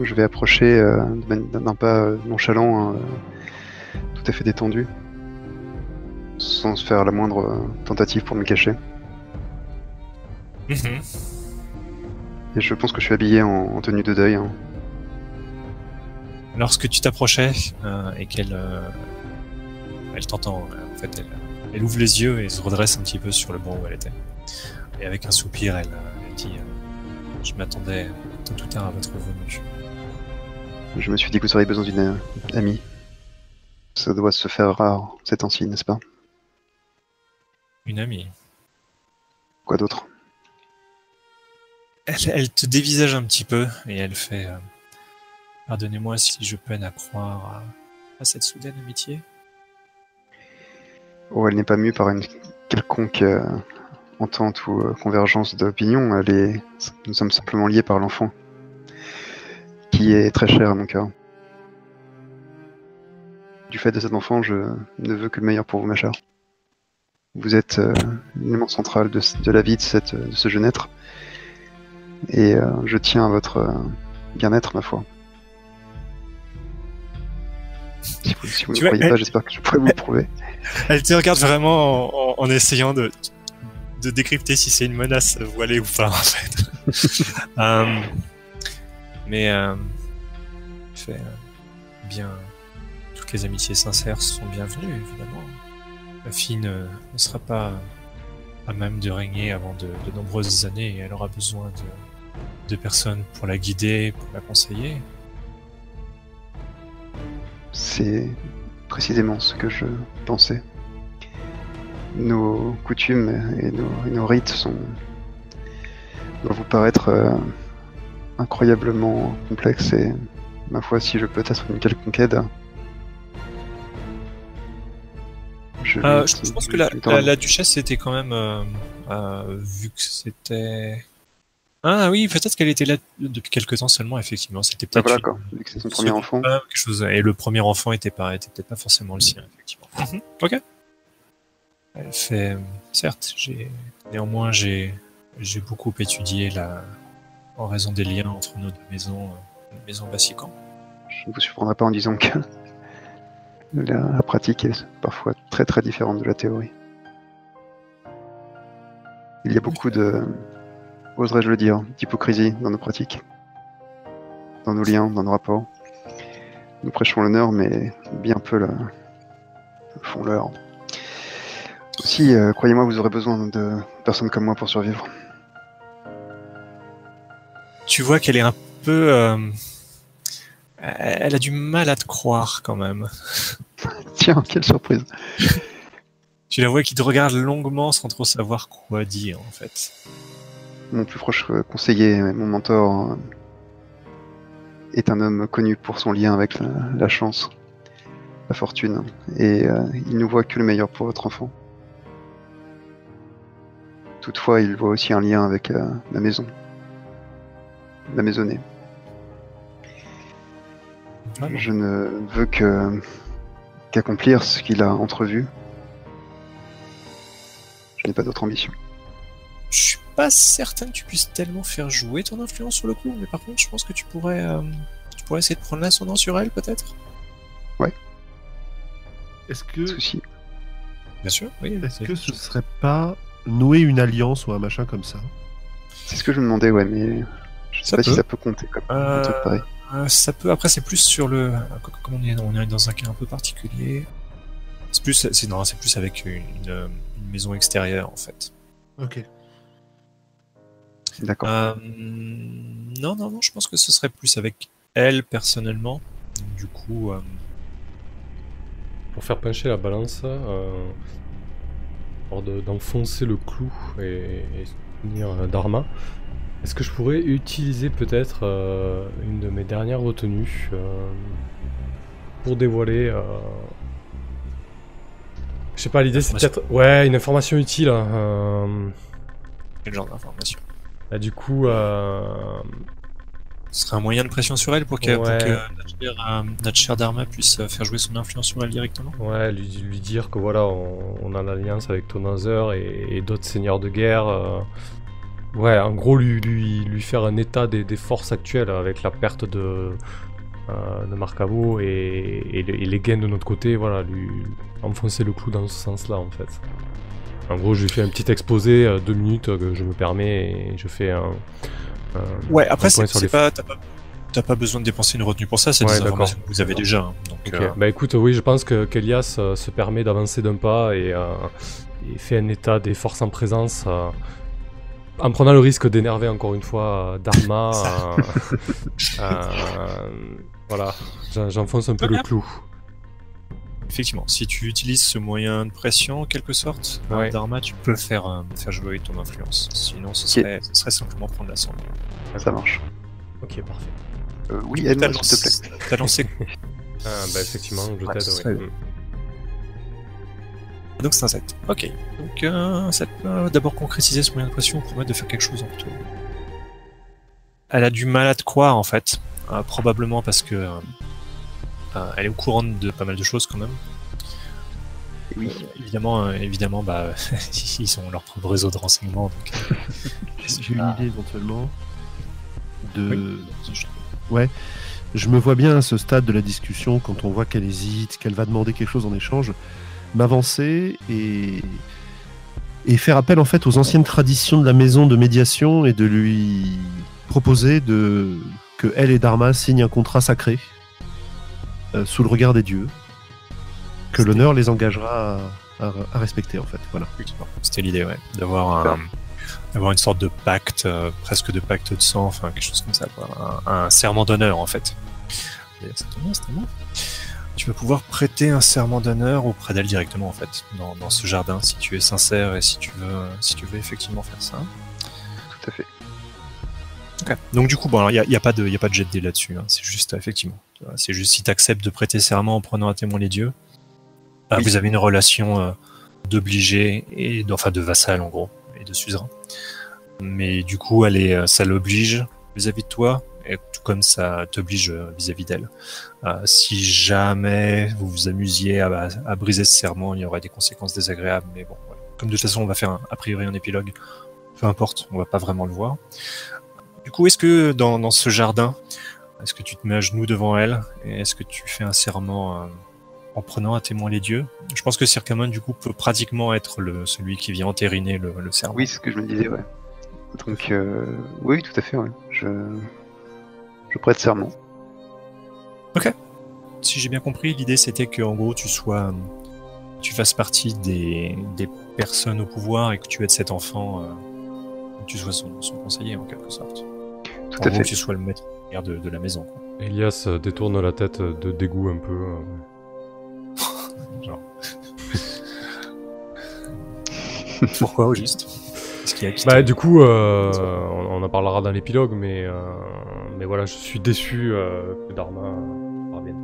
Je vais approcher euh, d'un pas euh, nonchalant, hein, euh, tout à fait détendu, sans se faire la moindre tentative pour me cacher. Et je pense que je suis habillé en, en tenue de deuil. hein. Lorsque tu t'approchais euh, et qu'elle euh, elle t'entend, euh, en fait, elle, elle ouvre les yeux et se redresse un petit peu sur le banc où elle était. Et avec un soupir, elle, euh, elle dit euh, Je m'attendais tôt ou tard à votre venue. Je me suis dit que vous auriez besoin d'une euh, amie. Ça doit se faire rare ces temps-ci, n'est-ce pas? Une amie. Quoi d'autre? Elle, te dévisage un petit peu et elle fait euh, Pardonnez-moi si je peine à croire à, cette soudaine amitié. Oh, elle n'est pas mue par une quelconque euh, entente ou euh, convergence d'opinion. Est... Nous sommes simplement liés par l'enfant, qui est très cher à mon cœur. Du fait de cet enfant, je ne veux que le meilleur pour vous, ma chère. Vous êtes l'élément central de, la vie de ce jeune être, et euh, je tiens à votre euh, bien-être, ma foi. Si vous, si vous Tu ne vois, croyez elle- pas, j'espère que je pourrai vous le prouver. (laughs) Elle te regarde vraiment en, en- en essayant de, de décrypter si c'est une menace voilée ou pas, en fait. (laughs) Euh, mais, euh, fait, bien, toutes les amitiés sincères sont bienvenues, évidemment. La fille ne, ne sera pas à même de régner avant de, de nombreuses années et elle aura besoin de, de personnes pour la guider, pour la conseiller. C'est précisément ce que je pensais. Nos coutumes et nos, et nos rites sont doivent vous paraître euh, incroyablement complexes et ma foi, si je peux être une quelconque aide, je, Euh, je, pense que la, duchesse était quand même, euh, euh, vu que c'était... Ah oui, peut-être qu'elle était là depuis quelques temps seulement, effectivement. C'était Ah, peut-être voilà une- c'est son premier enfant. Quelque chose. Et le premier enfant était pas, était peut-être pas forcément le sien, effectivement. Mhm, Ok. Elle fait, euh, certes, j'ai, néanmoins, j'ai, j'ai beaucoup étudié la, en raison des liens entre nos deux maisons, euh, nos maisons Bassican. Je ne vous surprendrai pas en disant que la, (laughs) la pratique est parfois très très différente de la théorie. Il y a beaucoup de, oserais-je le dire, d'hypocrisie dans nos pratiques, dans nos liens, dans nos rapports. Nous prêchons l'honneur, mais bien peu le, le font l'heure. Aussi, euh, croyez-moi, vous aurez besoin de personnes comme moi pour survivre. Tu vois qu'elle est un peu, euh, elle a du mal à te croire quand même. (laughs) Tiens, quelle surprise Tu la vois qui te regarde longuement sans trop savoir quoi dire en fait. Mon plus proche euh, conseiller, mon mentor, euh, est un homme connu pour son lien avec la, la chance, la fortune, et euh, il ne voit que le meilleur pour votre enfant. Toutefois, il voit aussi un lien avec euh, la maison, la maisonnée. Je ne veux que qu'accomplir ce qu'il a entrevu. Je n'ai pas d'autre ambition. Je suis pas certain que tu puisses tellement faire jouer ton influence sur le coup, mais par contre, je pense que tu pourrais, euh, tu pourrais essayer de prendre l'ascendant sur elle, peut-être. Est-ce que, Souci. Bien sûr, oui. est-ce que ce serait pas nouer une alliance ou un machin comme ça? C'est ce que je me demandais, ouais, mais je sais Ça pas si ça peut compter comme un Euh, truc pareil. euh, ça peut. Après, c'est plus sur le. Comme on est, on est dans un cas un peu particulier. C'est plus, c'est non, c'est plus avec une, une, une maison extérieure en fait. Ok. D'accord. Euh, non, non, non. Je pense que ce serait plus avec elle personnellement. Du coup, euh, Pour faire pencher la balance, euh, de- d'enfoncer le clou et, et soutenir Dharma, est-ce que je pourrais utiliser peut-être euh, une de mes dernières retenues euh, pour dévoiler. euh, Je sais pas, l'idée c'est Information. peut-être. Ouais, une information utile. hein, euh, quel genre d'information? Bah, du coup, euh, Ce serait un moyen de pression sur elle pour que, pour Ouais. que notre, cher, euh, notre cher Dharma puisse euh, faire jouer son influence sur elle directement. Ouais, lui, lui dire que voilà, on, on a l'alliance avec Tonazer et, et d'autres seigneurs de guerre. euh, ouais, en gros, lui, lui, lui faire un état des, des forces actuelles avec la perte de, euh, de Marcavo et, et les, et les gains de notre côté, voilà, lui enfoncer le clou dans ce sens-là en fait. En gros, je lui fais un petit exposé, euh, deux minutes, euh, que je me permets et je fais un. un- Ouais, après, c'est les pas, t'as pas, besoin de dépenser une retenue pour ça, c'est Ouais, des informations que vous avez déjà. hein. Donc, euh, Bah écoute, oui, je pense que qu'Elias se permet d'avancer d'un pas et, et fait un état des forces en présence. en prenant le risque d'énerver encore une fois Dharma, (laughs) euh, euh, voilà, j'en- j'enfonce un peu le clou. Effectivement, si tu utilises ce moyen de pression, en quelque sorte, Ouais. Dharma, tu peux faire, euh, faire jouer ton influence. Sinon, ce serait, ce serait simplement prendre la sang. Ça marche. Ok, parfait. Euh, oui, T'as aide-moi, s'il te plaît. t'as lancé (laughs) Ah, bah effectivement, je Ouais, t'aide. ouais. Mm. Donc c'est un 7. Ok. Donc euh, un 7 peut d'abord concrétiser ce moyen de pression pour permettre de faire quelque chose en retour. Elle a du mal à te croire en fait. Euh, probablement parce que euh, elle est au courant de pas mal de choses quand même. Oui. Euh, évidemment, euh, évidemment, bah (laughs) ils ont leur propre réseau de renseignements. Donc, euh, J'ai une idée éventuellement de. Oui. Je me vois bien à ce stade de la discussion, quand on voit qu'elle hésite, qu'elle va demander quelque chose en échange, m'avancer et et faire appel en fait aux anciennes traditions de la maison de médiation et de lui proposer de que elle et Dharma signent un contrat sacré euh, sous le regard des dieux, que l'honneur les engagera à, à- à respecter en fait. Voilà. C'était l'idée, ouais, d'avoir un, d'avoir une sorte de pacte, euh, presque de pacte de sang, enfin quelque chose comme ça, quoi. Un, un serment d'honneur en fait. Ça tombe bien, bon. Tu vas pouvoir prêter un serment d'honneur auprès d'elle directement en fait, dans, dans ce jardin, si tu es sincère et si tu veux, si tu veux effectivement faire ça. Tout à fait. Donc du coup, bon, il n'y a, y a pas de, y a pas de jet de dés là-dessus. hein. C'est juste, euh, effectivement, c'est juste si tu acceptes de prêter serment en prenant à témoin les dieux, Oui. vous avez une relation euh, d'obligé et enfin de vassal en gros et de suzerain. Mais du coup, elle est, euh, ça l'oblige vis-à-vis de toi, et tout comme ça t'oblige euh, vis-à-vis d'elle. Euh, si jamais vous vous amusiez à, à briser ce serment, il y aurait des conséquences désagréables. Mais bon, comme de toute façon, on va faire un- a priori un épilogue. Peu importe, on va pas vraiment le voir. Du coup, est-ce que dans, dans ce jardin, est-ce que tu te mets à genoux devant elle et est-ce que tu fais un serment euh, en prenant à témoin les dieux? Je pense que Circamon, du coup, peut pratiquement être le, celui qui vient entériner le, le serment. Oui, c'est ce que je me disais, ouais. Donc, euh, oui, tout à fait, ouais. Je, je prête serment. Si j'ai bien compris, l'idée c'était que en gros tu sois, tu fasses partie des, des personnes au pouvoir et que tu aides cet enfant, euh, que tu sois son, son conseiller en quelque sorte. Tout en à gros, fait. que tu sois le maître de, de la maison. quoi. Elias euh, détourne la tête de dégoût un peu. euh, (laughs) Genre. (laughs) Pourquoi au juste? Est-ce qu'il y a qui Bah du coup, euh, on, on en parlera dans l'épilogue, mais euh, mais voilà, je suis déçu euh, que Dharma parvienne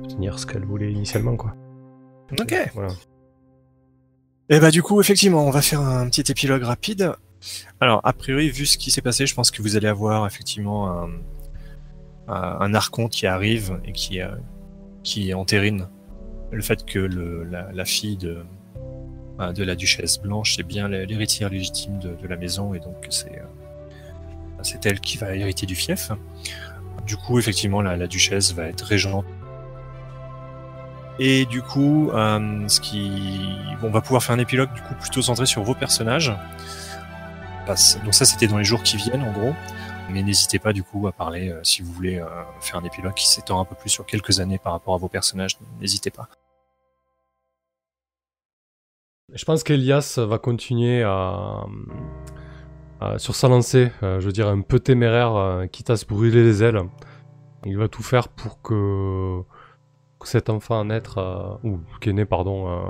à obtenir ce qu'elle voulait initialement, quoi. Ok. Voilà. Et bah du coup, effectivement, on va faire un petit épilogue rapide. Alors, a priori, vu ce qui s'est passé, je pense que vous allez avoir effectivement un, un, archonte qui arrive et qui, euh, qui entérine le fait que la, fille de, euh, de la duchesse blanche est bien l'héritière légitime de, la maison et donc c'est euh, c'est elle qui va hériter du fief. Du coup, effectivement, la, duchesse va être régente et du coup, ce qui, on va pouvoir faire un épilogue du coup plutôt centré sur vos personnages. Donc ça, c'était dans les jours qui viennent, en gros. Mais n'hésitez pas du coup à parler euh, si vous voulez euh, faire un épilogue qui s'étend un peu plus sur quelques années par rapport à vos personnages. N'hésitez pas. Je pense qu'Elias va continuer à, sur sa lancée, euh, je veux dire un peu téméraire, quitte à se brûler les ailes. Il va tout faire pour que, cet enfant à naître, ou qui est né, pardon,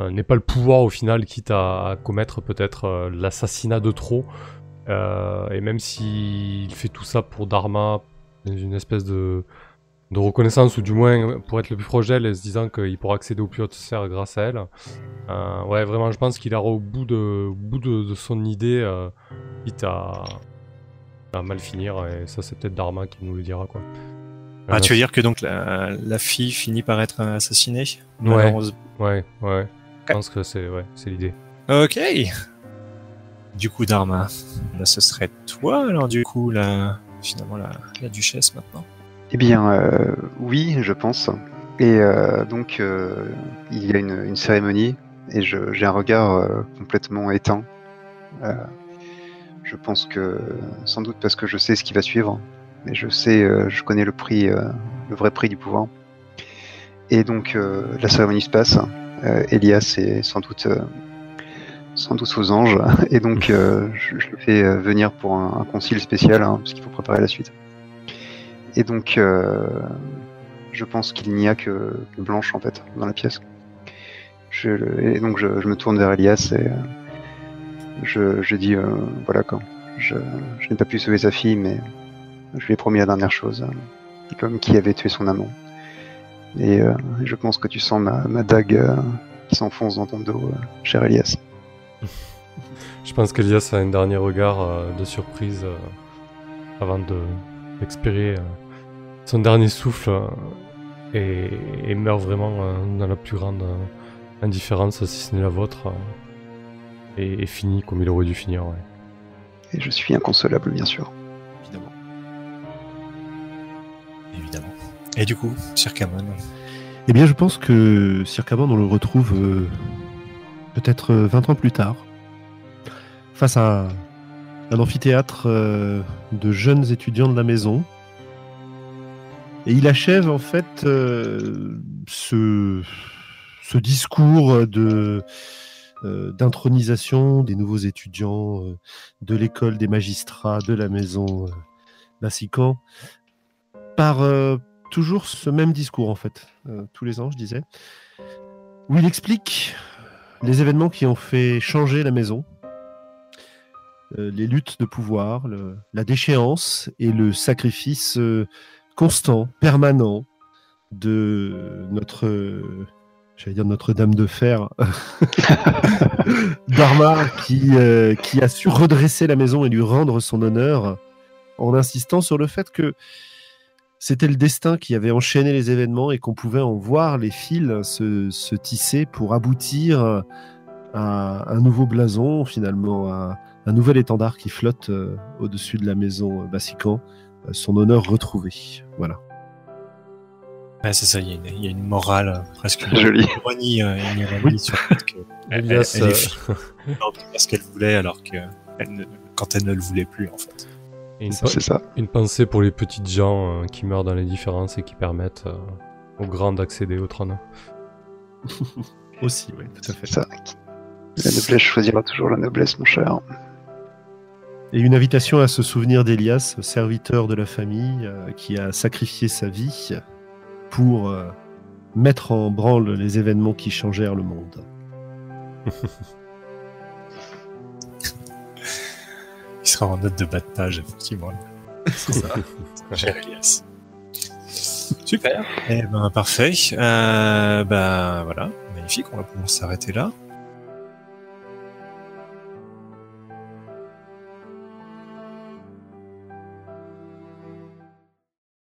n'ait pas le pouvoir au final, quitte à, commettre peut-être l'assassinat de trop. Euh, et même s'il fait tout ça pour Dharma, une espèce de, de reconnaissance, ou du moins pour être le plus proche d'elle, se disant qu'il pourra accéder aux plus hautes sphères grâce à elle. Euh, ouais, vraiment, je pense qu'il ira au bout de, au bout de, de son idée, euh, quitte à, à mal finir, et ça, c'est peut-être Dharma qui nous le dira, quoi. Ah, Euh, tu veux dire que donc la, la fille finit par être assassinée Ouais. Ouais, ouais. Je pense que c'est ouais, c'est l'idée. Ok. Du coup, Dharma, là, ce serait toi alors du coup la finalement la, duchesse maintenant. Eh bien, euh, oui, je pense. Et euh, donc, euh, il y a une, une cérémonie et j'ai un regard complètement éteint. Je pense que, sans doute parce que je sais ce qui va suivre, mais je sais, je connais le prix, le vrai prix du pouvoir. Et donc, la cérémonie se passe. Elias est sans doute, sans doute aux anges, (laughs) et donc euh, je, je le fais euh, venir pour un, un concile spécial, hein, parce qu'il faut préparer la suite. Et donc, euh, je pense qu'il n'y a que, que Blanche en fait dans la pièce. Je, et donc, je, je me tourne vers Elias et euh, je, je dis euh, voilà quoi. Je, n'ai pas pu sauver sa fille, mais je lui ai promis la dernière chose. euh, L'homme qui avait tué son amant. Et euh, je pense que tu sens ma, ma dague qui s'enfonce dans ton dos, cher Elias. (laughs) Je pense qu'Elias a un dernier regard euh, de surprise euh, avant de d'expirer euh, son dernier souffle euh, et, et meurt vraiment euh, dans la plus grande euh, indifférence, si ce n'est la vôtre, euh, et, et finit comme il aurait dû finir. ouais. Et je suis inconsolable, bien sûr. Évidemment. Évidemment. Et du coup, Sir Camon, Eh bien, je pense que Circaban, on le retrouve euh, peut-être euh, 20 ans plus tard, face à un amphithéâtre euh, de jeunes étudiants de la maison. Et il achève en fait euh, ce, discours euh, d'intronisation des nouveaux étudiants euh, de l'école des magistrats de la maison euh, Bassican par euh, toujours ce même discours en fait, euh, tous les ans je disais, où il explique les événements qui ont fait changer la maison, euh, les luttes de pouvoir, le- la déchéance et le sacrifice euh, constant, permanent de notre, euh, j'allais dire notre dame de fer, (laughs) (laughs) Dharma, qui, euh, qui a su redresser la maison et lui rendre son honneur en insistant sur le fait que c'était le destin qui avait enchaîné les événements et qu'on pouvait en voir les fils se, se tisser pour aboutir à un nouveau blason, finalement, à un nouvel étendard qui flotte euh, au-dessus de la maison euh, Bassican, euh, son honneur retrouvé. Voilà. Ouais, c'est ça, il y, a une- il y a une morale presque Joli. une ironie, euh, une ironie sur le fait que (laughs) elle, elle, Elias, elle est euh, fière de ce qu'elle voulait alors que elle ne- quand elle ne le voulait plus en fait. Et une, Ça, C'est ça. Une pensée pour les petites gens euh, qui meurent dans l'indifférence et qui permettent euh, aux grands d'accéder au trône. (laughs) Aussi, oui, tout à fait. C'est ça. La noblesse choisira toujours la noblesse, mon cher. Et une invitation à se souvenir d'Elias, serviteur de la famille, euh, qui a sacrifié sa vie pour euh, mettre en branle les événements qui changèrent le monde. (laughs) Il sera en note de bas de page effectivement. C'est ça. (laughs) Elias. Super. Eh ben parfait. Euh, bah voilà, magnifique. On va pouvoir s'arrêter là.